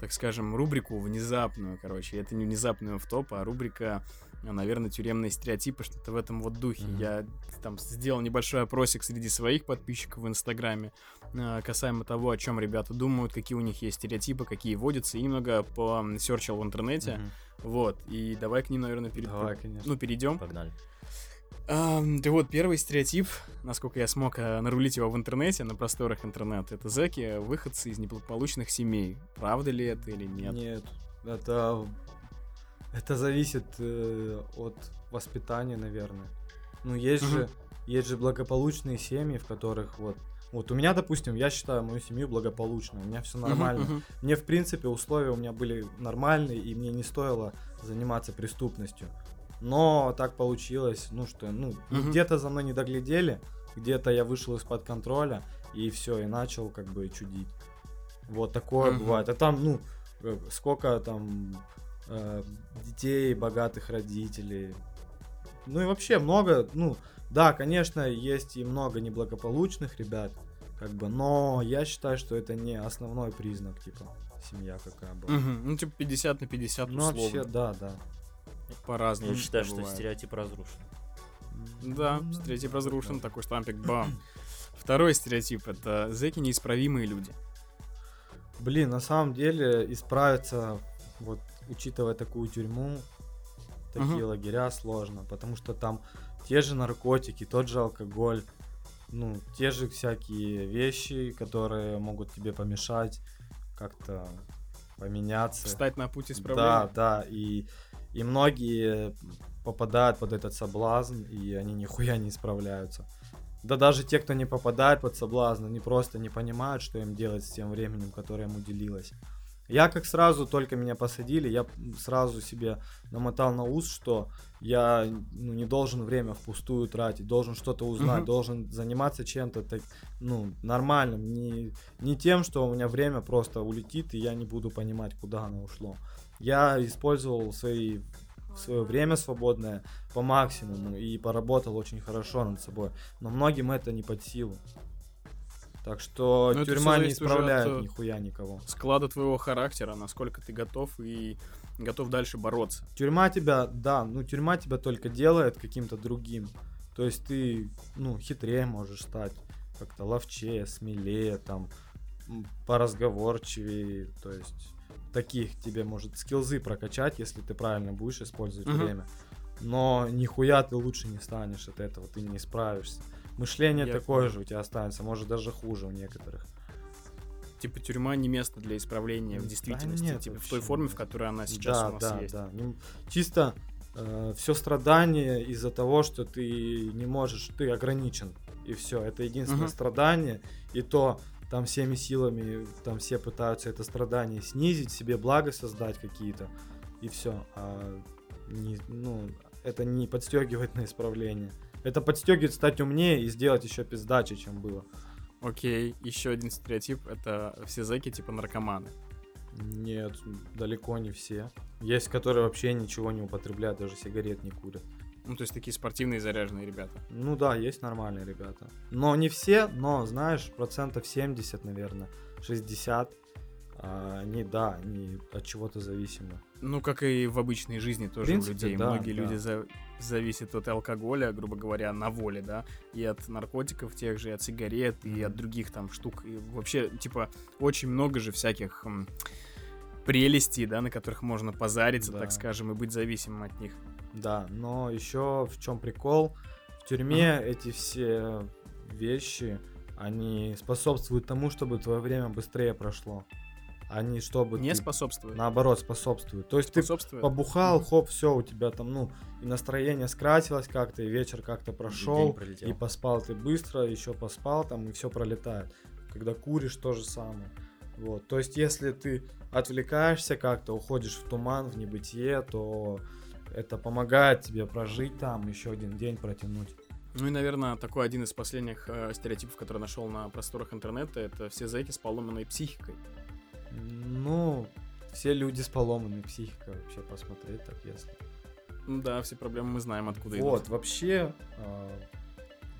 так скажем, рубрику внезапную, короче. Это не внезапный топ, а рубрика, наверное, тюремные стереотипы, что-то в этом вот духе. Мгм. Я там сделал небольшой опросик среди своих подписчиков в Инстаграме а, касаемо того, о чем ребята думают, какие у них есть стереотипы, какие водятся, и немного посерчил в интернете. Мгм. Вот, и давай к ним, наверное, перед... Давай, конечно. ну, перейдем. Погнали. Ам, да вот, первый стереотип, насколько я смог а, нарулить его в интернете, на просторах интернета, это зэки, выходцы из неблагополучных семей. Правда ли это или нет? Нет, это это зависит э, от воспитания, наверное. Ну есть Мгм. же есть же благополучные семьи, в которых вот вот у меня, допустим, я считаю мою семью благополучной, у меня все нормально. мгм. Мне, в принципе, условия у меня были нормальные, и мне не стоило заниматься преступностью. Но так получилось, ну что, ну, Мгм. где-то за мной не доглядели, где-то я вышел из-под контроля, и все, и начал как бы чудить. Вот такое Мгм. бывает. А там, ну, э, сколько там э, детей, богатых родителей. Ну и вообще много, ну, да, конечно, есть и много неблагополучных ребят, как бы, но я считаю, что это не основной признак, типа, семья какая была. Мгм. Ну, типа 50 на 50 Ну, условно. вообще, да, да. По-разному. Я считаю, что бывает. стереотип разрушен. Да, Ну, стереотип разрушен, да. такой штампик, бам. Второй стереотип — это зэки неисправимые люди. Блин, на самом деле исправиться, вот учитывая такую тюрьму, такие Мгм. лагеря сложно, потому что там те же наркотики, тот же алкоголь, ну, те же всякие вещи, которые могут тебе помешать как-то поменяться. Встать на путь Да, исправления. да, и, и многие попадают под этот соблазн, и они нихуя не справляются. Да даже те, кто не попадает под соблазн, они просто не понимают, что им делать с тем временем, которое им уделилось. Я как сразу только меня посадили, я сразу себе намотал на ус, что я ну, не должен время впустую тратить, должен что-то узнать, Мгм. должен заниматься чем-то так, ну, нормальным, не, не тем, что у меня время просто улетит, и я не буду понимать, куда оно ушло. Я использовал свои свое время свободное по максимуму и поработал очень хорошо над собой. Но многим это не под силу. Так что это тюрьма не исправляет э, нихуя никого. Склада твоего характера, насколько ты готов и готов дальше бороться. Тюрьма тебя, да, ну тюрьма тебя только делает каким-то другим. То есть ты, ну, хитрее можешь стать, как-то ловчее, смелее, там, поразговорчивее, то есть таких тебе может скилзы прокачать, если ты правильно будешь использовать Мгм. время. Но нихуя ты лучше не станешь от этого, ты не справишься. Мышление Я такое понял. же у тебя останется, может даже хуже у некоторых. Типа тюрьма не место для исправления в Да действительности, нет, типа в той форме, нет. в которой она сейчас да, у нас да, есть. да. Ну, чисто все страдание из-за того, что ты не можешь, ты ограничен. И все. Это единственное Мгм. страдание. И то там всеми силами, там все пытаются это страдание снизить, себе благо создать какие-то. И все. А не, ну, это не подстегивает на исправление. Это подстегивает стать умнее и сделать еще пиздаче, чем было. Окей, еще один стереотип это все зэки типа наркоманы. Нет, далеко не все. Есть, которые вообще ничего не употребляют, даже сигарет не курят. Ну, то есть такие спортивные заряженные ребята. Ну да, есть нормальные ребята. Но не все, но, знаешь, процентов 70, наверное, 60, а, они, да, они от чего-то зависимы. Ну, как и в обычной жизни тоже принципе, у людей. да, Многие да. люди за- зависят от алкоголя, грубо говоря, на воле, да, и от наркотиков тех же, и от сигарет, и от других там штук. И вообще, типа, очень много же всяких м, прелестей, да, на которых можно позариться, Да. так скажем, и быть зависимым от них. Да, но еще в чем прикол? В тюрьме эти все вещи, они способствуют тому, чтобы твое время быстрее прошло. Они чтобы Не ты, способствует. наоборот способствуют. То есть ты Способствует. побухал, Мгм. хоп, все, у тебя там, ну, и настроение скрасилось как-то, и вечер как-то прошел, пролетел. и поспал ты быстро, еще поспал там, и все пролетает. Когда куришь, то же самое. Вот. То есть, если ты отвлекаешься как-то, уходишь в туман, в небытие, то это помогает тебе прожить там, еще один день протянуть. Ну и, наверное, такой один из последних э, стереотипов, который нашел на просторах интернета, это все зэки с поломанной психикой. Ну, все люди с поломанной психикой вообще посмотреть так, если. Ну да, все проблемы мы знаем, откуда Вот, идут. вообще, а,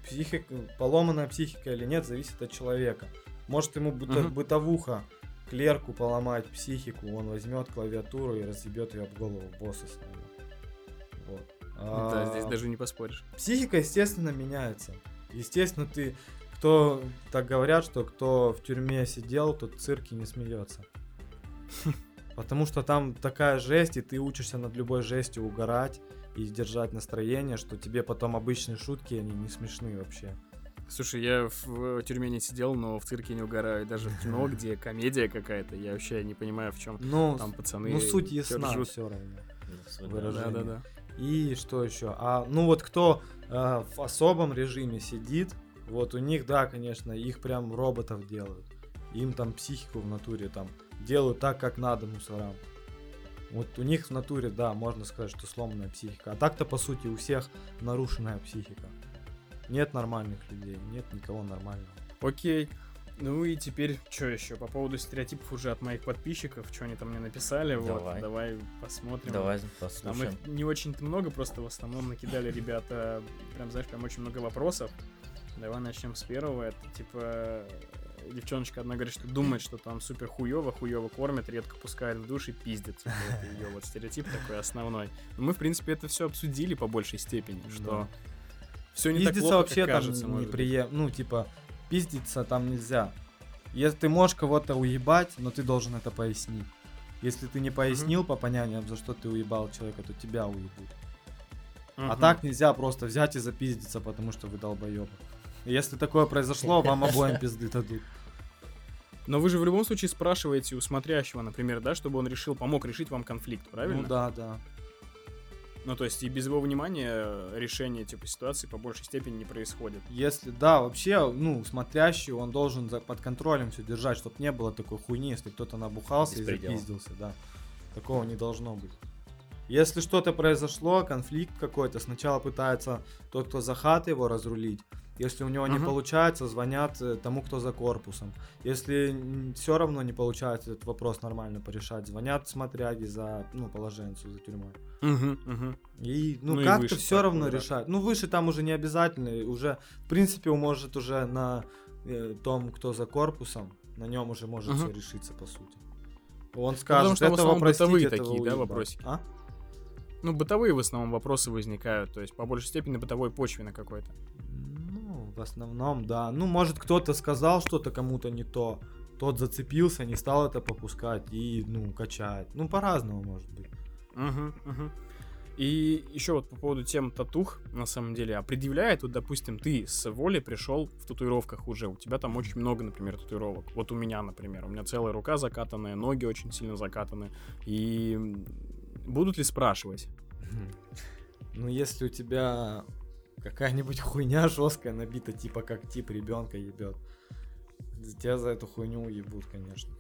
психика, поломанная психика или нет, зависит от человека. Может ему быто- Мгм. бытовуха, клерку поломать психику, он возьмет клавиатуру и разъебет ее об голову босса своего. Вот. Да, А, здесь даже не поспоришь. Психика, естественно, меняется. Естественно, ты, кто так говорят, что кто в тюрьме сидел, тот в цирке не смеется. Потому что там такая жесть, и ты учишься над любой жестью угорать и держать настроение, что тебе потом обычные шутки, они не смешны вообще. Слушай, я в тюрьме не сидел, но в цирке не угораю. Даже в кино, где комедия какая-то, я вообще не понимаю, в чем Ну, там пацаны. ну суть ясна ржут. все равно. Выражение. Да, да, да. И что еще? А, ну вот кто а, в особом режиме сидит, вот у них, да, конечно, их прям роботов делают. Им там психику в натуре там делают так, как надо мусорам. Вот у них в натуре, да, можно сказать, что сломанная психика. А так-то, по сути, у всех нарушенная психика. Нет нормальных людей, нет никого нормального. Окей. Ну и теперь, что еще? По поводу стереотипов уже от моих подписчиков, что они там мне написали. Вот, Давай. давай посмотрим. Давай Там послушаем. их не очень-то много, просто в основном накидали ребята, прям, знаешь, прям очень много вопросов. Давай начнем с первого. Это типа девчоночка одна говорит, что думает, что там супер хуево, хуево кормят, редко пускают в душ и пиздят. Типа, это ее вот стереотип такой основной. Но мы, в принципе, это все обсудили по большей степени, что все не так Пиздиться плохо, вообще как кажется, там неприем... Ну, типа, пиздиться там нельзя. Если ты можешь кого-то уебать, но ты должен это пояснить. Если ты не пояснил по понятиям, за что ты уебал человека, то тебя уебут. А Мгм. так нельзя просто взять и запиздиться, потому что вы долбоебы. Если такое произошло, вам обоим пизды дадут. Но вы же в любом случае спрашиваете у смотрящего, например, да, чтобы он решил, помог решить вам конфликт, правильно? Ну да, да. Ну, то есть и без его внимания решение, типа, ситуации по большей степени не происходит. Если, да, вообще, ну, смотрящий, он должен за, под контролем все держать, чтобы не было такой хуйни, если кто-то набухался и запиздился, да. Такого не должно быть. Если что-то произошло, конфликт какой-то, сначала пытается тот, кто за хат его разрулить. Если у него не Мгм. получается, звонят э, тому, кто за корпусом. Если все равно не получается этот вопрос нормально порешать, звонят смотряги за, ну, положенцу, за тюрьмой. Угу, угу. И, ну, Ну как-то все равно вот, да. решать. Ну, выше там уже не обязательно. Уже, в принципе, может уже на э, том, кто за корпусом, на нем уже может Мгм. все решиться, по сути. Он скажет, что в основном простить, бытовые этого такие, да, уебать». вопросики? А? Ну, бытовые в основном вопросы возникают, то есть по большей степени на бытовой почве на какой-то. В основном, да. Ну, может, кто-то сказал что-то кому-то не то, тот зацепился, не стал это попускать и, ну, качает. Ну, по-разному может быть. Угу, угу. И еще вот по поводу тем татух, на самом деле, а предъявляет, вот, допустим, ты с воли пришел в татуировках уже, у тебя там очень много, например, татуировок. Вот у меня, например, у меня целая рука закатанная, ноги очень сильно закатаны. И будут ли спрашивать? Ну, если у тебя какая-нибудь хуйня жесткая набита, типа как тип ребенка ебет, тебя за эту хуйню ебут, конечно.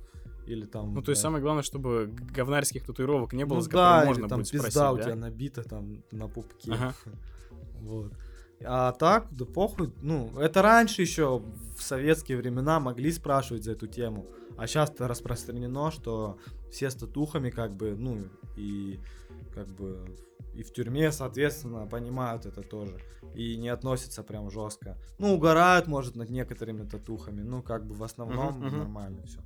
Или там... Ну, то есть да. самое главное, чтобы говнарских татуировок не было, ну, с которыми да, можно или там будет пизда спросить, у да? тебя набита там на пупке. Ага. Вот. А так, да похуй. Ну, это раньше еще в советские времена могли спрашивать за эту тему. А сейчас это распространено, что все с татухами как бы, ну, и как бы и в тюрьме, соответственно, понимают это тоже. И не относятся прям жестко. Ну, угорают, может, над некоторыми татухами. Ну, как бы в основном Мгм, мгм. нормально все.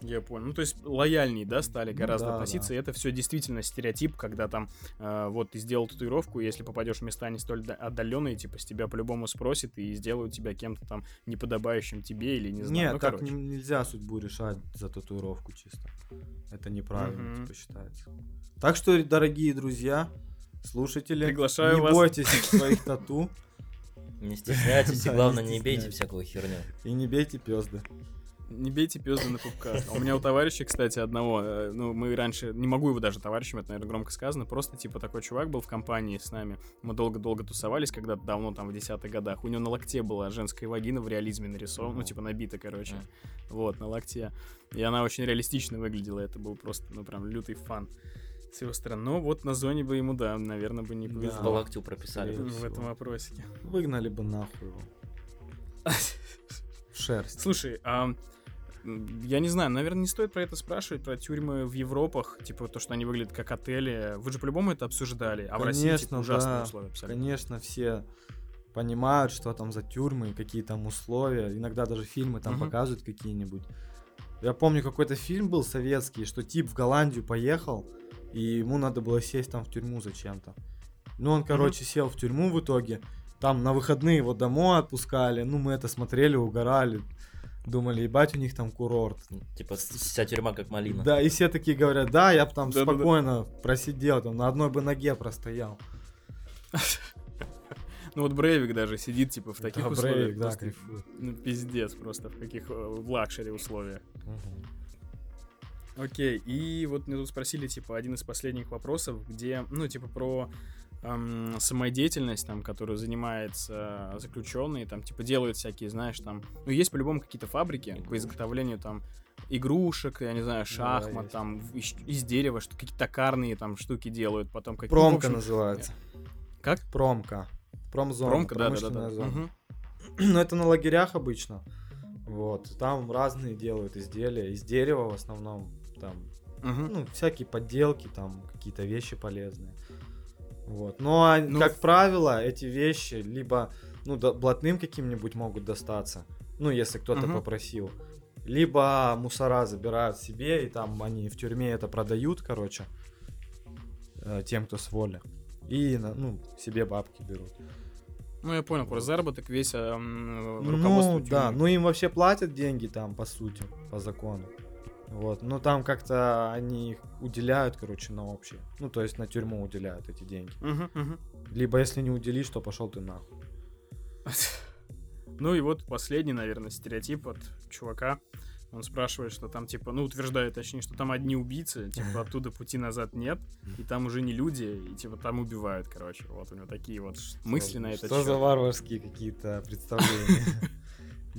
Я понял. Ну, то есть лояльнее, да, стали Ну гораздо да, относиться. да. И это все действительно стереотип, когда там, э, вот, ты сделал татуировку, если попадешь в места не столь да- отдаленные, типа, с тебя по-любому спросят и сделают тебя кем-то там неподобающим тебе или не знаю. Нет, ну, так короче. не- нельзя судьбу решать за татуировку чисто. Это неправильно, Мгм. типа, считается. Так что, дорогие друзья, слушатели, Приглашаю не вас. бойтесь своих тату Не стесняйтесь, и главное, не бейте всякую херню. и не бейте пезды. Не бейте пизды на пупках. А У меня у товарища, кстати, одного, э, ну, мы раньше, не могу его даже товарищем, это, наверное, громко сказано, просто, типа, такой чувак был в компании с нами. Мы долго-долго тусовались, когда-то давно, там, в десятых годах. У него на локте была женская вагина в реализме нарисована, ну, типа, набита, короче. Вот, на локте. И она очень реалистично выглядела, это был просто, ну, прям лютый фан с его стороны. Но вот на зоне бы ему, да, наверное, бы не Да. По повезло локтю прописали. В этом вопросике. Выгнали бы нахуй его. Шерсть. Слушай, а я не знаю, наверное, не стоит про это спрашивать, про тюрьмы в Европах, типа то, что они выглядят как отели. Вы же по-любому это обсуждали, а в России типа, Конечно, ужасные да. условия абсолютно. Конечно, все понимают, что там за тюрьмы, какие там условия. Иногда даже фильмы там Мгм. показывают какие-нибудь. Я помню, какой-то фильм был советский, что тип в Голландию поехал, и ему надо было сесть там в тюрьму зачем-то. Ну, он, короче, сел в тюрьму в итоге. Там на выходные его домой отпускали. Ну, мы это смотрели, угорали. Думали, ебать, у них там курорт. Типа с- вся тюрьма как малина. Да, и все такие говорят, да, я бы там Да-да-да. спокойно просидел, там на одной бы ноге простоял. Ну вот Брейвик даже сидит, типа, в таких Да, условиях. Брейвик, да, кайфует. ну, пиздец просто, в каких э, в luxury условиях. Окей, и вот мне тут спросили, типа, один из последних вопросов, где, ну, типа, про эм, самодеятельность, там, которую занимается заключенные, там, типа, делают всякие, знаешь, там, ну, есть по-любому какие-то фабрики по изготовлению, там, игрушек, я не знаю, шахмат, есть. там, из, из дерева, что какие-то токарные, там, штуки делают, потом какие Промка общем, называется. Как? Промка. Промзона. Промка, да, да, да, да. Ну, это на лагерях обычно. Вот. Там разные делают изделия. Из дерева в основном. Там, Мгм. ну, всякие подделки, там какие-то вещи полезные. Вот. Но, а, Ну, как правило, эти вещи либо, ну, да- блатным каким-нибудь могут достаться. Ну, если кто-то Мгм. попросил. Либо мусора забирают себе, и там они в тюрьме это продают, короче, э, тем, кто с воли. И, ну, себе бабки берут. Ну, я понял, про заработок весь эм, руководство Ну, да, тюрьмы. ну им вообще платят деньги там, по сути, по закону. Вот, но там как-то они их уделяют, короче, на общее. Ну, то есть на тюрьму уделяют эти деньги. Мгм, мгм. Либо если не уделишь, то пошел ты нахуй. Ну и вот последний, наверное, стереотип от чувака. Он спрашивает, что там, типа, ну, утверждает, точнее, что там одни убийцы, типа, оттуда пути назад нет, и там уже не люди, и, типа, там убивают, короче. Вот у него такие вот мысли на это Что за варварские какие-то представления?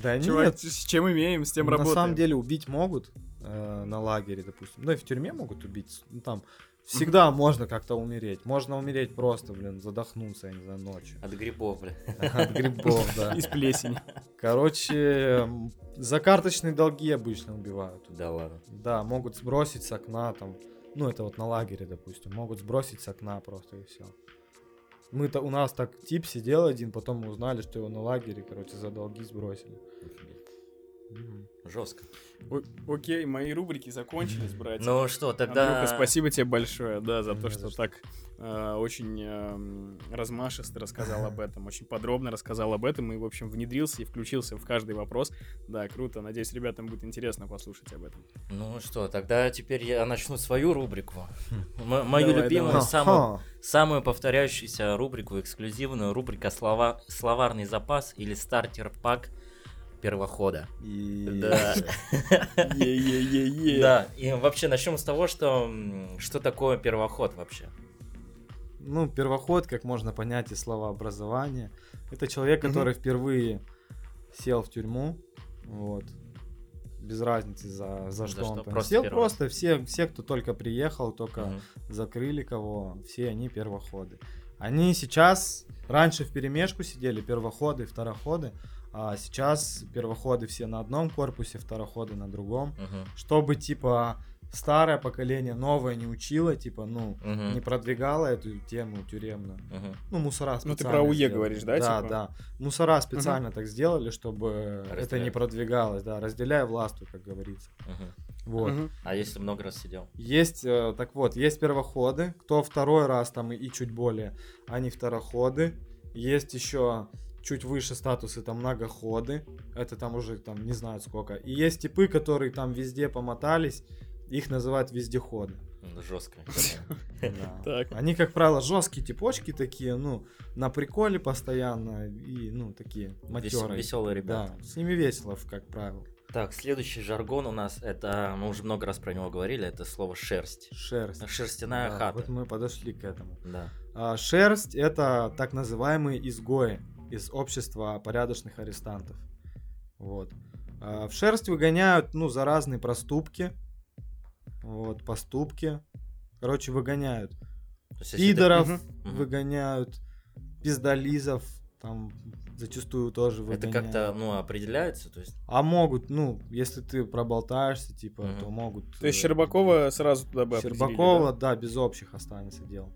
Да Чувак, нет, с чем имеем, с тем на работаем. самом деле убить могут э, на лагере, допустим. Да и в тюрьме могут убить. Ну, там всегда можно как-то умереть. Можно умереть просто, блин, задохнуться, я не знаю, ночью. От грибов, бля. От грибов, да. Из плесени. Короче, за карточные долги обычно убивают. Да ладно. Да, могут сбросить с окна там. Ну, это вот на лагере, допустим. Могут сбросить с окна просто и все. Мы-то у нас так тип сидел один, потом узнали, что его на лагере, короче, за долги сбросили. Мгм. Жестко. О- Окей, мои рубрики закончились, братья. Ну что, тогда... Андрюха, спасибо тебе большое, да, за то, что так э, очень эм, размашисто рассказал об этом, очень подробно рассказал об этом и, в общем, внедрился и включился в каждый вопрос. Да, круто. Надеюсь, ребятам будет интересно послушать об этом. Ну что, тогда теперь я начну свою рубрику. М- Мою Давай, любимую, давай. самую, самую повторяющуюся рубрику, эксклюзивную, рубрика слова, «Словарный запас» или «Стартер-пак первохода». Да. Да, и вообще начнем с того, что что такое первоход вообще. Ну, первоход, как можно понять из слова образования, это человек, который впервые сел в тюрьму, вот, без разницы за, за, За что, что, он там просто сел, первый. просто все, все, кто только приехал, только Мгм. закрыли кого, все они первоходы. Они сейчас, раньше в перемешку сидели, первоходы, второходы, а сейчас первоходы все на одном корпусе, второходы на другом, Мгм. чтобы, типа, старое поколение новое не учило, типа, ну, Мгм. не продвигало эту тему тюремную. Мгм. Ну, мусора Ну, ты специально про УЕ сделали. говоришь, да, Да, типа? да. Мусора специально так сделали, чтобы это не продвигалось, да, разделяя властвуй, как говорится. Мгм. Вот. Мгм. А если много раз сидел? Есть, э, так вот, есть первоходы, кто второй раз там и, и чуть более, они второходы. Есть еще чуть выше статусы, там многоходы, это там уже там не знаю сколько. И есть типы, которые там везде помотались, их называют вездеходы. Жестко. Так. Они, как правило, жесткие типочки такие, ну, на приколе постоянно и, ну, такие матерые. Веселые ребята. Да, с ними весело, как правило. Так, следующий жаргон у нас, это, мы уже много раз про него говорили, это слово шерсть. Шерсть. Шерстяная Да, хата. Вот мы подошли к этому. Да. А, Шерсть это так называемые изгои из общества порядочных арестантов. Вот. А, В шерсть выгоняют, ну, за разные проступки. Вот, поступки. Короче, выгоняют. Пидоров Мгм. выгоняют, пиздолизов, там зачастую тоже Это выгоняют. как-то, ну, определяется, то есть... А могут, ну, если ты проболтаешься, типа, Мгм. то могут... То есть э, Щербакова сразу туда бы Щербакова, да? да, без общих останется дел.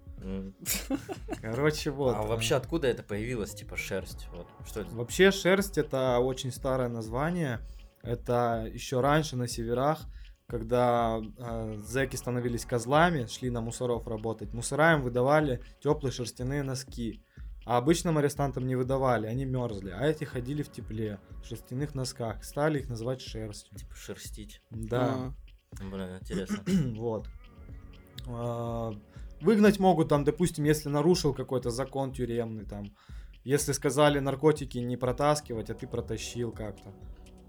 Короче, вот. а вообще откуда это появилось, типа, шерсть? Вот, что это? Вообще шерсть это очень старое название. Это еще раньше на северах, когда э, зэки становились козлами, шли на мусоров работать. Мусора им выдавали теплые шерстяные носки. А обычным арестантам не выдавали, они мерзли. А эти ходили в тепле, в шерстяных носках. Стали их называть шерстью. Типа, шерстить. Да. Блин, интересно. вот. Выгнать могут там, допустим, если нарушил какой-то закон тюремный, там, если сказали наркотики не протаскивать, а ты протащил как-то.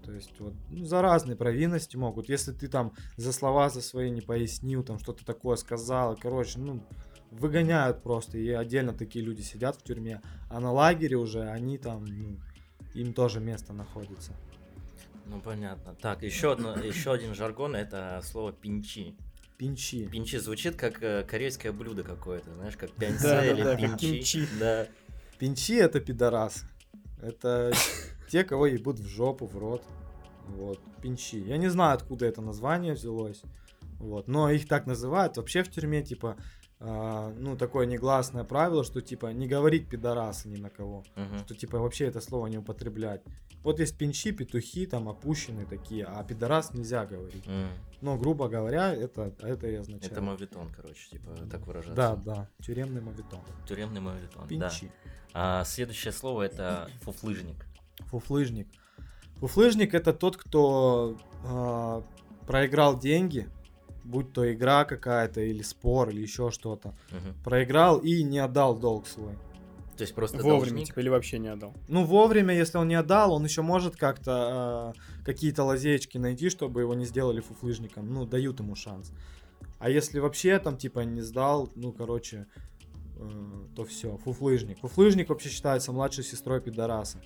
То есть вот ну, за разные провинности могут. Если ты там за слова за свои не пояснил, там что-то такое сказал, короче, ну выгоняют просто. И отдельно такие люди сидят в тюрьме. А на лагере уже они там, ну, им тоже место находится. Ну, понятно. Так, еще, одно, еще один жаргон, это слово пинчи. Пинчи. Пинчи звучит как э, корейское блюдо какое-то, знаешь, как Да-да-да, или пинчи. Да. Пинчи это пидорасы. Это те, кого ебут в жопу, в рот. Вот, пинчи. Я не знаю, откуда это название взялось. Вот, но их так называют. Вообще в тюрьме, типа, ну, такое негласное правило, что, типа, не говорить пидорасы ни на кого. Мгм. Что, типа, вообще это слово не употреблять. Вот есть пинчи, петухи, там, опущенные такие, а пидорас нельзя говорить. М. Но, грубо говоря, это, это и означает. Это мовитон, короче, типа, так выражаться. Да, да, тюремный мовитон. Тюремный мовитон, да. Пинчи. А следующее слово это фуфлыжник. Фуфлыжник. Фуфлыжник это тот, кто а, проиграл деньги, будь то игра какая-то, или спор, или еще что-то. Мгм. Проиграл и не отдал долг свой. То есть просто Вовремя, должник. типа, или вообще не отдал. Ну, вовремя, если он не отдал, он еще может как-то э, какие-то лазеечки найти, чтобы его не сделали фуфлыжником. Ну, дают ему шанс. А если вообще там, типа, не сдал, ну, короче, э, то все, фуфлыжник. Фуфлыжник вообще считается младшей сестрой пидораса.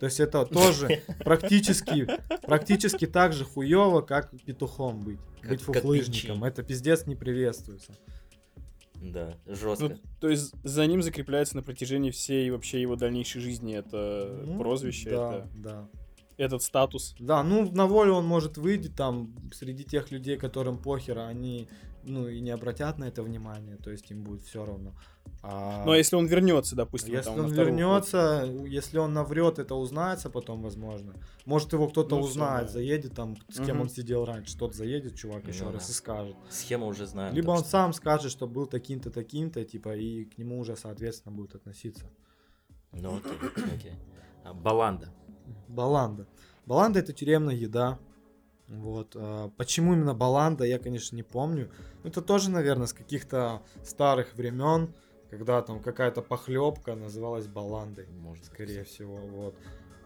То есть это тоже практически, практически так же хуево, как петухом быть. Как- быть фуфлыжником. Это пиздец не приветствуется. Да, жестко. Ну, то есть за ним закрепляется на протяжении всей вообще его дальнейшей жизни это Ну, прозвище, да, это да. этот статус. Да, ну на волю он может выйти там среди тех людей, которым похер, а они ну и не обратят на это внимание, то есть им будет все равно. А Ну а если он вернется, допустим, если там, он вернется, если он наврет, это узнается потом, возможно. Может его кто-то Ну, узнает, да. заедет там, с кем Мгм. он сидел раньше, тот заедет, чувак, еще Ну раз да. и скажет. Схему уже знаю. Либо он что- сам скажет, что был таким-то, таким-то, типа, и к нему уже, соответственно, будет относиться. Ну окей, окей. А, Баланда. Баланда. Баланда это тюремная еда. Вот. а, Почему именно баланда, я, конечно, не помню. Это тоже, наверное, с каких-то старых времен, когда там какая-то похлебка называлась баландой, Может, скорее всего. Вот.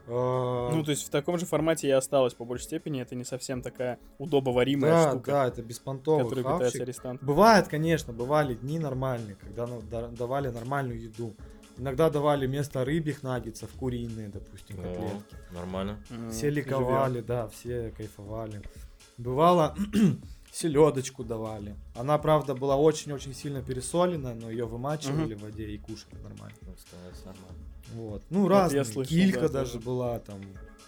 А, Ну, то есть в таком же формате и осталось по большей степени. Это не совсем такая удобоваримая да, штука, да, это беспонтовый хавчик. арестант. Бывает, конечно, бывали дни нормальные, когда ну, да- давали нормальную еду. Иногда давали вместо рыбьих наггетсов куриные, допустим, О, котлетки. нормально. М, Все ликовали, да, все кайфовали. Бывало, селедочку давали. Она, правда, была очень-очень сильно пересолена, но ее вымачивали в воде и кушали нормально. Ну, становится нормально. Вот. Ну, разные. слышал, Килька да, даже тоже. была, там,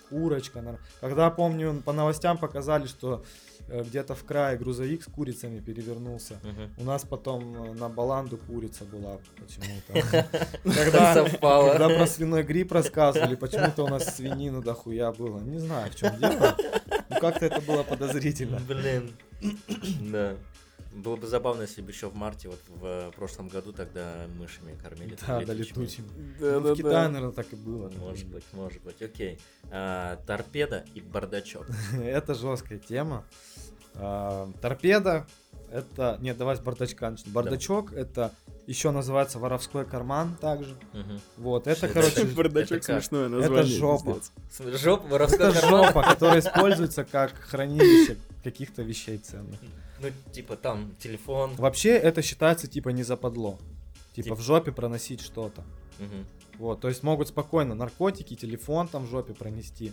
курочка. Когда, помню, по новостям показали, что где-то в крае грузовик с курицами перевернулся. У нас потом э, на баланду курица была почему-то. Когда, про свиной грипп рассказывали, почему-то у нас свинину дохуя было. Не знаю, в чем дело. Ну как-то это было подозрительно. Блин. Да. Было бы забавно, если бы еще в марте, вот в прошлом году, тогда мышами кормили. Да, да, летучими. Да, Ну, да, в Китае, да. наверное, так и было. Может быть, может быть. Окей. А, торпеда и бардачок. Это жесткая тема. А, Торпеда это... Нет, давай с бардачка начнем. Бардачок это еще называется воровской карман также. Мгм. Вот, это, Это- короче, Бардачок Это смешное название. жопа. пиздец. Жоп, воровской это карман. жопа, которая используется как хранилище каких-то вещей ценных. Ну, типа там телефон. Вообще это считается типа не западло. Типа Тип- в жопе проносить что-то. Мгм. Вот, то есть могут спокойно наркотики, телефон там в жопе пронести.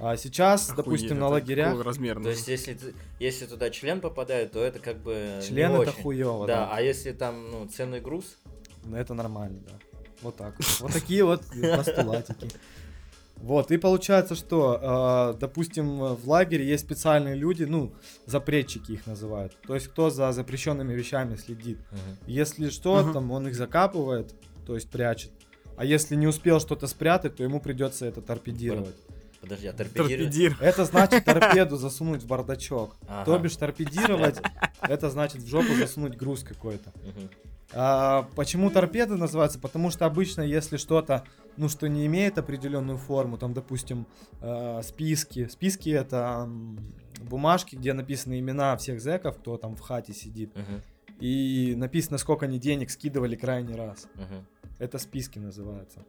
А сейчас, Охуеть, допустим, на лагерях размера То есть, если, если туда член попадает, то это как бы не член это очень. хуево, Да, да. а если там, ну, ценный груз, Ну, Это нормально, да. Вот так. вот. Вот такие вот постулатики. Вот, и получается, что, э, допустим, в лагере есть специальные люди, ну, запретчики их называют. То есть, кто за запрещенными вещами следит. Если что, Мгм. там он их закапывает, то есть прячет. А если не успел что-то спрятать, то ему придется это торпедировать. подожди, а торпедировать? Торпедир. Это значит торпеду засунуть в бардачок. Ага. То бишь торпедировать, это значит в жопу засунуть груз какой-то. Мгм. А, почему торпеды называются? Потому что обычно, если что-то, ну, что не имеет определенную форму, там, допустим, э, списки. Списки это бумажки, где написаны имена всех зэков, кто там в хате сидит. Мгм. И написано, сколько они денег скидывали крайний раз. Мгм. Это списки называются.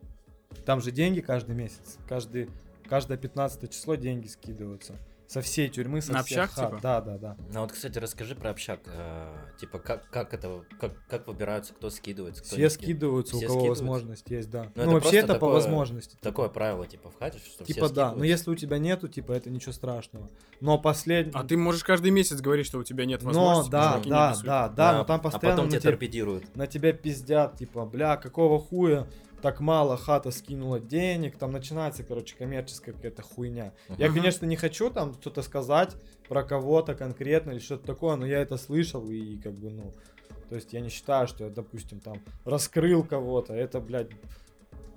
Там же деньги каждый месяц. Каждый, каждое 15 число деньги скидываются. Со всей тюрьмы, со На всех общак, хат. типа? Да, да, да. Ну вот, кстати, расскажи про общак. э, типа, как, как это, как, как выбираются, кто скидывается, кто Все не скидываются, Все у кого скидываются? возможность есть, да. Ну, Ну, это вообще это по такое- возможности. Такое правило, типа, в хате, что все Типа да, но если у тебя нету, типа это ничего страшного. Но последний... А ты можешь каждый месяц говорить, что у тебя нет Но возможности. да, чуваки не да, рисуют. да, да, но там А постоянно потом на, тебя тебя, торпедируют. на тебя пиздят, типа, бля, какого хуя так мало хата скинула денег, там начинается, короче, коммерческая какая-то хуйня. Я, Мгм. конечно, не хочу там что-то сказать про кого-то конкретно или что-то такое, но я это слышал и как бы, ну, то есть я не считаю, что я, допустим, там раскрыл кого-то, это, блядь,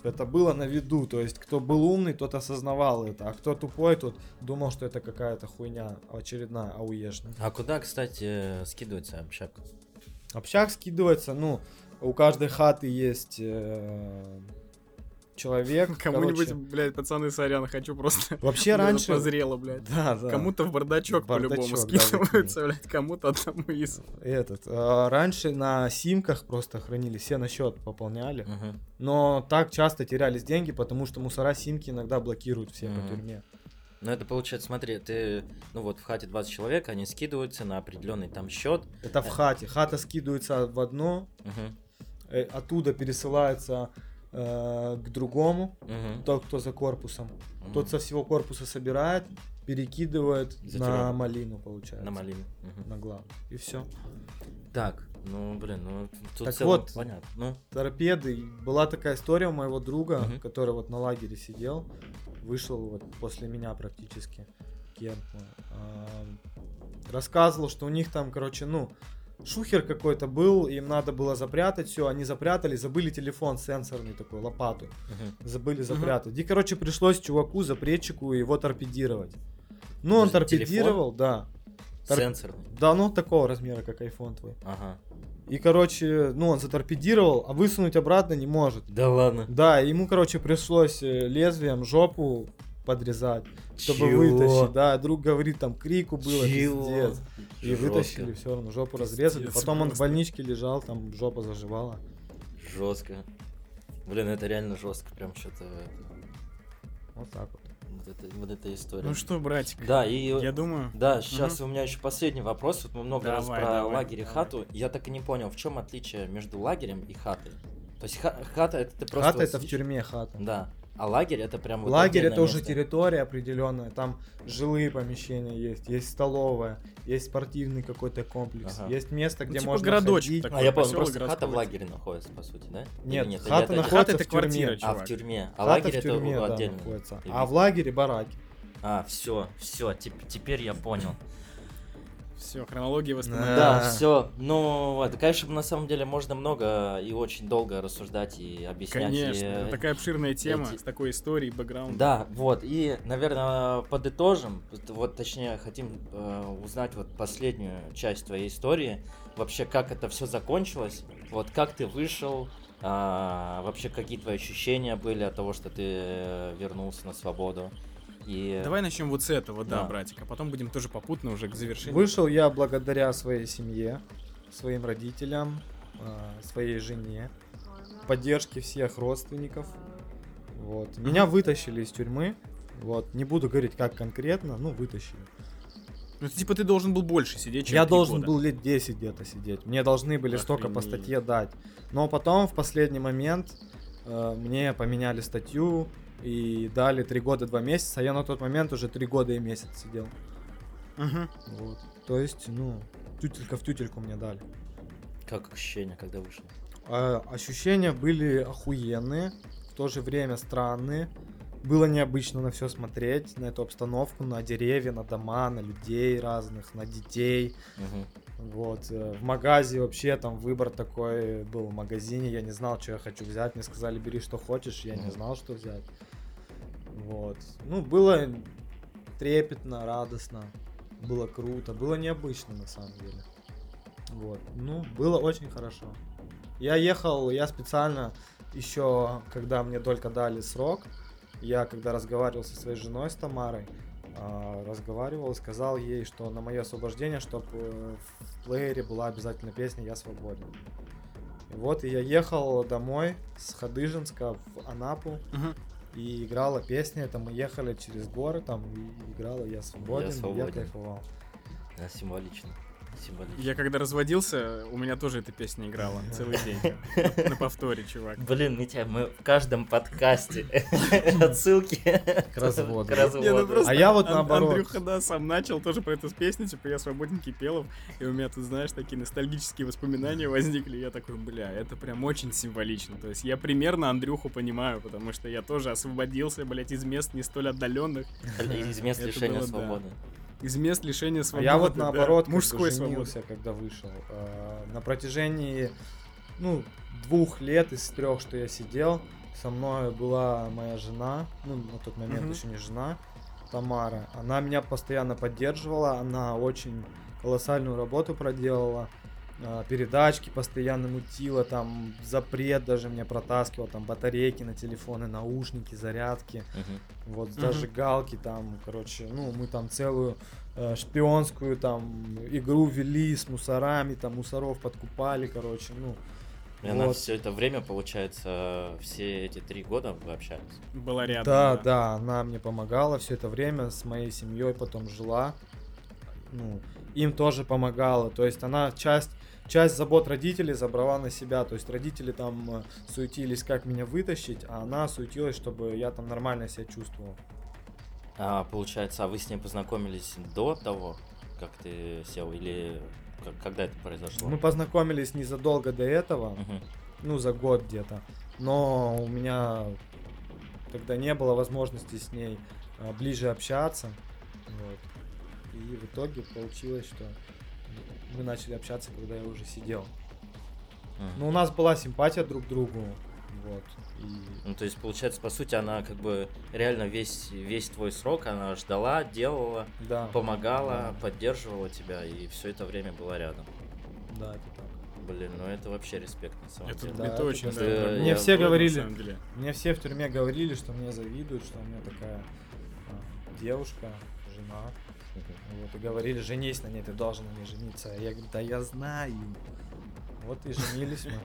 это было на виду, то есть кто был умный, тот осознавал это, а кто тупой, тот думал, что это какая-то хуйня очередная, ауешная. А куда, кстати, скидывается общак? Общак скидывается, ну, у каждой хаты есть э, человек. Кому-нибудь, короче. блядь, пацаны, сорян, хочу просто... Вообще раньше... Позрело, блядь. Да, да. Кому-то в бардачок, В по-любому бардачок, да, скидываются, блядь, кому-то одному из... Этот, а, раньше на симках просто хранили, все на счет пополняли. Мгм. Но так часто терялись деньги, потому что мусора симки иногда блокируют все Мгм. по тюрьме. Ну, это получается, смотри, ты, ну вот в хате 20 человек, они скидываются на определенный там счет. Это в хате. Хата скидывается в одно, э, оттуда пересылается э, к другому, тот, кто за корпусом. Тот со всего корпуса собирает, перекидывает За на малину, получается. на малину. Мгм. На главную. И все. Так, ну, блин, ну, тут Так целом вот. понятно. Ну, Торпеды. Была такая история у моего друга, Мгм. который вот на лагере сидел, вышел вот после меня практически. Кент мой. Ам, Рассказывал, что у них там, короче, ну, шухер какой-то был, им надо было запрятать все, они запрятали, забыли телефон сенсорный такой, лопату, мгм. забыли запрятать. И, короче, пришлось чуваку, запретчику его торпедировать. Ну, он торпедировал, да. Тор- сенсорный. Да, ну, такого размера, как iPhone твой. Ага. И, короче, ну, он заторпедировал, а высунуть обратно не может. Да ладно. Да, ему, короче, пришлось э, лезвием жопу подрезать, чтобы Чего? вытащить. Да, друг говорит, там крику было, Чего? пиздец. И Жестко. вытащили, все равно, жопу разрезали. Пиздец Потом он в просто. больничке лежал, там жопа заживала. Жестко. Блин, это реально жестко, прям что-то. Вот так вот. Вот это, вот эта история. Ну что, братик, Да, и я думаю... Да, сейчас у меня еще последний вопрос. Вот мы много раз Давай, про давай, лагерь и давай. хату. Я так и не понял, в чем отличие между лагерем и хатой. То есть ха- хата это ты просто. хата вот это в сидишь- тюрьме хата. Да. А лагерь это прям вот Лагерь это уже место. территория определенная, там жилые помещения есть, есть столовая, есть спортивный какой-то комплекс, Ага. есть место, Ну, где типа можно городочек ходить. такой. А я понял, просто хата в лагере находится, по сути, да? Или Нет, Или хата это- находится Хата это в тюрьме. квартира, А, чувак. в тюрьме. А Хата лагерь в это тюрьме, вот да, отдельно. находится. А в лагере бараки. А, все, все, теперь я понял. Все, хронология воспоминаний. Да, А. все. Ну, вот, конечно, на самом деле можно много и очень долго рассуждать и объяснять. Конечно, и, такая обширная тема эти- с такой историей, бэкграундом. Да, вот, и, наверное, подытожим, вот- вот, точнее, хотим э, узнать вот последнюю часть твоей истории, вообще, как это все закончилось, вот, как ты вышел, а, вообще, какие твои ощущения были от того, что ты э, вернулся на свободу, и... Давай начнем вот с этого, да, Да. братик, а потом будем тоже попутно уже к завершению. Вышел я благодаря своей семье, своим родителям, а, своей жене, поддержке всех родственников. Вот. Меня вытащили из тюрьмы. Вот. Не буду говорить, как конкретно, ну, вытащили. Ну, типа ты должен был больше сидеть, чем я должен года. был лет 10 где-то сидеть. Мне должны были столько по Охренеть. статье дать. Но потом, в последний момент, э, мне поменяли статью и дали 3 года 2 месяца. А я на тот момент уже 3 года и месяц сидел. Мгм. Вот. То есть, ну, тютелька в тютельку мне дали. Как ощущения, когда вышел? А, ощущения были охуенные, в то же время странные. Было необычно на все смотреть, на эту обстановку, на деревья, на дома, на людей разных, на детей. Мгм. Вот. э, В магазе вообще там выбор такой был в магазине. Я не знал, что я хочу взять. Мне сказали, бери что хочешь. Я не знал, что взять. Вот. Ну, было трепетно, радостно. Было круто. Было необычно на самом деле. Вот. Ну, было очень хорошо. Я ехал, я специально еще, когда мне только дали срок, я когда разговаривал со своей женой, с Тамарой, а, разговаривал и сказал ей, что на мое освобождение, чтобы в плеере была обязательно песня «Я свободен». Вот и я ехал домой с Хадыженска в Анапу, Мгм. И играла песня, это мы ехали через горы, там и играла «Я свободен», я свободен. кайфовал. Да, символично. Символично. Я когда разводился, у меня тоже эта песня играла целый день. На повторе, чувак. Блин, Митя, мы в каждом подкасте отсылки к разводу. Ну А я вот наоборот. Андрюха, да, сам начал тоже про эту песню, типа я свободненький пелов, и у меня тут, знаешь, такие ностальгические воспоминания возникли, я такой, бля, это прям очень символично, то есть я примерно Андрюху понимаю, потому что я тоже освободился, блядь, из мест не столь отдаленных, Из мест лишения свободы. Из мест лишения А свободы. я вот да, наоборот, бы мужской свободы. женился, когда вышел. Э, На протяжении, ну, двух лет из трех, что я сидел, со мной была моя жена, ну, на тот момент Мгм. еще не жена, Тамара. Она меня постоянно поддерживала, она очень колоссальную работу проделала. А, передачки постоянно мутило, там запрет даже мне протаскивал, там батарейки на телефоны, наушники, зарядки, Мгм. вот зажигалки там, короче, ну мы там целую э, шпионскую там игру вели с мусорами, там мусоров подкупали, короче, ну И она вот. все это время, получается, все эти три года вы общались. Была рядом. Да, да, она мне помогала все это время, с моей семьей потом жила. Ну, им тоже помогала. То есть она часть, часть забот родителей забрала на себя. То есть родители там э, суетились, как меня вытащить, а она суетилась, чтобы я там нормально себя чувствовал. А получается, а вы с ней познакомились до того, как ты сел, или как- когда это произошло? Мы познакомились незадолго до этого, Мгм. ну, за год где-то. Но у меня тогда не было возможности с ней а, ближе общаться. Вот. И в итоге получилось, что мы начали общаться, когда я уже сидел. Мгм. Но у нас была симпатия друг к другу. Вот. И Ну, то есть, получается, по сути, она как бы реально весь, весь твой срок, она ждала, делала, да. помогала, Да. поддерживала тебя, и все это время была рядом. Да, это так. Блин, ну это вообще респект на самом Это, деле. Да, это это очень, просто- да, Мне дорогого все на говорили. самом деле. Мне все в тюрьме говорили, что мне завидуют, что у меня такая а, девушка, жена. Вот, и говорили, женись на ней, ты должен на ней жениться. А я говорю, да я знаю. Вот и женились мы.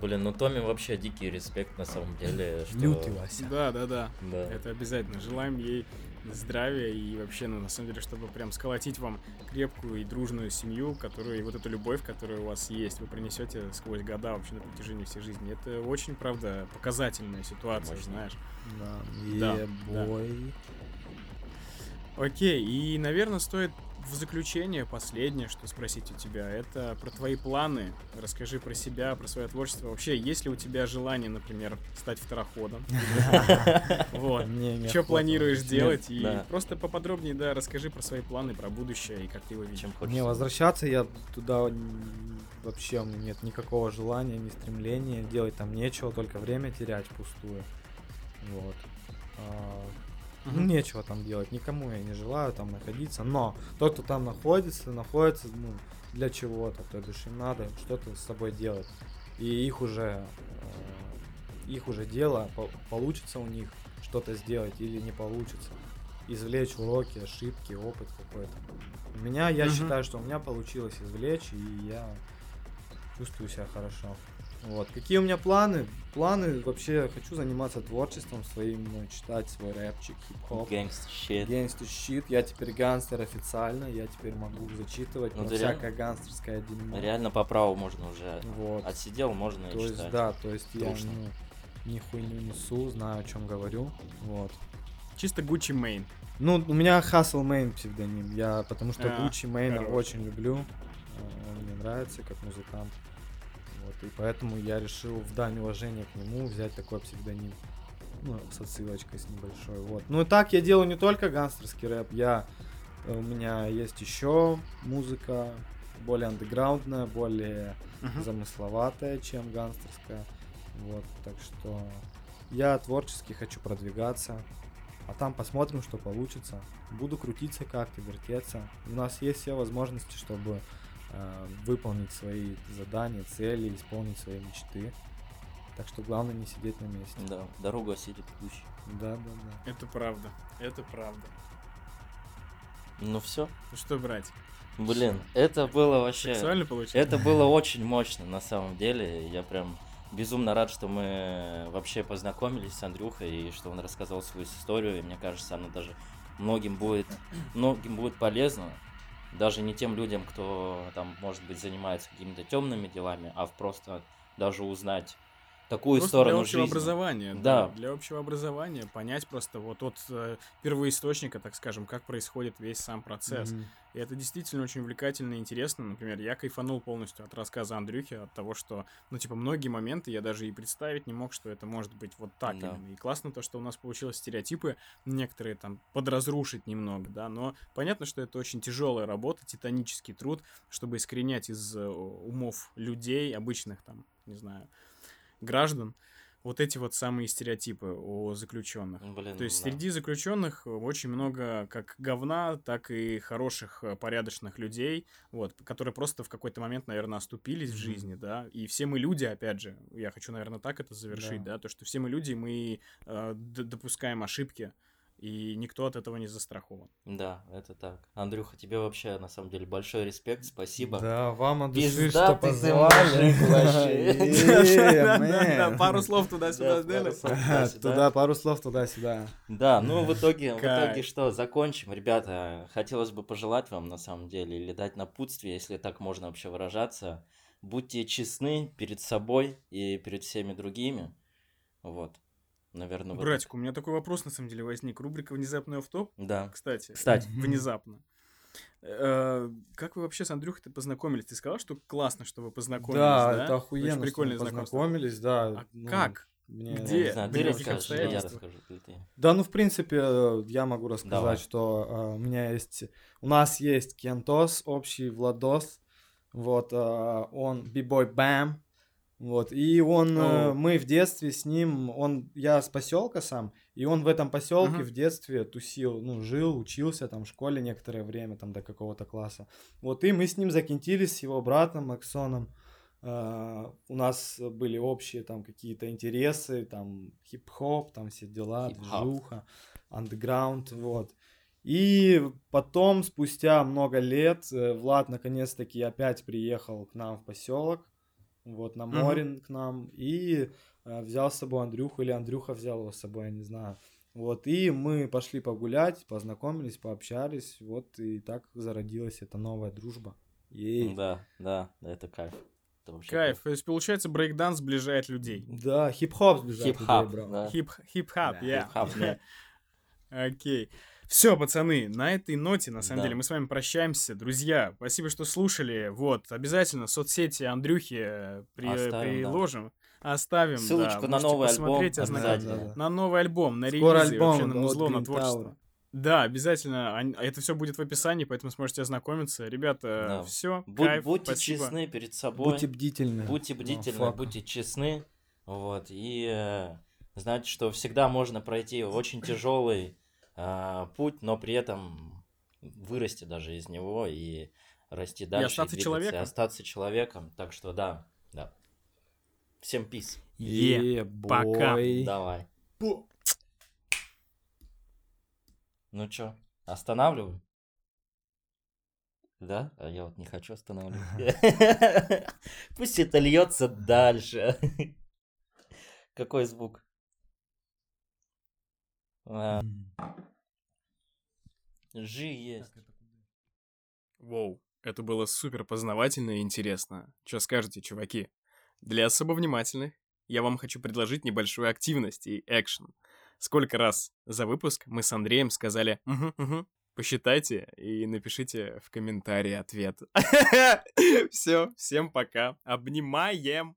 Блин, ну Томми вообще дикий респект на самом деле. Что... Лютый Вася. Да, да, да. Да. Это обязательно. Желаем ей здравия и вообще, ну, на самом деле, чтобы прям сколотить вам крепкую и дружную семью, которую, и вот эту любовь, которая у вас есть, вы принесете сквозь года вообще на протяжении всей жизни. Это очень, правда, показательная ситуация, Мощно. знаешь. Да, Да, ебой. Окей, и, наверное, стоит в заключение последнее, что спросить у тебя, это про твои планы. Расскажи про себя, про свое творчество. Вообще, есть ли у тебя желание, например, стать второходом? Вот. Что планируешь делать? И просто поподробнее, да, расскажи про свои планы, про будущее и как ты его видишь. Не, возвращаться я туда вообще у меня нет никакого желания, ни стремления. Делать там нечего, только время терять впустую. Вот. Мгм. нечего там делать, никому я не желаю там находиться, но тот, кто там находится, находится, ну, для чего-то, то бишь им надо что-то с собой делать. И их уже, э, их уже дело, по- получится у них что-то сделать или не получится. Извлечь уроки, ошибки, опыт какой-то. У меня, я Мгм. считаю, что у меня получилось извлечь, и я чувствую себя хорошо. Вот. Какие у меня планы? Планы вообще хочу заниматься творчеством своим, ну, читать свой рэпчик, хип-хоп. Gangsta shit. Gangster shit, я теперь гангстер официально, я теперь могу зачитывать Ну, ты реально- всякое гангстерское дерьмо. Реально по праву можно уже. Вот. Отсидел, можно То и есть, читать. да, то есть я Дружно. ну, ни хуйню несу, знаю, о чем говорю. Вот. Чисто Гуччи Мейн. Ну, у меня Hustle Main псевдоним, я потому что А, Gucci Mane хорош. очень люблю, э, он мне нравится как музыкант. И поэтому я решил в дань уважения к нему взять такой псевдоним. Ну, с отсылочкой с небольшой. Вот. Ну и так я делаю не только гангстерский рэп, я э, у меня есть еще музыка более андеграундная, более Мгм. замысловатая, чем гангстерская. Вот, так что я творчески хочу продвигаться, а там посмотрим, что получится. Буду крутиться как-то, вертеться. У нас есть все возможности, чтобы выполнить свои задания, цели, исполнить свои мечты. Так что главное не сидеть на месте. Да, дорогу осилит идущий. Да, да, да. Это правда. Это правда. Ну все. Ну что брать? Блин, это было вообще... Сексуально получилось? Это было очень мощно, на самом деле. Я прям безумно рад, что мы вообще познакомились с Андрюхой и что он рассказал свою историю. И мне кажется, она даже многим будет, многим будет полезна. Даже не тем людям, кто там, может быть, занимается какими-то темными делами, а просто даже узнать такую Просто сторону для общего жизни. образования. Да. Для общего образования. Понять просто вот от э, первоисточника, так скажем, как происходит весь сам процесс. Мгм. И это действительно очень увлекательно и интересно. Например, я кайфанул полностью от рассказа Андрюхи, от того, что, ну, типа, многие моменты я даже и представить не мог, что это может быть вот так Да. именно. И классно то, что у нас получилось стереотипы некоторые там подразрушить немного, да, но понятно, что это очень тяжелая работа, титанический труд, чтобы искоренять из э, умов людей, обычных там, не знаю, граждан, вот эти вот самые стереотипы о заключенных. Блин, То есть да. среди заключенных очень много как говна, так и хороших, э, порядочных людей, вот, которые просто в какой-то момент, наверное, оступились в Мгм. жизни, да. И все мы люди, опять же, я хочу, наверное, так это завершить, Да. да, то, что все мы люди, мы э, допускаем ошибки, и никто от этого не застрахован. Да, это так. Андрюха, тебе вообще, на самом деле, большой респект, спасибо. Да, вам от души, Пизда что позвали. Пару слов туда-сюда Да, сделали. пару слов туда-сюда. Туда, пару слов туда-сюда. Да, ну в итоге, в итоге что, закончим. Ребята, хотелось бы пожелать вам на самом деле, или дать напутствие, если так можно вообще выражаться. Будьте честны перед собой и перед всеми другими. Вот. Наверное, вот. Братик, у меня такой вопрос, на самом деле, возник. Рубрика «Внезапный офф-топ». Да. Кстати, Кстати. внезапно. Э, Как вы вообще с Андрюхой-то познакомились? Ты сказал, что классно, что вы познакомились, Да, да? это Очень охуенно, что прикольное мы познакомились, да. А ну, как? мне- Где? Я не знаю, ты расскажешь, или я обстоятельствах? расскажу, или ты. Да, ну, в принципе, э, я могу рассказать, Давай. что э, у меня есть... У нас есть кентос, общий Владос, вот, э, он b-boy Бэм, вот, и он, э, О. мы в детстве с ним, он, я с поселка сам, и он в этом поселке Мгм. в детстве тусил, ну, жил, учился там в школе некоторое время, там до какого-то класса. Вот, и мы с ним закинтились, с его братом Максоном, Э, у нас были общие там какие-то интересы, там хип-хоп, там все дела, движуха, андеграунд, вот. И потом, спустя много лет, э, Влад наконец-таки опять приехал к нам в поселок, вот на море к нам, и э, взял с собой Андрюху, или Андрюха взял его с собой, я не знаю. Вот, и мы пошли погулять, познакомились, пообщались, вот, и так зародилась эта новая дружба. Yeah. Да, да, это кайф. Это вообще Кайф. То есть, получается, брейкданс сближает людей. Да, хип-хоп сближает Хип-хап, людей, бро. да. Хип- Хип-хап, yeah. хип-хап, да. Окей. Все, пацаны, на этой ноте, на самом Да. деле, мы с вами прощаемся. Друзья, спасибо, что слушали. Вот, обязательно соцсети Андрюхи э, при- Оставим, да. приложим. Оставим, да. Ссылочку на Можете новый альбом обязательно. На новый альбом, на Скоро релизы, альбом вообще на музло, на творчество. Tower. Да, обязательно. Ань- Это все будет в описании, поэтому сможете ознакомиться. Ребята, Да. все, Будь- кайф, будьте спасибо. честны перед собой. Будьте бдительны. Будьте бдительны, Motherfucker. будьте честны, вот, и э, знайте, что всегда можно пройти очень тяжелый а, путь, но при этом вырасти даже из него и расти дальше. остаться двигаться, человеком. И остаться человеком, так что да, да. Всем пиз. Е, пока. Давай. Ну чё, останавливаем? Да? А я вот не хочу останавливать. Пусть это льется дальше. Какой звук? А, Жи есть. Воу, это было супер познавательно и интересно. Что скажете, чуваки? Для особо внимательных я вам хочу предложить небольшую активность и экшен. Сколько раз за выпуск мы с Андреем сказали «Угу, угу». Посчитайте и напишите в комментарии ответ. Все, всем пока. Обнимаем.